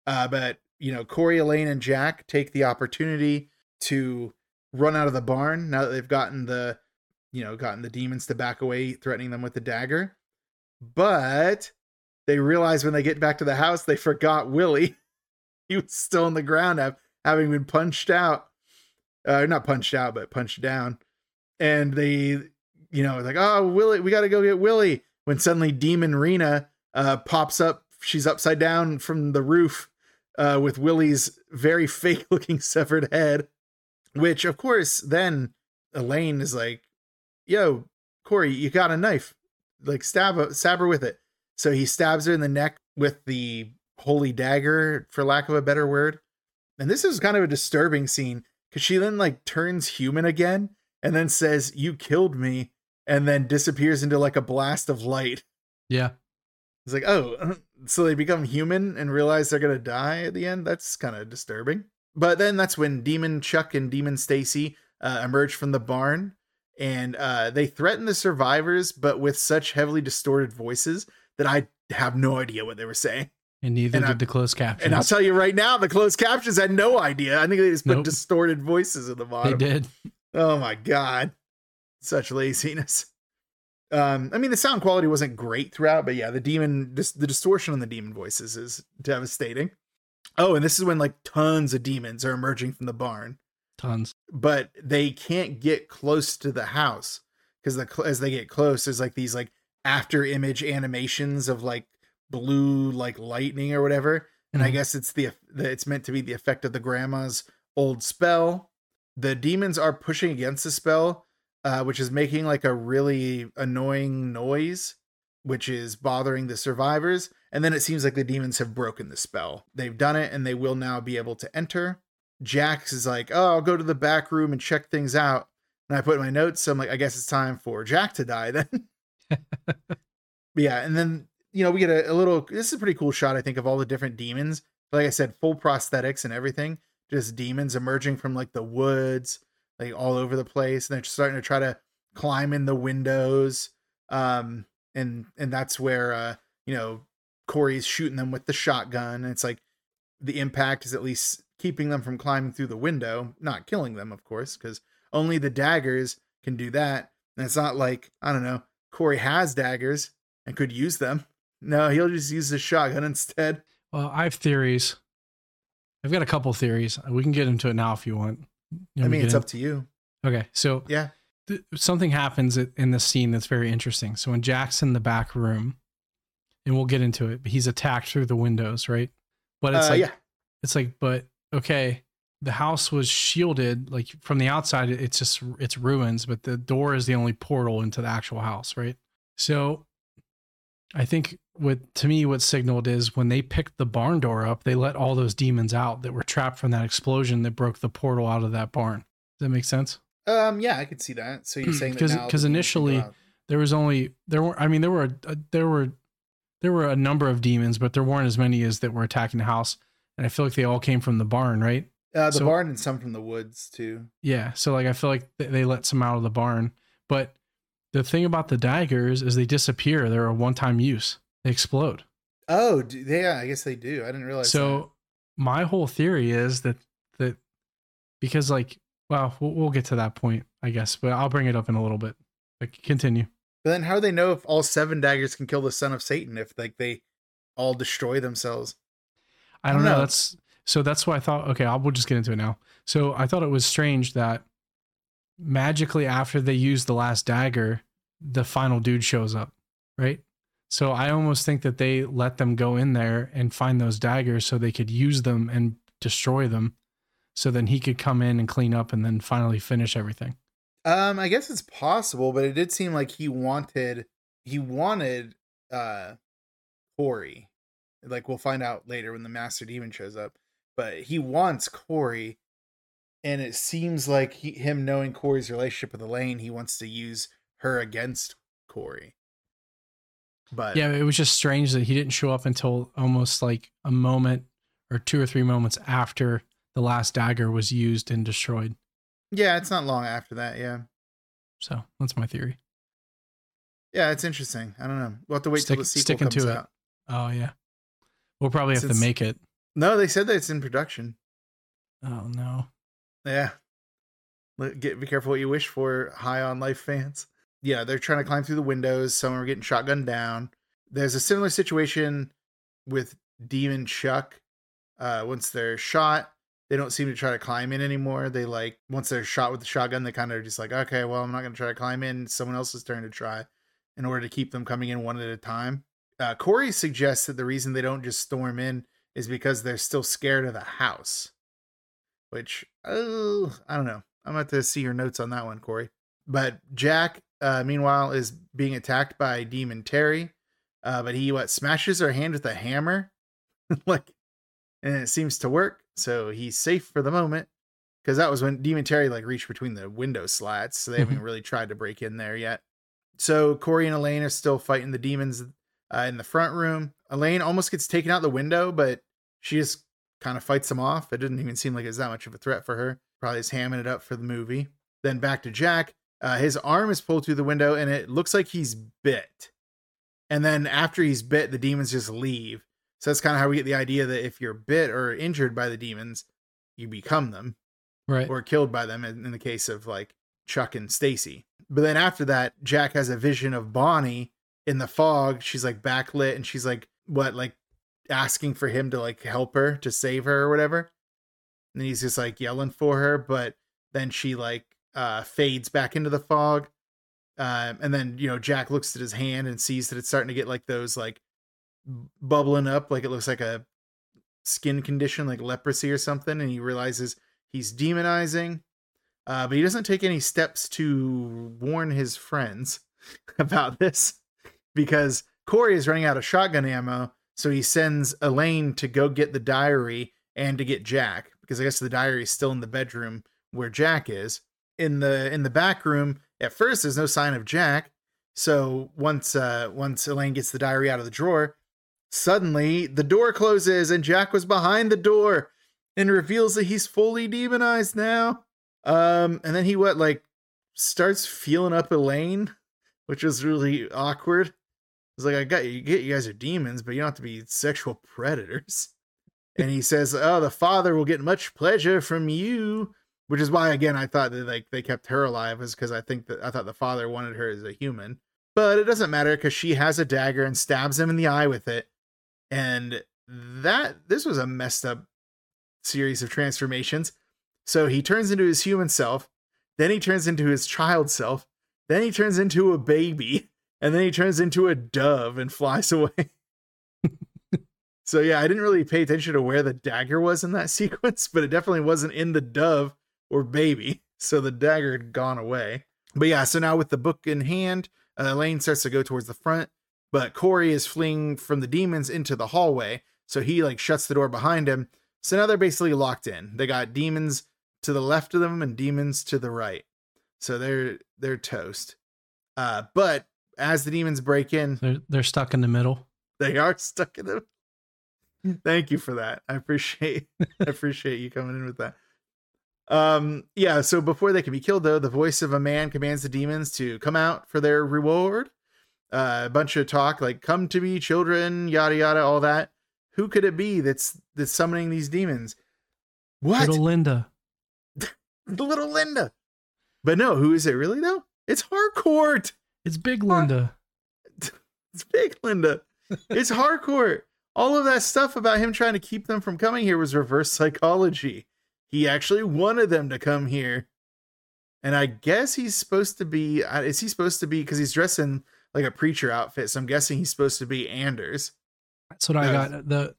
Uh, but you know, Corey, Elaine, and Jack take the opportunity to run out of the barn now that they've gotten the, you know, gotten the demons to back away, threatening them with the dagger. But they realize when they get back to the house, they forgot Willie. he was still on the ground, having been punched out. Uh, not punched out, but punched down. And they, you know, like, oh, Willie, we got to go get Willie. When suddenly Demon Rena uh, pops up, she's upside down from the roof uh, with Willie's very fake looking severed head. Which, of course, then Elaine is like, yo, Corey, you got a knife. Like, stab, stab her with it. So he stabs her in the neck with the holy dagger, for lack of a better word. And this is kind of a disturbing scene because she then like turns human again and then says, You killed me, and then disappears into like a blast of light. Yeah. It's like, oh, so they become human and realize they're gonna die at the end. That's kind of disturbing. But then that's when Demon Chuck and Demon Stacy uh, emerge from the barn, and uh, they threaten the survivors, but with such heavily distorted voices that I have no idea what they were saying. And neither And did I- the closed captions. And I'll tell you right now, the closed captions had no idea. I think they just put Nope. distorted voices in the bottom. they did. Oh my god. Such laziness. Um, I mean the sound quality wasn't great throughout, but yeah, the demon dis- the distortion on the demon voices is devastating. Oh, and this is when like tons of demons are emerging from the barn, Tons. but they can't get close to the house because the cl- as they get close, there's like these like after image animations of like blue like lightning or whatever. And I Mhm. guess it's the, the it's meant to be the effect of the grandma's old spell. The demons are pushing against the spell, uh, which is making like a really annoying noise, which is bothering the survivors. And then it seems like the demons have broken the spell. They've done it, and they will now be able to enter. Jax is like, "Oh, I'll go to the back room and check things out." And I put my notes, so I'm like, "I guess it's time for Jack to die then." Yeah, and then you know we get a, a little. This is a pretty cool shot, I think, of all the different demons. Like I said, full prosthetics and everything. Just demons emerging from like the woods, like all over the place, and they're starting to try to climb in the windows. Um, and and that's where uh, you know Corey's shooting them with the shotgun, and it's like the impact is at least keeping them from climbing through the window, not killing them, of course, because only the daggers can do that. And it's not like I don't know Corey has daggers and could use them. No, he'll just use the shotgun instead. Well, I have theories. I've got a couple theories. We can get into it now if you want. I mean, it's get up to you. Okay, so Yeah. th- something happens in this scene that's very interesting. So when Jack's in the back room, and we'll get into it, but he's attacked through the windows, right? But it's Uh, like yeah. it's like, but okay, the house was shielded, like from the outside, it's just it's ruins, but the door is the only portal into the actual house, right? So I think what to me what signaled is when they picked the barn door up, they let all those demons out that were trapped from that explosion that broke the portal out of that barn. Does that make sense? Um, yeah, I could see that. So you're saying that 'Cause- now 'cause the demons can go initially- There was only there were I mean there were a, there were there were a number of demons, but there weren't as many as that were attacking the house. And I feel like they all came from the barn, right? uh, the so- barn and some from the woods too. Yeah. So like I feel like th- they let some out of the barn, but the thing about the daggers is they disappear. They're a one-time use. They explode. Oh, do, yeah, I guess they do. I didn't realize. So my whole theory is that that because like well we'll, we'll get to that point I guess, but I'll bring it up in a little bit. Like continue. But then how do they know if all seven daggers can kill the son of Satan if like they all destroy themselves? I don't know. That's so that's why I thought okay, I'll we'll just get into it now. So I thought it was strange that magically after they use the last dagger, the final dude shows up, right? So I almost think that they let them go in there and find those daggers so they could use them and destroy them. So then he could come in and clean up and then finally finish everything. Um, I guess it's possible, but it did seem like he wanted he wanted uh Corey. Like we'll find out later when the Master Demon shows up. But he wants Corey, and it seems like he, him knowing Corey's relationship with Elaine, he wants to use her against Corey. But yeah, it was just strange that he didn't show up until almost like a moment or two or three moments after the last dagger was used and destroyed. Yeah, it's not long after that. Yeah. So that's my theory. Yeah, it's interesting. I don't know. We'll have to wait Stick, till the sequel comes to out. it. Oh yeah, we'll probably have Since- to make it. No, they said that it's in production. Oh no. Yeah. Get be careful what you wish for, high on life fans. Yeah, they're trying to climb through the windows. Some are getting shotgunned down. There's a similar situation with Demon Chuck. Uh, once they're shot, they don't seem to try to climb in anymore. They like once they're shot with the shotgun, they kind of just like, okay, well, I'm not gonna try to climb in. Someone else's turn to try, in order to keep them coming in one at a time. Uh, Corey suggests that the reason they don't just storm in is because they're still scared of the house which oh i don't know i'm about to see your notes on that one corey but jack uh meanwhile is being attacked by demon terry uh but he what smashes her hand with a hammer like and it seems to work so he's safe for the moment because that was when demon terry like reached between the window slats so they haven't really tried to break in there yet so corey and elaine are still fighting the demons uh, in the front room elaine almost gets taken out the window but she just kind of fights them off. It didn't even seem like it was that much of a threat for her. Probably is hamming it up for the movie. Then back to Jack. Uh, his arm is pulled through the window and it looks like he's bit. And then after he's bit, the demons just leave. So that's kind of how we get the idea that if you're bit or injured by the demons, you become them Right. or killed by them in, in the case of like Chuck and Stacy. But then after that, Jack has a vision of Bonnie in the fog. She's like backlit and she's like, what, like asking for him to like help her to save her or whatever. And he's just like yelling for her, but then she like uh fades back into the fog. Um, and then you know Jack looks at his hand and sees that it's starting to get like those like bubbling up, like it looks like a skin condition, like leprosy or something, and he realizes he's demonizing. Uh, but he doesn't take any steps to warn his friends about this because Corey is running out of shotgun ammo. So he sends Elaine to go get the diary and to get Jack because I guess the diary is still in the bedroom where Jack is. In the in the back room, at first there's no sign of Jack. So once uh once Elaine gets the diary out of the drawer, suddenly the door closes and Jack was behind the door and reveals that he's fully demonized now. Um and then he what like starts feeling up Elaine, which was really awkward. It's like I got you, get you guys are demons, but you don't have to be sexual predators. And he says, "Oh, the father will get much pleasure from you," which is why again I thought that like they kept her alive is because I think that I thought the father wanted her as a human, but it doesn't matter because she has a dagger and stabs him in the eye with it, and that this was a messed up series of transformations. So he turns into his human self, then he turns into his child self, then he turns into a baby and then he turns into a dove and flies away. so yeah, I didn't really pay attention to where the dagger was in that sequence, but it definitely wasn't in the dove or baby. So the dagger had gone away. But yeah, so now with the book in hand, uh, Elaine starts to go towards the front, but Corey is fleeing from the demons into the hallway. So he like shuts the door behind him. So now they're basically locked in. They got demons to the left of them and demons to the right. So they're they're toast. Uh, but as the demons break in, They're they're stuck in the middle. they are stuck in the. Thank you for that. I appreciate I appreciate you coming in with that. Um yeah, so before they can be killed though, the voice of a man commands the demons to come out for their reward. uh, a bunch of talk like "Come to me, children," yada yada, all that. Who could it be that's that's summoning these demons? What? Little Linda. the little Linda. But no, who is it really though? It's Harcourt. It's Big Linda. It's big Linda. It's Harcourt. All of that stuff about him trying to keep them from coming here was reverse psychology. He actually wanted them to come here. And I guess he's supposed to be uh, is he supposed to be cuz he's dressed in like a preacher outfit, so I'm guessing he's supposed to be Anders. That's what I got. The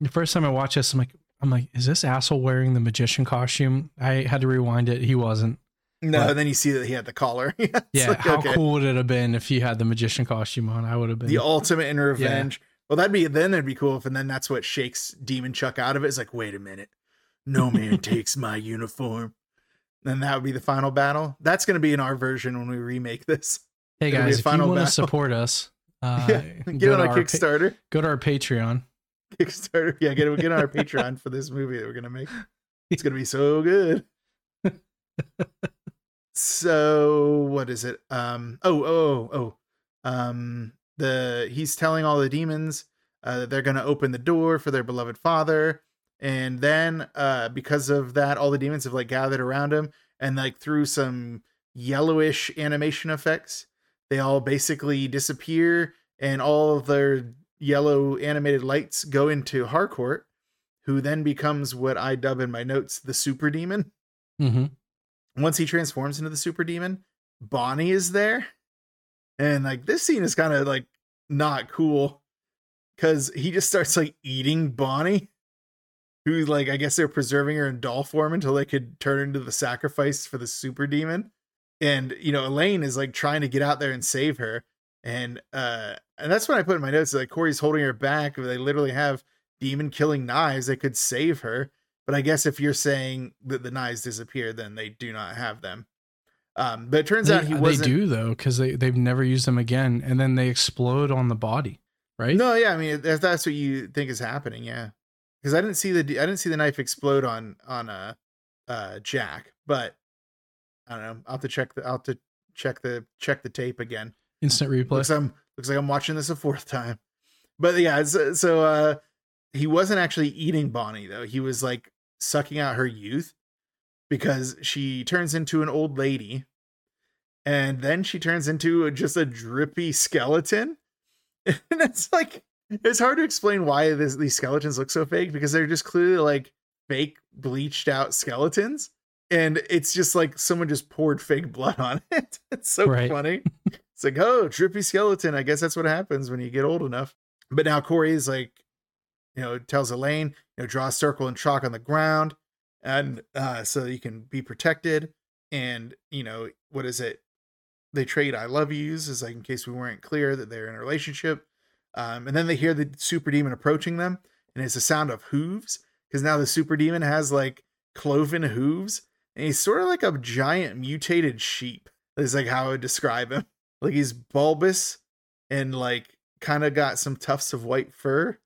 the first time I watched this, I'm like, I'm like, is this asshole wearing the magician costume? I had to rewind it. He wasn't. No, What? and then you see that he had the collar. It's Yeah. like, how okay. cool would it have been if he had the magician costume on? I would have been. the ultimate in revenge. Well, that'd be then it'd be cool if and then that's what shakes Demon Chuck out of it. It's like, wait a minute, no man takes my uniform. Then that would be the final battle. That's going to be in our version when we remake this. hey it'll guys, if you want to support us, uh, yeah, go, get on to our our pa- Kickstarter. go to our Patreon. Kickstarter. Yeah, get get on our Patreon for this movie that we're gonna make. It's gonna be so good. so what is it? Um. Oh. Oh. Oh. Um. The he's telling all the demons uh, that they're gonna open the door for their beloved father, and then uh, because of that, all the demons have like gathered around him, and like through some yellowish animation effects, they all basically disappear, and all of their yellow animated lights go into Harcourt, who then becomes what I dub in my notes the super demon. hmm Once he transforms into the super demon, Bonnie is there. And like this scene is kind of like not cool because he just starts like eating Bonnie, who like I guess they're preserving her in doll form until they could turn her into the sacrifice for the super demon. And you know, Elaine is like trying to get out there and save her. And uh and that's what I put in my notes. Like Corey's holding her back. They literally have demon killing knives that could save her. But I guess if you're saying that the knives disappear, then they do not have them. Um, but it turns They, out he wasn't. They do though, because they they've never used them again, and then they explode on the body, right? No, yeah, I mean if that's what you think is happening, yeah. Because I didn't see the I didn't see the knife explode on on uh uh Jack, but I don't know. I'll have to check the I'll have to check the check the tape again. Instant replay. Looks I'm looks like I'm watching this a fourth time. But yeah, so, so uh he wasn't actually eating Bonnie though. He was like sucking out her youth because she turns into an old lady and then she turns into a, just a drippy skeleton. And it's like it's hard to explain why this, these skeletons look so fake because they're just clearly like fake bleached out skeletons and it's just like someone just poured fake blood on it. It's so Right. funny. It's like, oh, trippy skeleton. I guess that's what happens when you get old enough. But now Corey is like, you know, tells Elaine, you know, draw a circle and chalk on the ground, and uh, so you can be protected. And you know, what is it? They trade "I love yous" is like in case we weren't clear that they're in a relationship. Um, and then they hear the super demon approaching them, and it's the sound of hooves because now the super demon has like cloven hooves, and he's sort of like a giant mutated sheep. Is like how I would describe him. Like he's bulbous and like kind of got some tufts of white fur.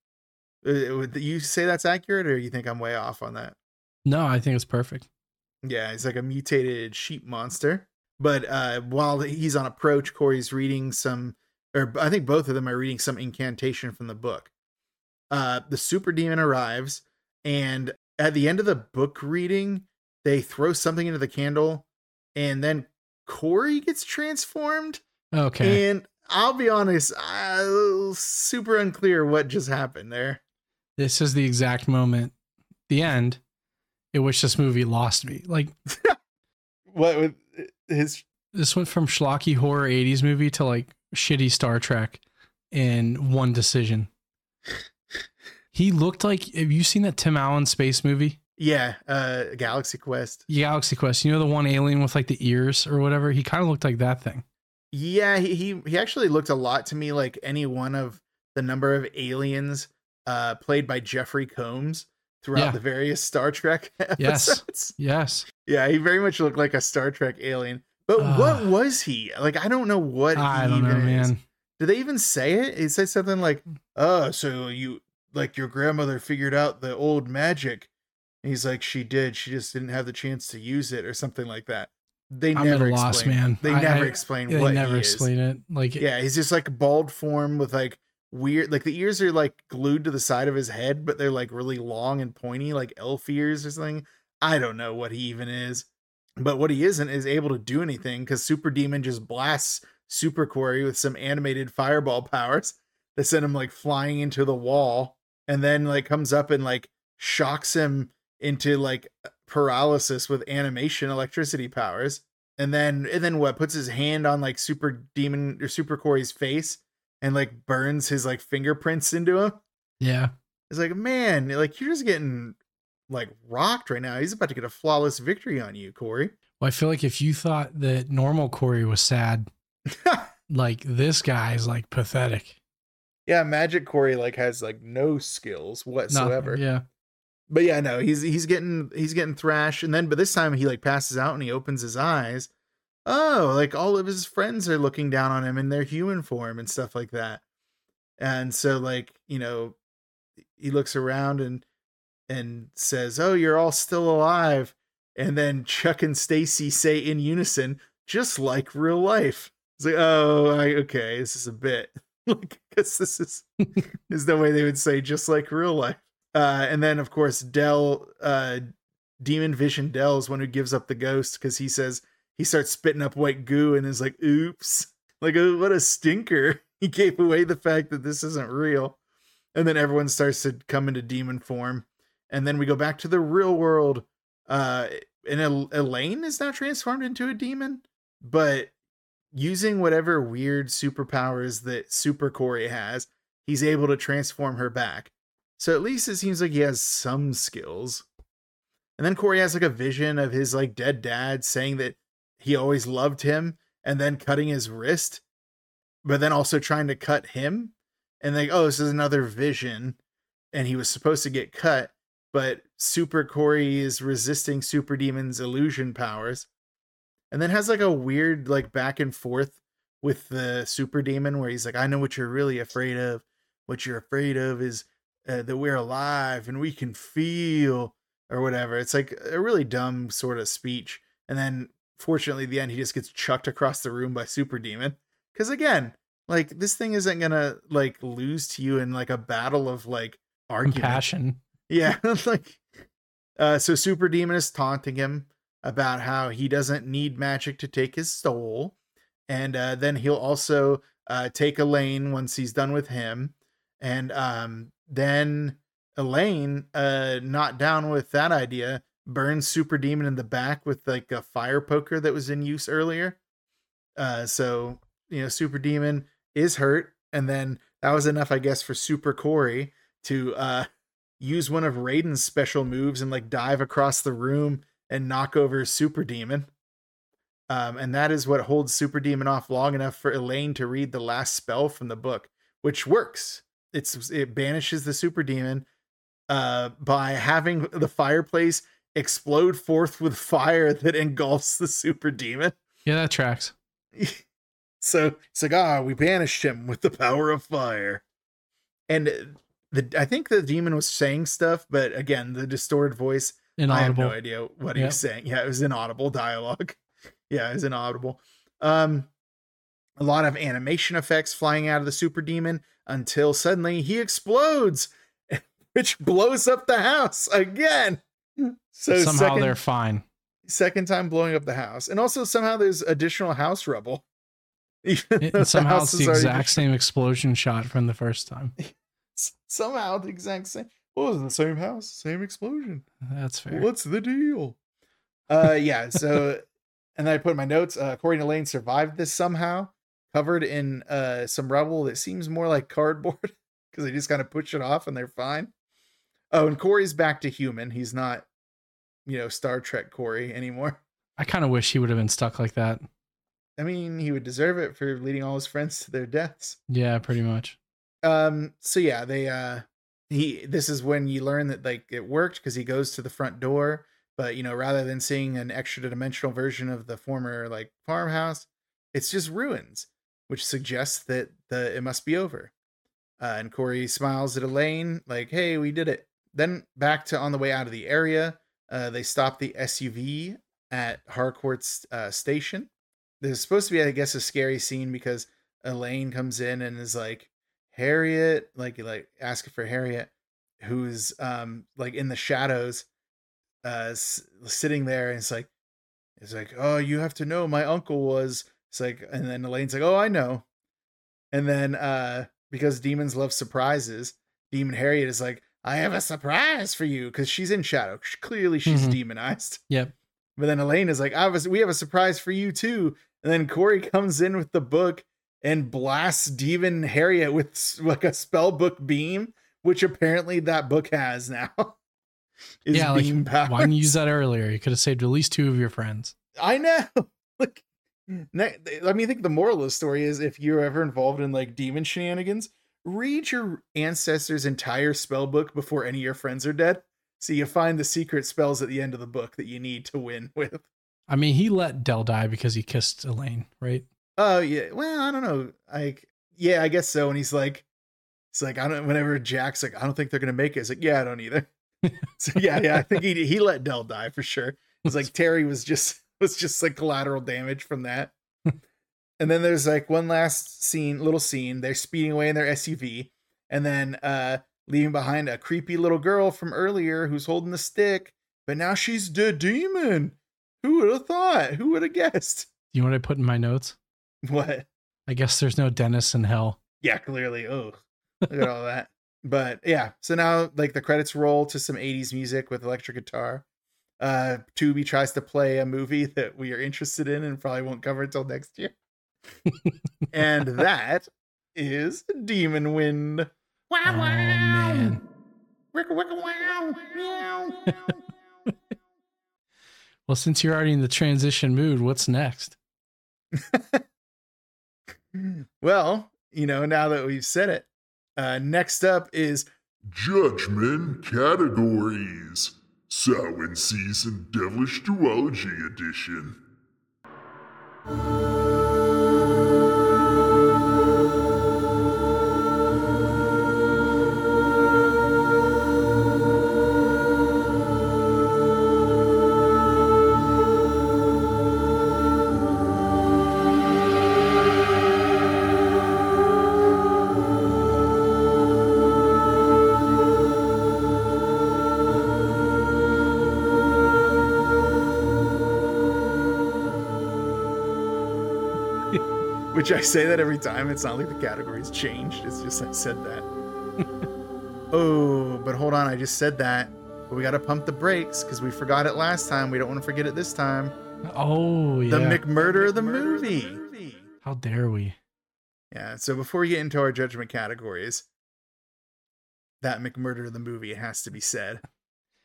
Uh, Would you say that's accurate, or you think I'm way off on that? no, I think it's perfect. Yeah, he's like a mutated sheep monster. But uh, while he's on approach, Corey's reading some, or I think both of them are reading some incantation from the book. Uh, the super demon arrives, and at the end of the book reading, they throw something into the candle, and then Corey gets transformed. Okay. And I'll be honest, uh, super unclear what just happened there. this is the exact moment, the end, in which this movie lost me. Like What with his this went from schlocky horror 80s movie to like shitty Star Trek in one decision. He looked like have you seen that Tim Allen space movie? yeah, uh, Galaxy Quest. Galaxy Quest. You know the one alien with like the ears or whatever? He kind of looked like that thing. Yeah, he, he he actually looked a lot to me like any one of the number of aliens uh played by Jeffrey Combs throughout Yeah. the various Star Trek Yes. Yes. Yeah, he very much looked like a Star Trek alien. But Ah. what was he? Like I don't know what I he don't know, is. man. Did they even say it? It said something like, "Oh, so you like your grandmother figured out the old magic." And he's like, "She did. She just didn't have the chance to use it, or something like that." they I'm never a loss, man. They I- never I- explain They never he is. explain it. Like, Yeah, he's just like bald form with like weird, like the ears are like glued to the side of his head, but they're like really long and pointy, like elf ears or something. I don't know what he even is, but what he isn't is able to do anything because Super Demon just blasts Super Corey with some animated fireball powers that send him like flying into the wall, and then like comes up and like shocks him into like paralysis with animation electricity powers and then and then what puts his hand on like super demon or super corey's face and like burns his like fingerprints into him yeah. it's like man like you're just getting like rocked right now he's about to get a flawless victory on you corey Well, I feel like if you thought that normal Corey was sad, like this guy is like pathetic. yeah magic corey like has like no skills Nothing. whatsoever Yeah. but yeah no he's he's getting he's getting thrashed and then but this time he like passes out and he opens his eyes oh like all of his friends are looking down on him in their human form and stuff like that and so like you know he looks around and and says oh you're all still alive. And then chuck and stacy say in unison just like real life. It's like oh I, okay this is a bit. Like because this is is the way they would say just like real life. Uh and then of course dell uh demon vision dell is one who gives up the ghost because he says he starts spitting up white goo and is like oops. Like oh, what a stinker. He gave away the fact that this isn't real. And then everyone starts to come into demon form and then we go back to the real world uh and El- elaine is now transformed into a demon but using whatever weird superpowers that super corey has he's able to transform her back. So at least it seems like he has some skills. And then corey has like a vision of his like dead dad saying that he always loved him and then cutting his wrist but then also trying to cut him. And like oh this is another vision and he was supposed to get cut but super corey is resisting super demon's illusion powers and then has like a weird like back and forth with the super demon where he's like i know what you're really afraid of. What you're afraid of is uh, that we're alive and we can feel or whatever. It's like a really dumb sort of speech and then fortunately at the end he just gets chucked across the room by super demon because again like this thing isn't gonna like lose to you in like a battle of like argument. Compassion. Yeah, like uh so Super Demon is taunting him about how he doesn't need magic to take his soul. And uh then he'll also uh take Elaine once he's done with him. And um then Elaine, uh not down with that idea, burns Super Demon in the back with like a fire poker that was in use earlier. Uh so you know, Super Demon is hurt, and then that was enough, I guess, for Super Corey to uh use one of Raiden's special moves and like dive across the room and knock over Super Demon. Um, and that is what holds Super Demon off long enough for Elaine to read the last spell from the book, which works. It's it banishes the Super Demon uh, by having the fireplace explode forth with fire that engulfs the Super Demon. Yeah, that tracks. so it's like, ah, we banished him with the power of fire. And the I think the demon was saying stuff, but again, the distorted voice, I have no idea what he Yep. was saying. Yeah, it was inaudible dialogue. yeah, it was inaudible. Um a lot of animation effects flying out of the super demon until suddenly he explodes, which blows up the house again. So Somehow second, they're fine. second time blowing up the house. And also somehow there's additional house rubble. Even It- somehow it's the exact same explosion shot from the first time. Somehow the exact same. What was the same house, same explosion? That's fair. What's the deal? Uh, yeah. So, and then I put in my notes. Uh, Corey and Elaine survived this somehow, covered in uh some rubble that seems more like cardboard because they just kind of push it off and they're fine. Oh, and Corey's back to human. He's not, you know, Star Trek Corey anymore. I kind of wish he would have been stuck like that. I mean, he would deserve it for leading all his friends to their deaths. Yeah, pretty much. Um so yeah they uh he this is when you learn that like it worked because he goes to the front door but you know rather than seeing an extra dimensional version of the former like farmhouse it's just ruins which suggests that the it must be over uh, and corey smiles at elaine like hey we did it then back to on the way out of the area uh they stop the suv at Harcourt's uh, station. There's supposed to be, I guess, a scary scene because Elaine comes in and is like, Harriet, like like asking for Harriet, who's um like in the shadows, uh s- sitting there, and it's like, it's like, oh, you have to know, my uncle was. It's like, and then Elaine's like, oh, I know, and then uh because demons love surprises, Demon Harriet is like, I have a surprise for you because she's in shadow. Sh- Clearly, she's Mhm. demonized. Yep. But then Elaine is like, I was, we have a surprise for you too. And then Corey comes in with the book and blasts Demon Harriet with like a spell book beam, which apparently that book has now. is yeah, like beam powers. why didn't you use that earlier? You could have saved at least two of your friends. I know. Like, I mean, I think the moral of the story is if you're ever involved in like demon shenanigans, read your ancestors' entire spell book before any of your friends are dead. So you find the secret spells at the end of the book that you need to win with. I mean, he let Dell die because he kissed Elaine, right? Oh yeah. Well, I don't know. Like, yeah, I guess so. And he's like, it's like I don't. Whenever Jack's like, I don't think they're gonna make it. It's like, yeah, I don't either. so yeah, yeah. I think he he let Dell die for sure. It's like Terry was just was just like collateral damage from that. and then there's like one last scene, little scene. They're speeding away in their SUV, and then uh leaving behind a creepy little girl from earlier who's holding the stick, but now she's the demon. Who would have thought? Who would have guessed? you know what I put in my notes? What? I guess there's no Dennis in hell. Yeah, clearly. Oh, look at all that. But yeah, so now like the credits roll to some 80s music with electric guitar. Uh Tubi tries to play a movie that we are interested in and probably won't cover until next year. and that is Demon Wind. Wow, Oh man. Wicka, wicka, wow. Meow. Well, since you're already in the transition mood, what's next? Well, you know, now that we've said it, uh next up is Judgment Categories Samhain Season Devilish Duology Edition. Which I say that every time. It's not like the categories changed. It's just I said that. oh, but hold on, I just said that. But we gotta pump the brakes because we forgot it last time. We don't want to forget it this time. Oh yeah. The McMurder of the movie. How dare we? Yeah. So before we get into our judgment categories, that McMurder of the movie has to be said.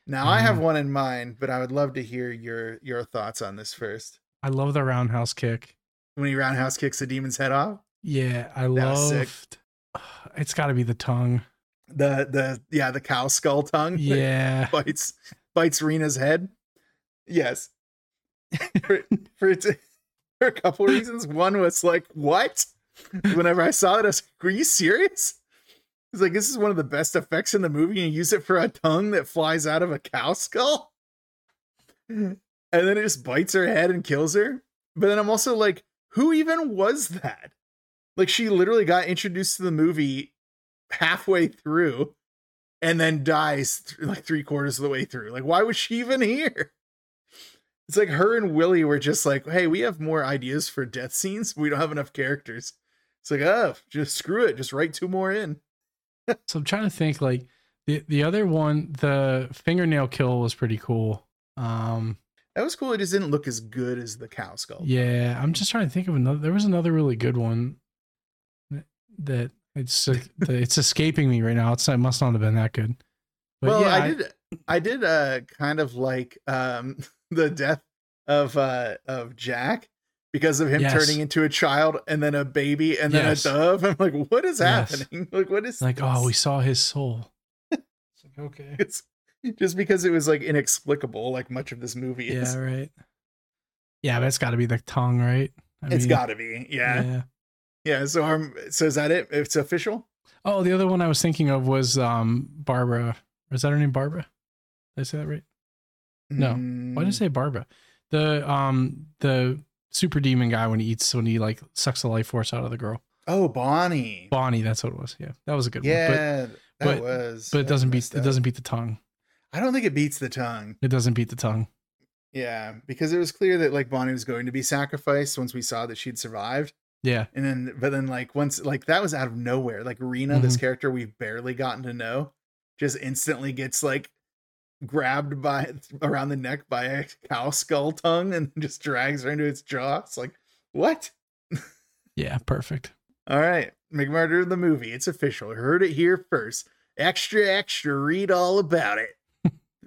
Now I have Mhm. one in mind, but I would love to hear your your thoughts on this first. I love the roundhouse kick. When he roundhouse kicks the demon's head off, Yeah, I loved. It's got to be the tongue. the the yeah the cow skull tongue. Yeah. bites bites Rena's head. Yes. for for, for a couple reasons. One was like, what? Whenever I saw it, I was like, are you serious? It's like this is one of the best effects in the movie, and you use it for a tongue that flies out of a cow skull. And then it just bites her head and kills her. But then I'm also like, who even was that? Like she literally got introduced to the movie halfway through and then dies th- like three quarters of the way through. Like, why was she even here? It's like her and Willie were just like, hey, we have more ideas for death scenes. We don't have enough characters. It's like, oh, just screw it. Just write two more in. So I'm trying to think like the the other one, the fingernail kill was pretty cool. Um That was cool. It just didn't look as good as the cow skull. yeah, I'm just trying to think of another there was another really good one that- it's it's escaping me right now. It's it must not have been that good. But well, yeah, I did I did uh kind of like um the death of uh of Jack because of him Yes. turning into a child and then a baby and then Yes. a dove. I'm like, what is Yes. happening? Like, what is like oh, we saw his soul. It's like okay. it's just because it was like inexplicable, like much of this movie is. Yeah, right. Yeah, but it's got to be the tongue, right? I It's got to be, yeah. yeah, yeah. So, um, so is that it? It's official. Oh, the other one I was thinking of was um Barbara. Is that her name, Barbara? Did I say that right? No. Why did I Mm, say Barbara? The um the super demon guy when he eats when he like sucks the life force out of the girl. Oh, Bonnie. Bonnie, that's what it was. Yeah, that was a good one. Yeah, that but- was. But, but it doesn't beat messed it doesn't beat the tongue. I don't think it beats the tongue. It doesn't beat the tongue. Yeah, because it was clear that like Bonnie was going to be sacrificed once we saw that she'd survived. Yeah. And then, but then, like, once, like, that was out of nowhere. Like, Rena, this Mhm. character we've barely gotten to know, just instantly gets, like, grabbed by around the neck by a cow skull tongue and just drags her into its jaw. It's like, what? Yeah, perfect. All right. McMurder the movie. It's official. Heard it here first. Extra, extra, read all about it.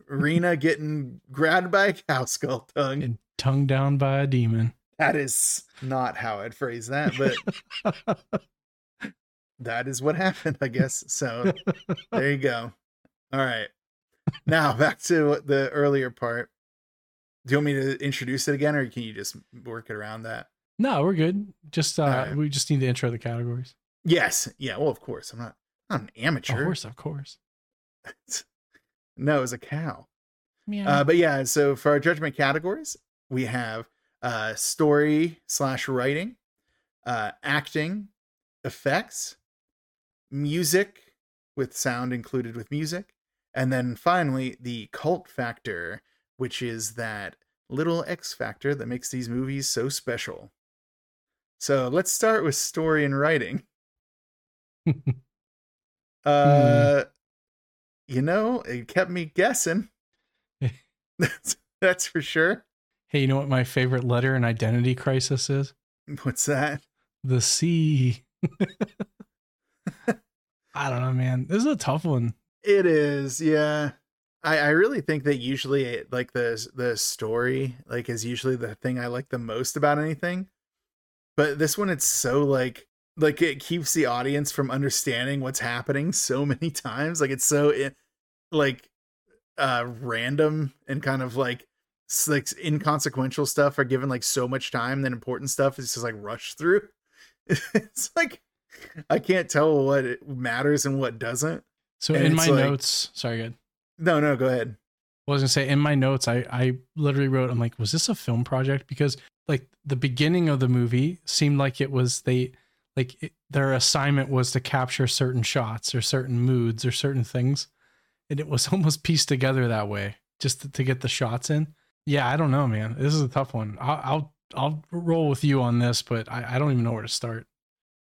Rena getting grabbed by a cow skull tongue. And tongue down by a demon. That is not how I'd phrase that, but that is what happened, I guess. So there you go. All right. Now back to the earlier part. Do you want me to introduce it again, or can you just work it around that? no, we're good. Just uh Alright. we just need to intro the categories. Yes. Yeah. Well, of course. I'm not. I'm not an amateur. Of course, of course. no, it was a cow. Meow. Uh, but yeah, so for our judgment categories, we have uh, story slash writing, uh, acting, effects, music with sound included with music, and then finally the cult factor, which is that little X factor that makes these movies so special. So let's start with story and writing. Uh, you know, it kept me guessing. that's that's for sure. hey, you know what my favorite letter in Identity Crisis is? What's that? The C. I don't know, man. This is a tough one. It is, yeah. I I really think that usually it- like the the story like is usually the thing I like the most about anything. But this one it's so like like it keeps the audience from understanding what's happening so many times. Like it's so like uh random and kind of like like inconsequential stuff are given like so much time then important stuff is just like rushed through. it's like I can't tell what it matters and what doesn't. So And in my like- notes, sorry, good. No, no, go ahead. I was gonna say in my notes, I I literally wrote, I'm like, was this a film project? Because like the beginning of the movie seemed like it was they like it, their assignment was to capture certain shots or certain moods or certain things, and it was almost pieced together that way just to, to get the shots in. Yeah, I don't know, man. This is a tough one. I'll I'll, I'll roll with you on this, but I, I don't even know where to start.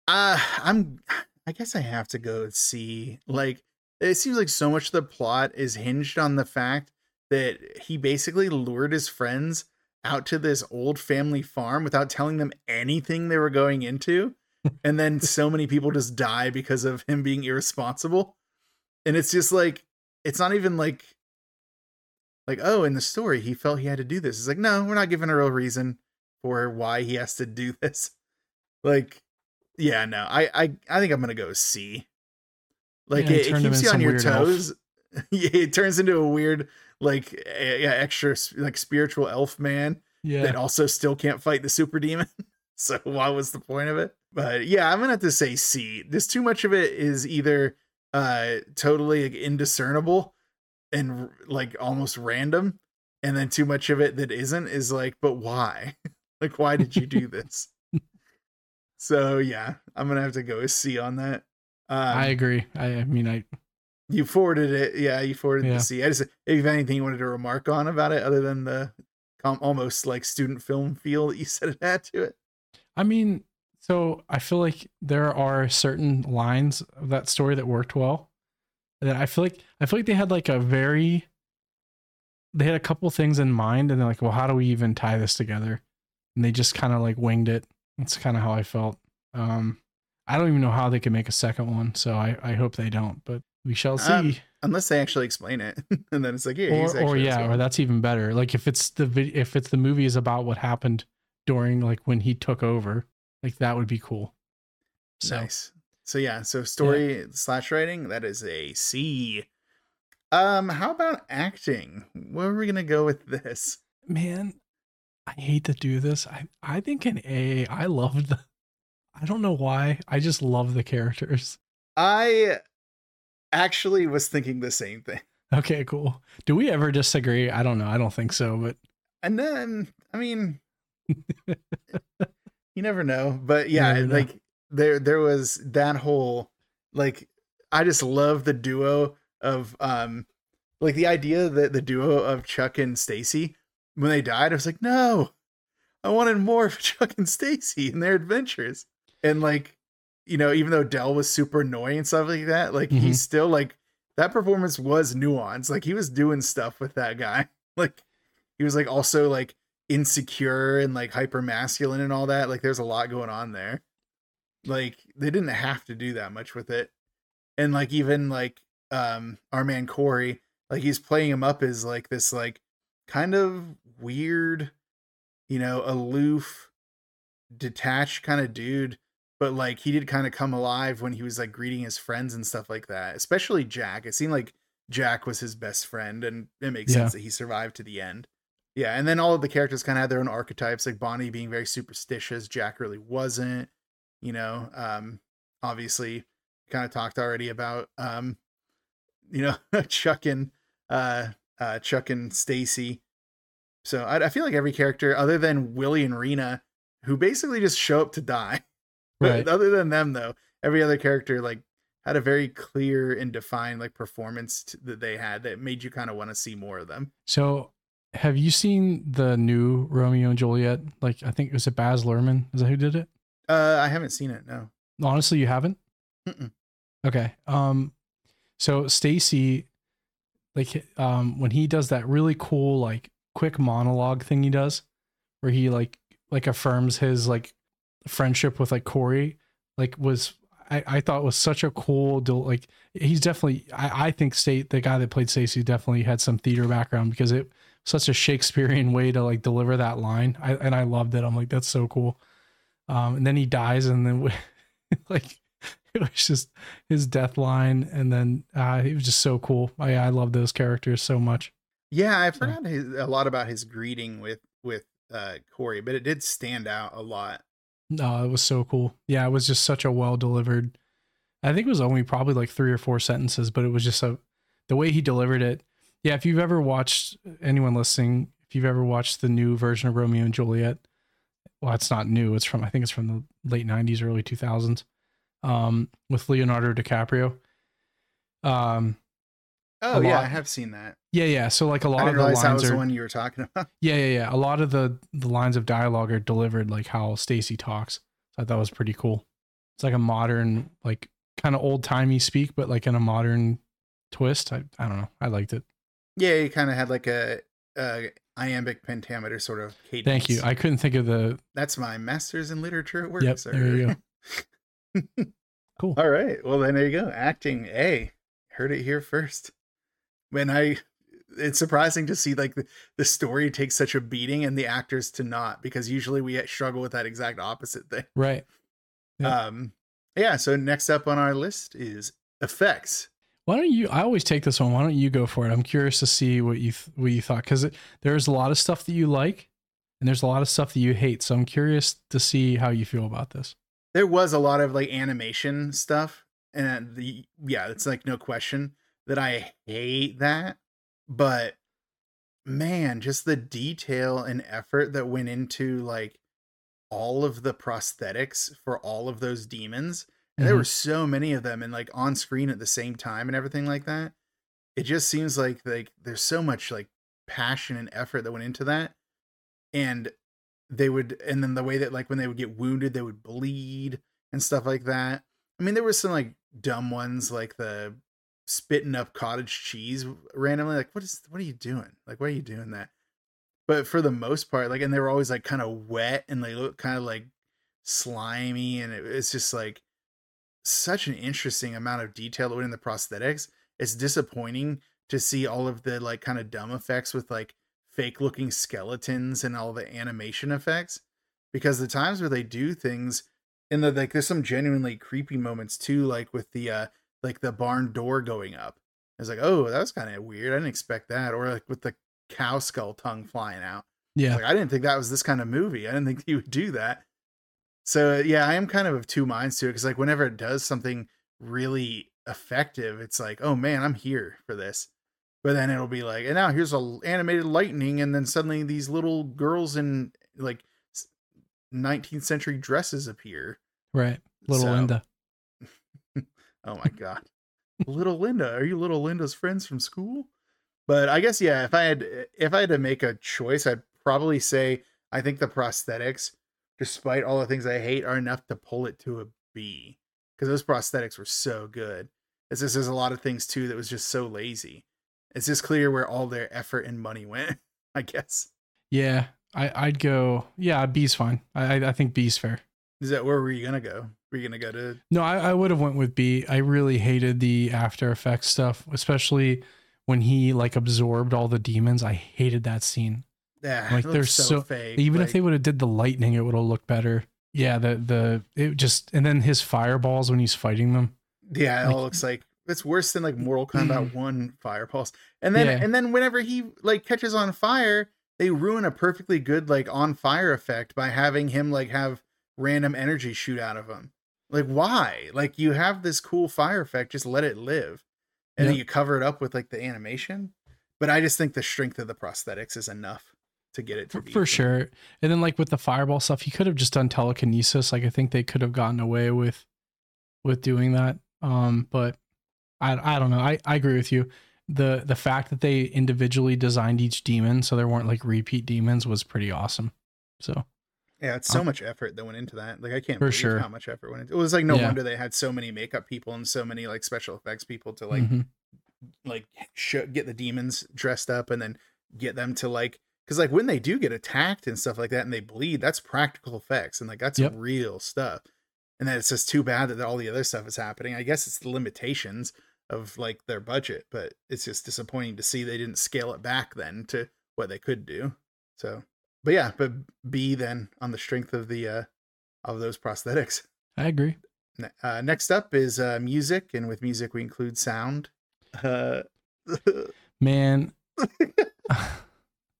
Uh I'm I guess I have to go see like it seems like so much of the plot is hinged on the fact that he basically lured his friends out to this old family farm without telling them anything they were going into. And then so many people just die because of him being irresponsible. And it's just like it's not even like like oh in the story he felt he had to do this. It's like no, we're not giving a real reason for why he has to do this. Like yeah, no, I I I think I'm gonna go C. Like Yeah, it, it keeps you on your toes. yeah, it turns into a weird like yeah extra like spiritual elf man Yeah, that also still can't fight the super demon. so what was the point of it? But yeah, I'm gonna have to say C. There's too much of it is either uh totally like, indiscernible and like almost random, and then too much of it that isn't is like, but why? like why did you do this? so yeah, I'm gonna have to go with C on that. Um, I agree. I, I mean, I you forwarded it, yeah. You forwarded Yeah. the C. I just if anything you wanted to remark on about it, other than the almost like student film feel that you said it had to it. I mean, so I feel like there are certain lines of that story that worked well. That I feel like I feel like they had like a very they had a couple things in mind and they're like, well, how do we even tie this together? And they just kind of like winged it. That's kind of how I felt. Um I don't even know how they could make a second one, so I, I hope they don't, but we shall see. Um, Unless they actually explain it, and then it's like, yeah, he's or, or yeah, or that's even better. Like if it's the if it's the movie is about what happened during like when he took over, like that would be cool. So nice. So yeah, so story slash writing that is a C. Um, how about acting? Where are we gonna go with this? man, I hate to do this. I I think an A. I loved the. I don't know why. I just love the characters. I actually was thinking the same thing. Okay, cool. Do we ever disagree? I don't know. I don't think so, but And then I mean, you never know, but yeah, never know. like there there was that whole like I just love the duo of um like the idea that the duo of Chuck and Stacy when they died, I was like, no, I wanted more of Chuck and Stacy and their adventures. And like, you know, even though Dell was super annoying and stuff like that, like Mhm. he's still like that performance was nuanced. Like he was doing stuff with that guy. Like he was like also like insecure and like hyper masculine and all that. Like there's a lot going on there. Like they didn't have to do that much with it. And like even like um our man Corey, like he's playing him up as like this like kind of weird, you know, aloof, detached kind of dude. But like he did kind of come alive when he was like greeting his friends and stuff like that. Especially Jack. It seemed like Jack was his best friend, and it makes Yeah. sense that he survived to the end. Yeah, and then all of the characters kind of had their own archetypes, like Bonnie being very superstitious, Jack really wasn't. You know, um, obviously, kind of talked already about, um, you know, Chuck and uh, uh, Chuck and Stacy. So I, I feel like every character, other than Willie and Rena, who basically just show up to die. But Right. other than them, though, every other character like had a very clear and defined like performance t- that they had that made you kind of want to see more of them. So, have you seen the new Romeo and Juliet? Like, I think was it Baz Luhrmann? Is that who did it? Uh, I haven't seen it. No. Honestly, you haven't. Mm-mm. Okay. Um, so Stacy, like, um, when he does that really cool, like, quick monologue thing he does, where he like like affirms his like friendship with like Corey, like was I, I thought was such a cool del- like he's definitely I, I think state the guy that played Stacy definitely had some theater background because it such a Shakespearean way to like deliver that line. I and I loved it. I'm like, that's so cool. Um, and then he dies, and then like it was just his death line, and then uh, it was just so cool. I I love those characters so much. Yeah, I forgot his, a lot about his greeting with with uh Corey, but it did stand out a lot. No, it was so cool. Yeah, it was just such a well delivered. I think it was only probably like three or four sentences, but it was just a the way he delivered it. Yeah, if you've ever watched anyone listening, if you've ever watched the new version of Romeo and Juliet, well, it's not new. It's from I think it's from the late '90s, early 2000s, um, with Leonardo DiCaprio. Um, Oh yeah, lot. I have seen that. yeah, yeah. So like a lot of the realize that was are the one you were talking about. yeah, yeah, yeah. A lot of the the lines of dialogue are delivered like how Stacy talks. So I thought that was pretty cool. It's like a modern, like kind of old timey speak, but like in a modern twist. I I don't know. I liked it. Yeah, he kind of had like a, a iambic pentameter sort of cadence. Thank you. I couldn't think of the. That's my master's in literature at work. Yep, sir. there you go. Cool. All right. Well, then there you go. Acting A. Heard it here first. When I, it's surprising to see like the, the story takes such a beating and the actors to not, because usually we struggle with that exact opposite thing. Right. Yep. Um, yeah. So next up on our list is effects. Why don't you? I always take this one. Why don't you go for it? I'm curious to see what you th- what you thought because there's a lot of stuff that you like, and there's a lot of stuff that you hate. So I'm curious to see how you feel about this. There was a lot of like animation stuff, and the yeah, it's like no question that I hate that, but man, just the detail and effort that went into like all of the prosthetics for all of those demons. And there mm-hmm. were so many of them and like on screen at the same time and everything like that. It just seems like like there's so much like passion and effort that went into that. And they would and then the way that like when they would get wounded, they would bleed and stuff like that. I mean, there was some like dumb ones like the spitting up cottage cheese randomly. Like, what is what are you doing? Like, why are you doing that? But for the most part, like, and they were always like kind of wet and they look kind of like slimy, and it, it's just like such an interesting amount of detail that went in the prosthetics. It's disappointing to see all of the like kind of dumb effects with like fake looking skeletons and all the animation effects. Because the times where they do things and the like there's some genuinely creepy moments too like with the uh like the barn door going up. It's like oh that was kind of weird. I didn't expect that. Or like with the cow skull tongue flying out. Yeah. like i didn't think that was this kind of movie. I didn't think he would do that so yeah i am kind of of two minds to it because like whenever it does something really effective it's like oh man i'm here for this But then it'll be like, and now here's a animated lightning, and then suddenly these little girls in like 19th century dresses appear. Right. Little So- Linda. Oh my god. little Linda, are you little Linda's friends from school? But I guess yeah, if I had eh, if I had to make a choice, I'd probably say I think the prosthetics, despite all the things I hate, are enough to pull it to a B. Because those prosthetics were so good. It's just there's a lot of things too that was just so lazy. It's just clear where all their effort and money went, I guess. Yeah. I, I'd go, yeah, B's fine. I, I- think B's fair. Is that where were you gonna go? Were you gonna go to No, I, I would have went with B. I really hated the After Effects stuff, especially when he like absorbed all the demons. I hated that scene. Yeah, Like, they're looks so- fake. Even like- if they would have did the lightning, it would have looked better. Yeah, the the it just and then his fireballs when he's fighting them. Yeah, it Like- all looks like it's worse than like Mortal Kombat mm. One fire pulse. And then Yeah. and then whenever he like catches on fire, they ruin a perfectly good like on fire effect by having him like have random energy shoot out of him. Like why? Like you have this cool fire effect, just let it live. And then you cover it up with like the animation. But I just think the strength of the prosthetics is enough to get it to For, be for sure. And then like with the fireball stuff, he could have just done telekinesis. Like I think they could have gotten away with with doing that. Um, but I I don't know. I, I agree with you. The the fact that they individually designed each demon so there weren't like repeat demons was pretty awesome. So Yeah, it's so Um, much effort that went into that. Like I can't For believe sure. how much effort went into. It was like no Yeah. wonder they had so many makeup people and so many like special effects people to like mhm. like show, get the demons dressed up and then get them to like because like when they do get attacked and stuff like that and they bleed, that's practical effects and like that's Yep. real stuff. And then it's just too bad that all the other stuff is happening. I guess it's the limitations of like their budget, but it's just disappointing to see they didn't scale it back then to what they could do. So, but yeah, but B then on the strength of the uh of those prosthetics. I agree. Uh, next up is uh, music, and with music we include sound. Uh, Man.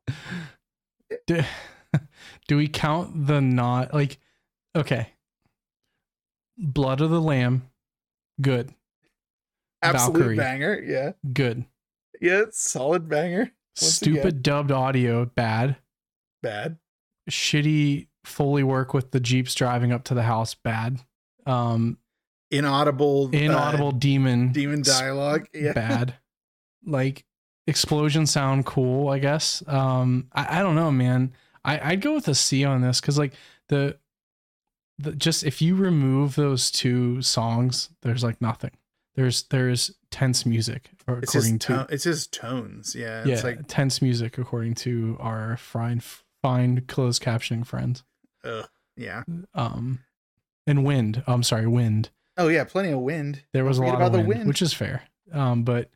do, do we count the not like okay. Blood of the Lamb, good. absolute Valkyrie. banger, yeah, Good. yeah, it's solid banger. Once Stupid again, dubbed audio, bad. bad. Shitty Foley work with the Jeeps driving up to the house, bad. Um Inaudible, uh, inaudible demon demon dialogue, yeah, bad. Like explosion sound cool, I guess. Um I, I don't know, man. I, I'd go with a C on this because like the the just if you remove those two songs, there's like nothing. There's there's tense music or It's according to to- it's just tones, yeah. yeah, It's like, tense music according to our fine fine closed captioning friends. ugh, yeah. Um and wind. I'm sorry, wind. Oh yeah, plenty of wind. There Don't was a lot of wind, wind. which is fair. Um, but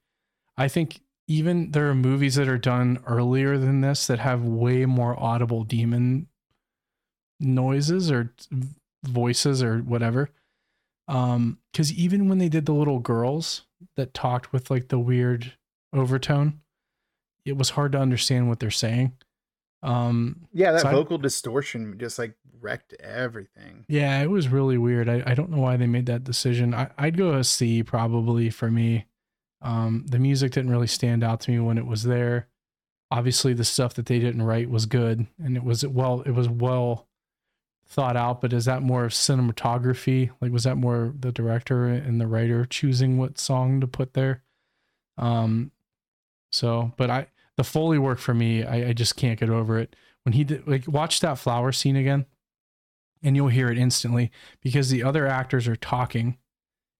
I think even there are movies that are done earlier than this that have way more audible demon noises or voices or whatever. Um, because even when they did the little girls that talked with like the weird overtone, it was hard to understand what they're saying. Um, Yeah, that So I- vocal distortion just like wrecked everything. Yeah, it was really weird. I, I don't know why they made that decision. I, I'd go a C probably for me. Um, the music didn't really stand out to me when it was there. Obviously, the stuff that they didn't write was good, and it was well, it was well thought out. But is that more of cinematography? Like, was that more the director and the writer choosing what song to put there? Um, so, but I the foley work for me, I, I just can't get over it. When he did, like, watch that flower scene again and you'll hear it instantly because the other actors are talking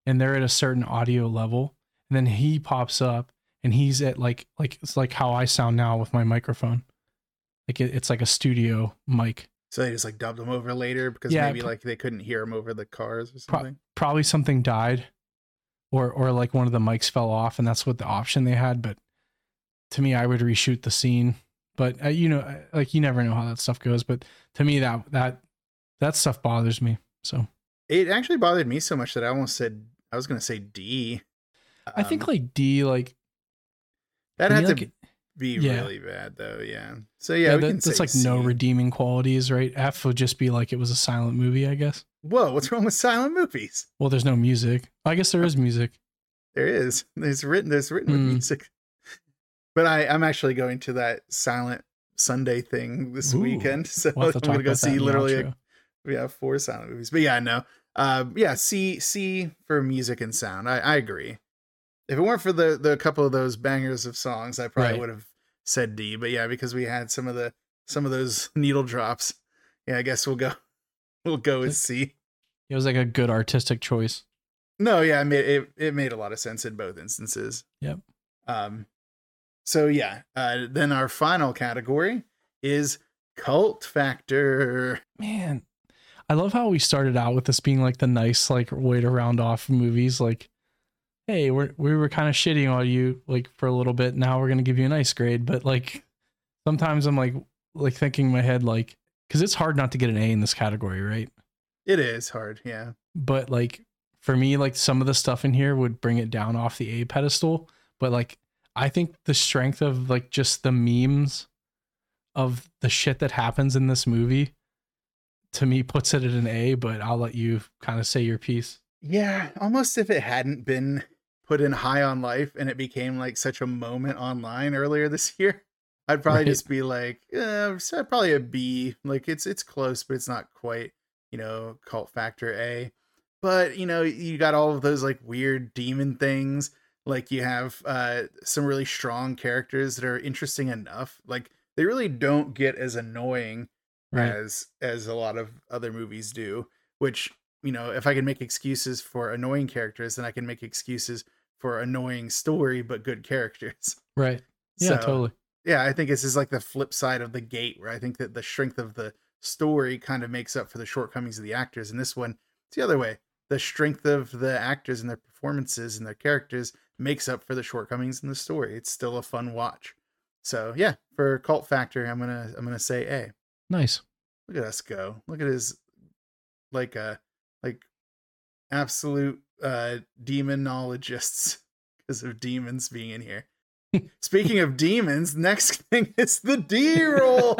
and they're at a certain audio level and then he pops up and he's at like like it's like how I sound now with my microphone like it, it's like a studio mic So they just like dubbed them over later because Yeah, maybe pro- like they couldn't hear him over the cars or Pro- something. probably something died or or like one of the mics fell off and that's what the option they had but to me I would reshoot the scene but uh, you know uh, like you never know how that stuff goes but to me that that that stuff bothers me so It actually bothered me so much that I almost said I was gonna say D. I think Um, like D like that had to like, be yeah. really bad though. Yeah. So yeah, yeah, we that- can that's like no redeeming qualities, right? F would just be like it was a silent movie, I guess. Whoa, what's wrong with silent movies? Well, there's no music. I guess there is music. There is. There's written. There's written with Hmm. music. But I, I'm actually going to that silent Sunday thing this Ooh, weekend. So We'll I'm gonna go about that in see literally we have four silent movies. But yeah, no. Uh, yeah, C C for music and sound. I, I agree. If it weren't for the the couple of those bangers of songs, I probably Right. would have said D. But yeah, because we had some of the some of those needle drops. Yeah, I guess we'll go we'll go with C. It was like a good artistic choice. No, yeah, it made it, it made a lot of sense in both instances. Yep. Um so yeah, uh then our final category is cult factor. Man, I love how we started out with this being like the nice like way to round off movies. Like, hey, we're we were kind of shitting on you like for a little bit. Now we're gonna give you a nice grade. But like, sometimes I'm like like thinking in my head like because it's hard not to get an A in this category, right? It is hard, yeah. But like for me, like some of the stuff in here would bring it down off the A pedestal. But like I think the strength of like just the memes of the shit that happens in this movie to me puts it at an A, but I'll let you kind of say your piece. Yeah, almost if it hadn't been put in high on life and it became like such a moment online earlier this year, I'd probably Right. just be like, so probably a B. Like it's it's close, but it's not quite, you know, cult factor A. But you know, you got all of those like weird demon things. Like you have uh some really strong characters that are interesting enough. Like they really don't get as annoying Right. as as a lot of other movies do which you know if i can make excuses for annoying characters then i can make excuses for annoying story but good characters. Right. Yeah, So, totally. yeah i think this is like the flip side of the gate where i think that the strength of the story kind of makes up for the shortcomings of the actors and this one. It's the other way. The strength of the actors and their performances and their characters makes up for the shortcomings in the story. It's still a fun watch. So yeah for cult factor i'm gonna i'm gonna say a. Nice. look at us go. Look at his like uh like absolute uh demonologists because of demons being in here. Speaking of demons next thing is the d roll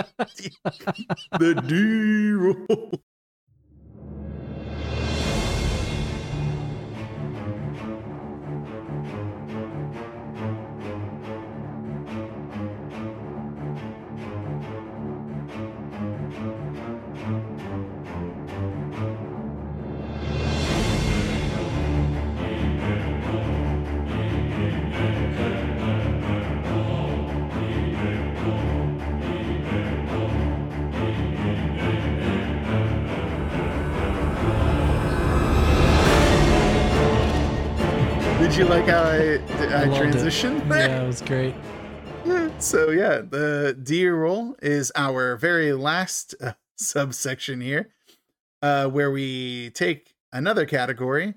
the d roll you like how i, I, it. transitioned there? Yeah, it was great. so yeah, the D roll is our very last uh, subsection here, uh, where we take another category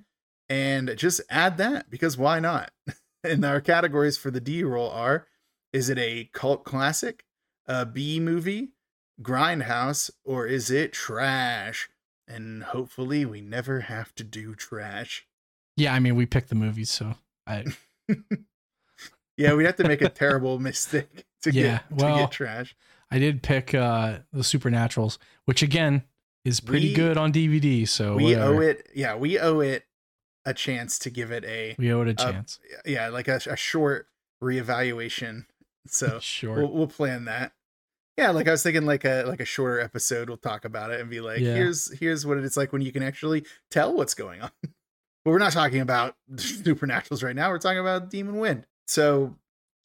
and just add that because why not? and our categories for the D roll are: is it a cult classic, a B movie, grindhouse, or is it trash? And hopefully, we never have to do trash. Yeah, I mean, we picked the movies, so I Yeah, we have to make a terrible mistake to Yeah, get to get trash. I did pick uh the Supernaturals, which again is pretty We- good on DVD. So we whatever. owe it yeah we owe it a chance to give it a We owe it a chance. yeah like a, a short reevaluation so sure. we'll, we'll plan that yeah like i was thinking like a like a shorter episode we'll talk about it and be like Yeah. here's here's what it's like when you can actually tell what's going on but we're not talking about supernaturals right now we're talking about demon wind so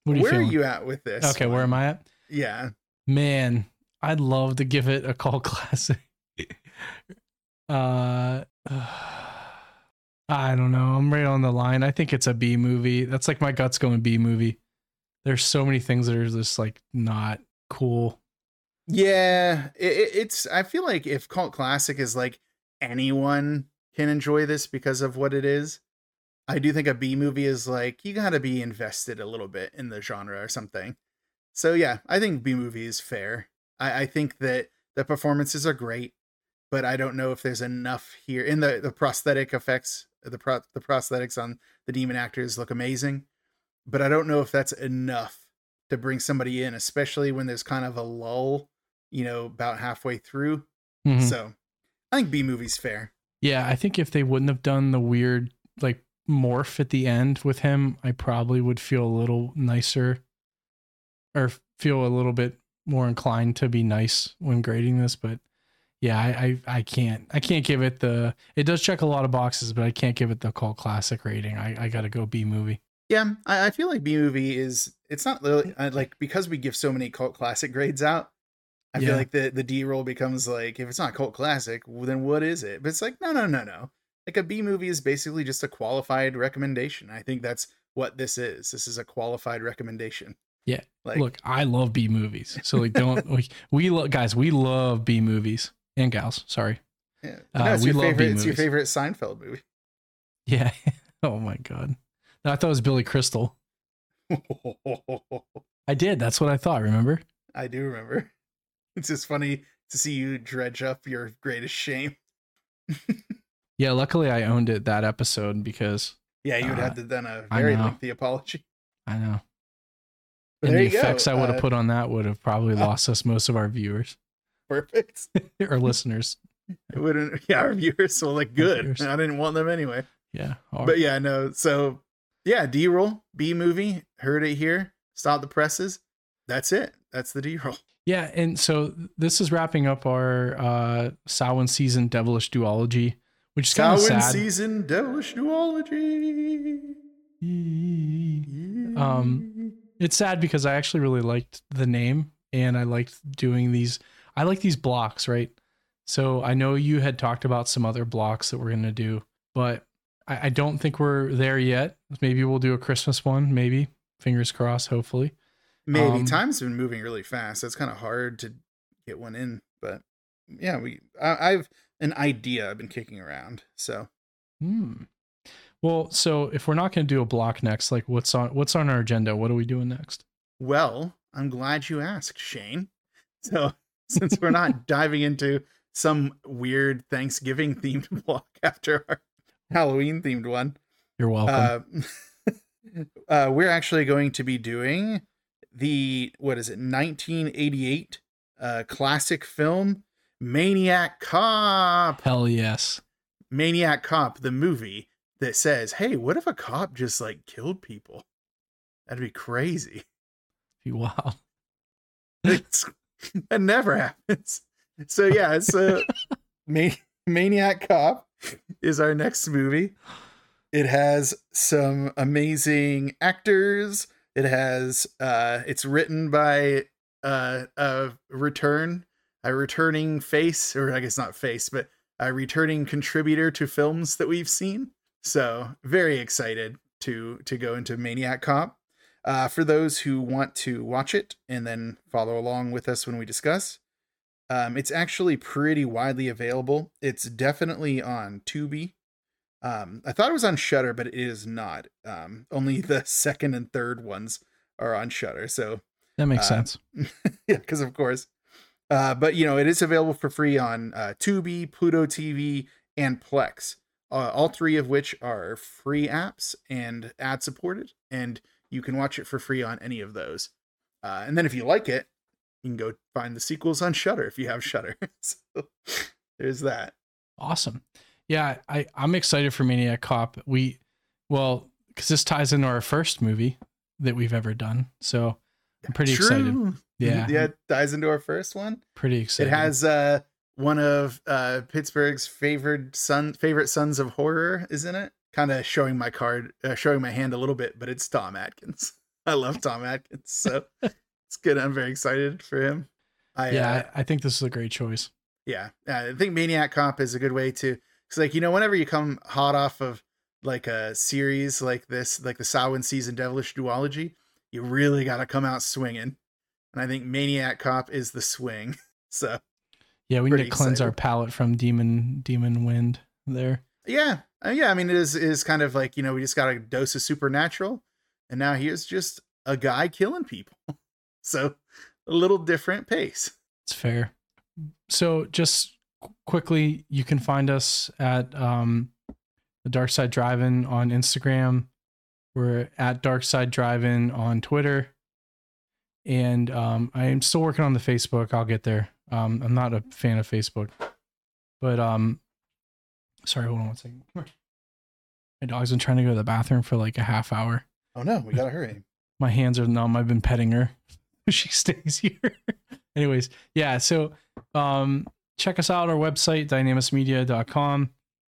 what are where feeling? are you at with this okay, where am I at? yeah Man, I'd love to give it a cult classic. uh I don't know. I'm right on the line. I think it's a B movie. That's like my guts going B movie. There's so many things that are just like not cool. Yeah, it- it's. I feel like if cult classic is like anyone can enjoy this because of what it is, I do think a B movie is like you got to be invested a little bit in the genre or something. So yeah, I think B movie is fair. I, I think that the performances are great, but I don't know if there's enough here in the the prosthetic effects. The pro, the prosthetics on the demon actors look amazing, but I don't know if that's enough to bring somebody in, especially when there's kind of a lull, you know, about halfway through. Mhm. So I think B movie's fair. Yeah, I think if they wouldn't have done the weird like morph at the end with him, I probably would feel a little nicer or feel a little bit more inclined to be nice when grading this, but yeah, I, I I can't I can't give it the it does check a lot of boxes, but I can't give it the cult classic rating. I, I gotta go B movie. Yeah, I, I feel like B movie is it's not really uh, like because we give so many cult classic grades out. I Yeah. feel like the the D roll becomes like if it's not cult classic, well, then what is it? But it's like no, no, no, no. Like a B movie is basically just a qualified recommendation. I think that's what this is. This is a qualified recommendation. Yeah, Like Look, I love B movies, so like don't we, we lo- guys we love B movies and gals. Sorry, yeah. uh, no, it's we your love B favorite. It's your favorite Seinfeld movie. yeah. oh my god, no, I thought it was Billy Crystal. I did. That's what I thought. Remember? I do remember. It's just funny to see you dredge up your greatest shame. Yeah. Luckily, I owned it that episode because Yeah, you would Uh, have to done a very lengthy apology. I know. But and the you go. effects I would have Uh, put on that would have probably uh, lost us most of our viewers perfect. or listeners. It wouldn't. Yeah, our viewers. So like, good. I didn't want them anyway. Yeah. But yeah, no. So yeah, D roll, B movie. Heard it here. Stop the presses. That's it. That's the D roll. Yeah, and so this is wrapping up our uh Samhain season devilish duology, which is kind of sad. season devilish duology. Um, It's sad because I actually really liked the name and I liked doing these. I like these blocks, right? So I know you had talked about some other blocks that we're gonna do, but I, I don't think we're there yet. Maybe we'll do a Christmas one. Maybe fingers crossed. Hopefully. Maybe um, time's been moving really fast. It's kind of hard to get one in, but yeah, we. I, I've an idea I've been kicking around. So Hmm. Well, so if we're not going to do a block next, like what's on what's on our agenda? What are we doing next? Well, I'm glad you asked, Shane. So, since we're not diving into some weird Thanksgiving themed block after our Halloween themed one, You're welcome. uh, uh, we're actually going to be doing the what is it, 1988 uh, classic film Maniac Cop. Hell yes. Maniac Cop, the movie that says, "Hey, what if a cop just like killed people? That'd be crazy." Wow. It's, that never happens. So yeah, it's uh, Ma- Maniac Cop is our next movie. It has some amazing actors. It has uh, it's written by uh, a return, a returning face, or I guess not face, but a returning contributor to films that we've seen. So very excited to to go into Maniac Cop. Uh, for those who want to watch it and then follow along with us when we discuss, um, it's actually pretty widely available. It's definitely on Tubi. Um, I thought it was on Shudder, but it is not. Um, only the second and third ones are on Shudder. So That makes Uh, sense. yeah, because of course. Uh, but you know, it is available for free on uh, Tubi, Pluto TV, and Plex. Uh, all three of which are free apps and ad supported, and you can watch it for free on any of those. Uh, and then if you like it, you can go find the sequels on Shudder if you have Shudder. so there's that. Awesome. Yeah, I I'm excited for Maniac Cop. We well, because this ties into our first movie that we've ever done. So I'm pretty excited. Yeah. yeah, it ties into our first one. Pretty excited. It has uh one of uh Pittsburgh's favorite son favorite sons of horror, isn't it? Kind of showing my card, uh, showing my hand a little bit, but it's Tom Atkins. I love Tom Atkins, so it's good. I'm very excited for him. I, yeah, uh, I, I think this is a great choice. yeah, uh, I think Maniac Cop is a good way to, because like you know, whenever you come hot off of like a series like this, like the Samhain season Devilish Duology, you really got to come out swinging, and I think Maniac Cop is the swing. So Yeah, we need to cleanse our palate from demon demon wind there. Yeah, uh, yeah. I mean, it is is kind of like you know we just got a dose of supernatural, and now here's just a guy killing people. So a little different pace. It's fair. So just quickly, you can find us at um, the Dark Side Drive-In on Instagram. We're at Dark Side Drive-In on Twitter, and um, I am still working on the Facebook. I'll get there. Um, I'm not a fan of Facebook, but um, sorry, hold on one second. My dog's been trying to go to the bathroom for like a half hour. Oh no, we gotta hurry. My hands are numb. I've been petting her. she stays here. Anyways, yeah. So um, check us out our website dynamusmedia.com.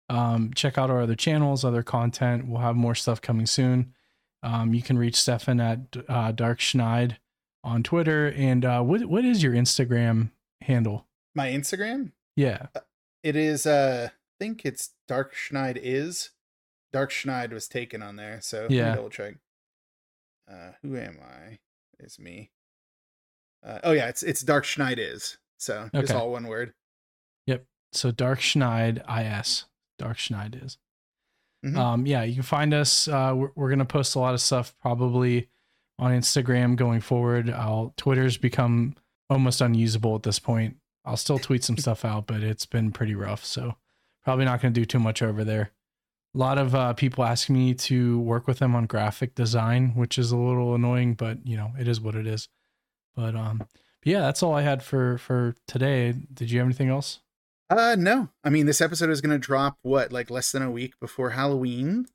Um, check out our other channels, other content. We'll have more stuff coming soon. Um, you can reach Stefan at uh, Dark Schneid on Twitter. And uh, what what is your Instagram handle? My Instagram? Yeah. It is uh I think it's Dark Schneid is. Dark Schneid was taken on there, so Yeah. double check. Uh who am I? It's me. Uh, oh yeah, it's it's Dark Schneid is. So just Okay. all one word. So Dark Schneid is. Dark Schneid is. Mhm. Um, yeah, you can find us. Uh, we're, we're gonna post a lot of stuff probably on Instagram going forward. I'll Twitter's become almost unusable at this point. I'll still tweet some stuff out, but it's been pretty rough. So probably not gonna do too much over there. A lot of uh, people ask me to work with them on graphic design, which is a little annoying, but you know it is what it is. But um, but yeah, that's all I had for for today. Did you have anything else? Uh no. I mean this episode is gonna drop what, like less than a week before Halloween.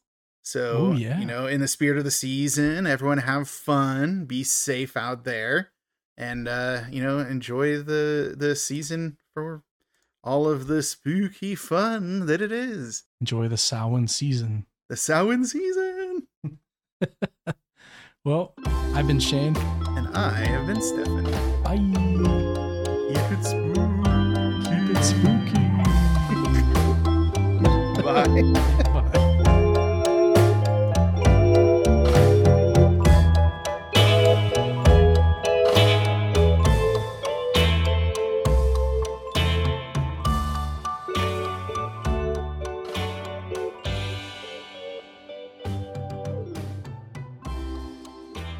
So Oh, yeah. you know, in the spirit of the season, everyone have fun, be safe out there, and uh, you know, enjoy the the season for all of the spooky fun that it is. Enjoy the Samhain season. The Samhain season. Well, I've been Shane. And I have been Stefan. Bye. まあ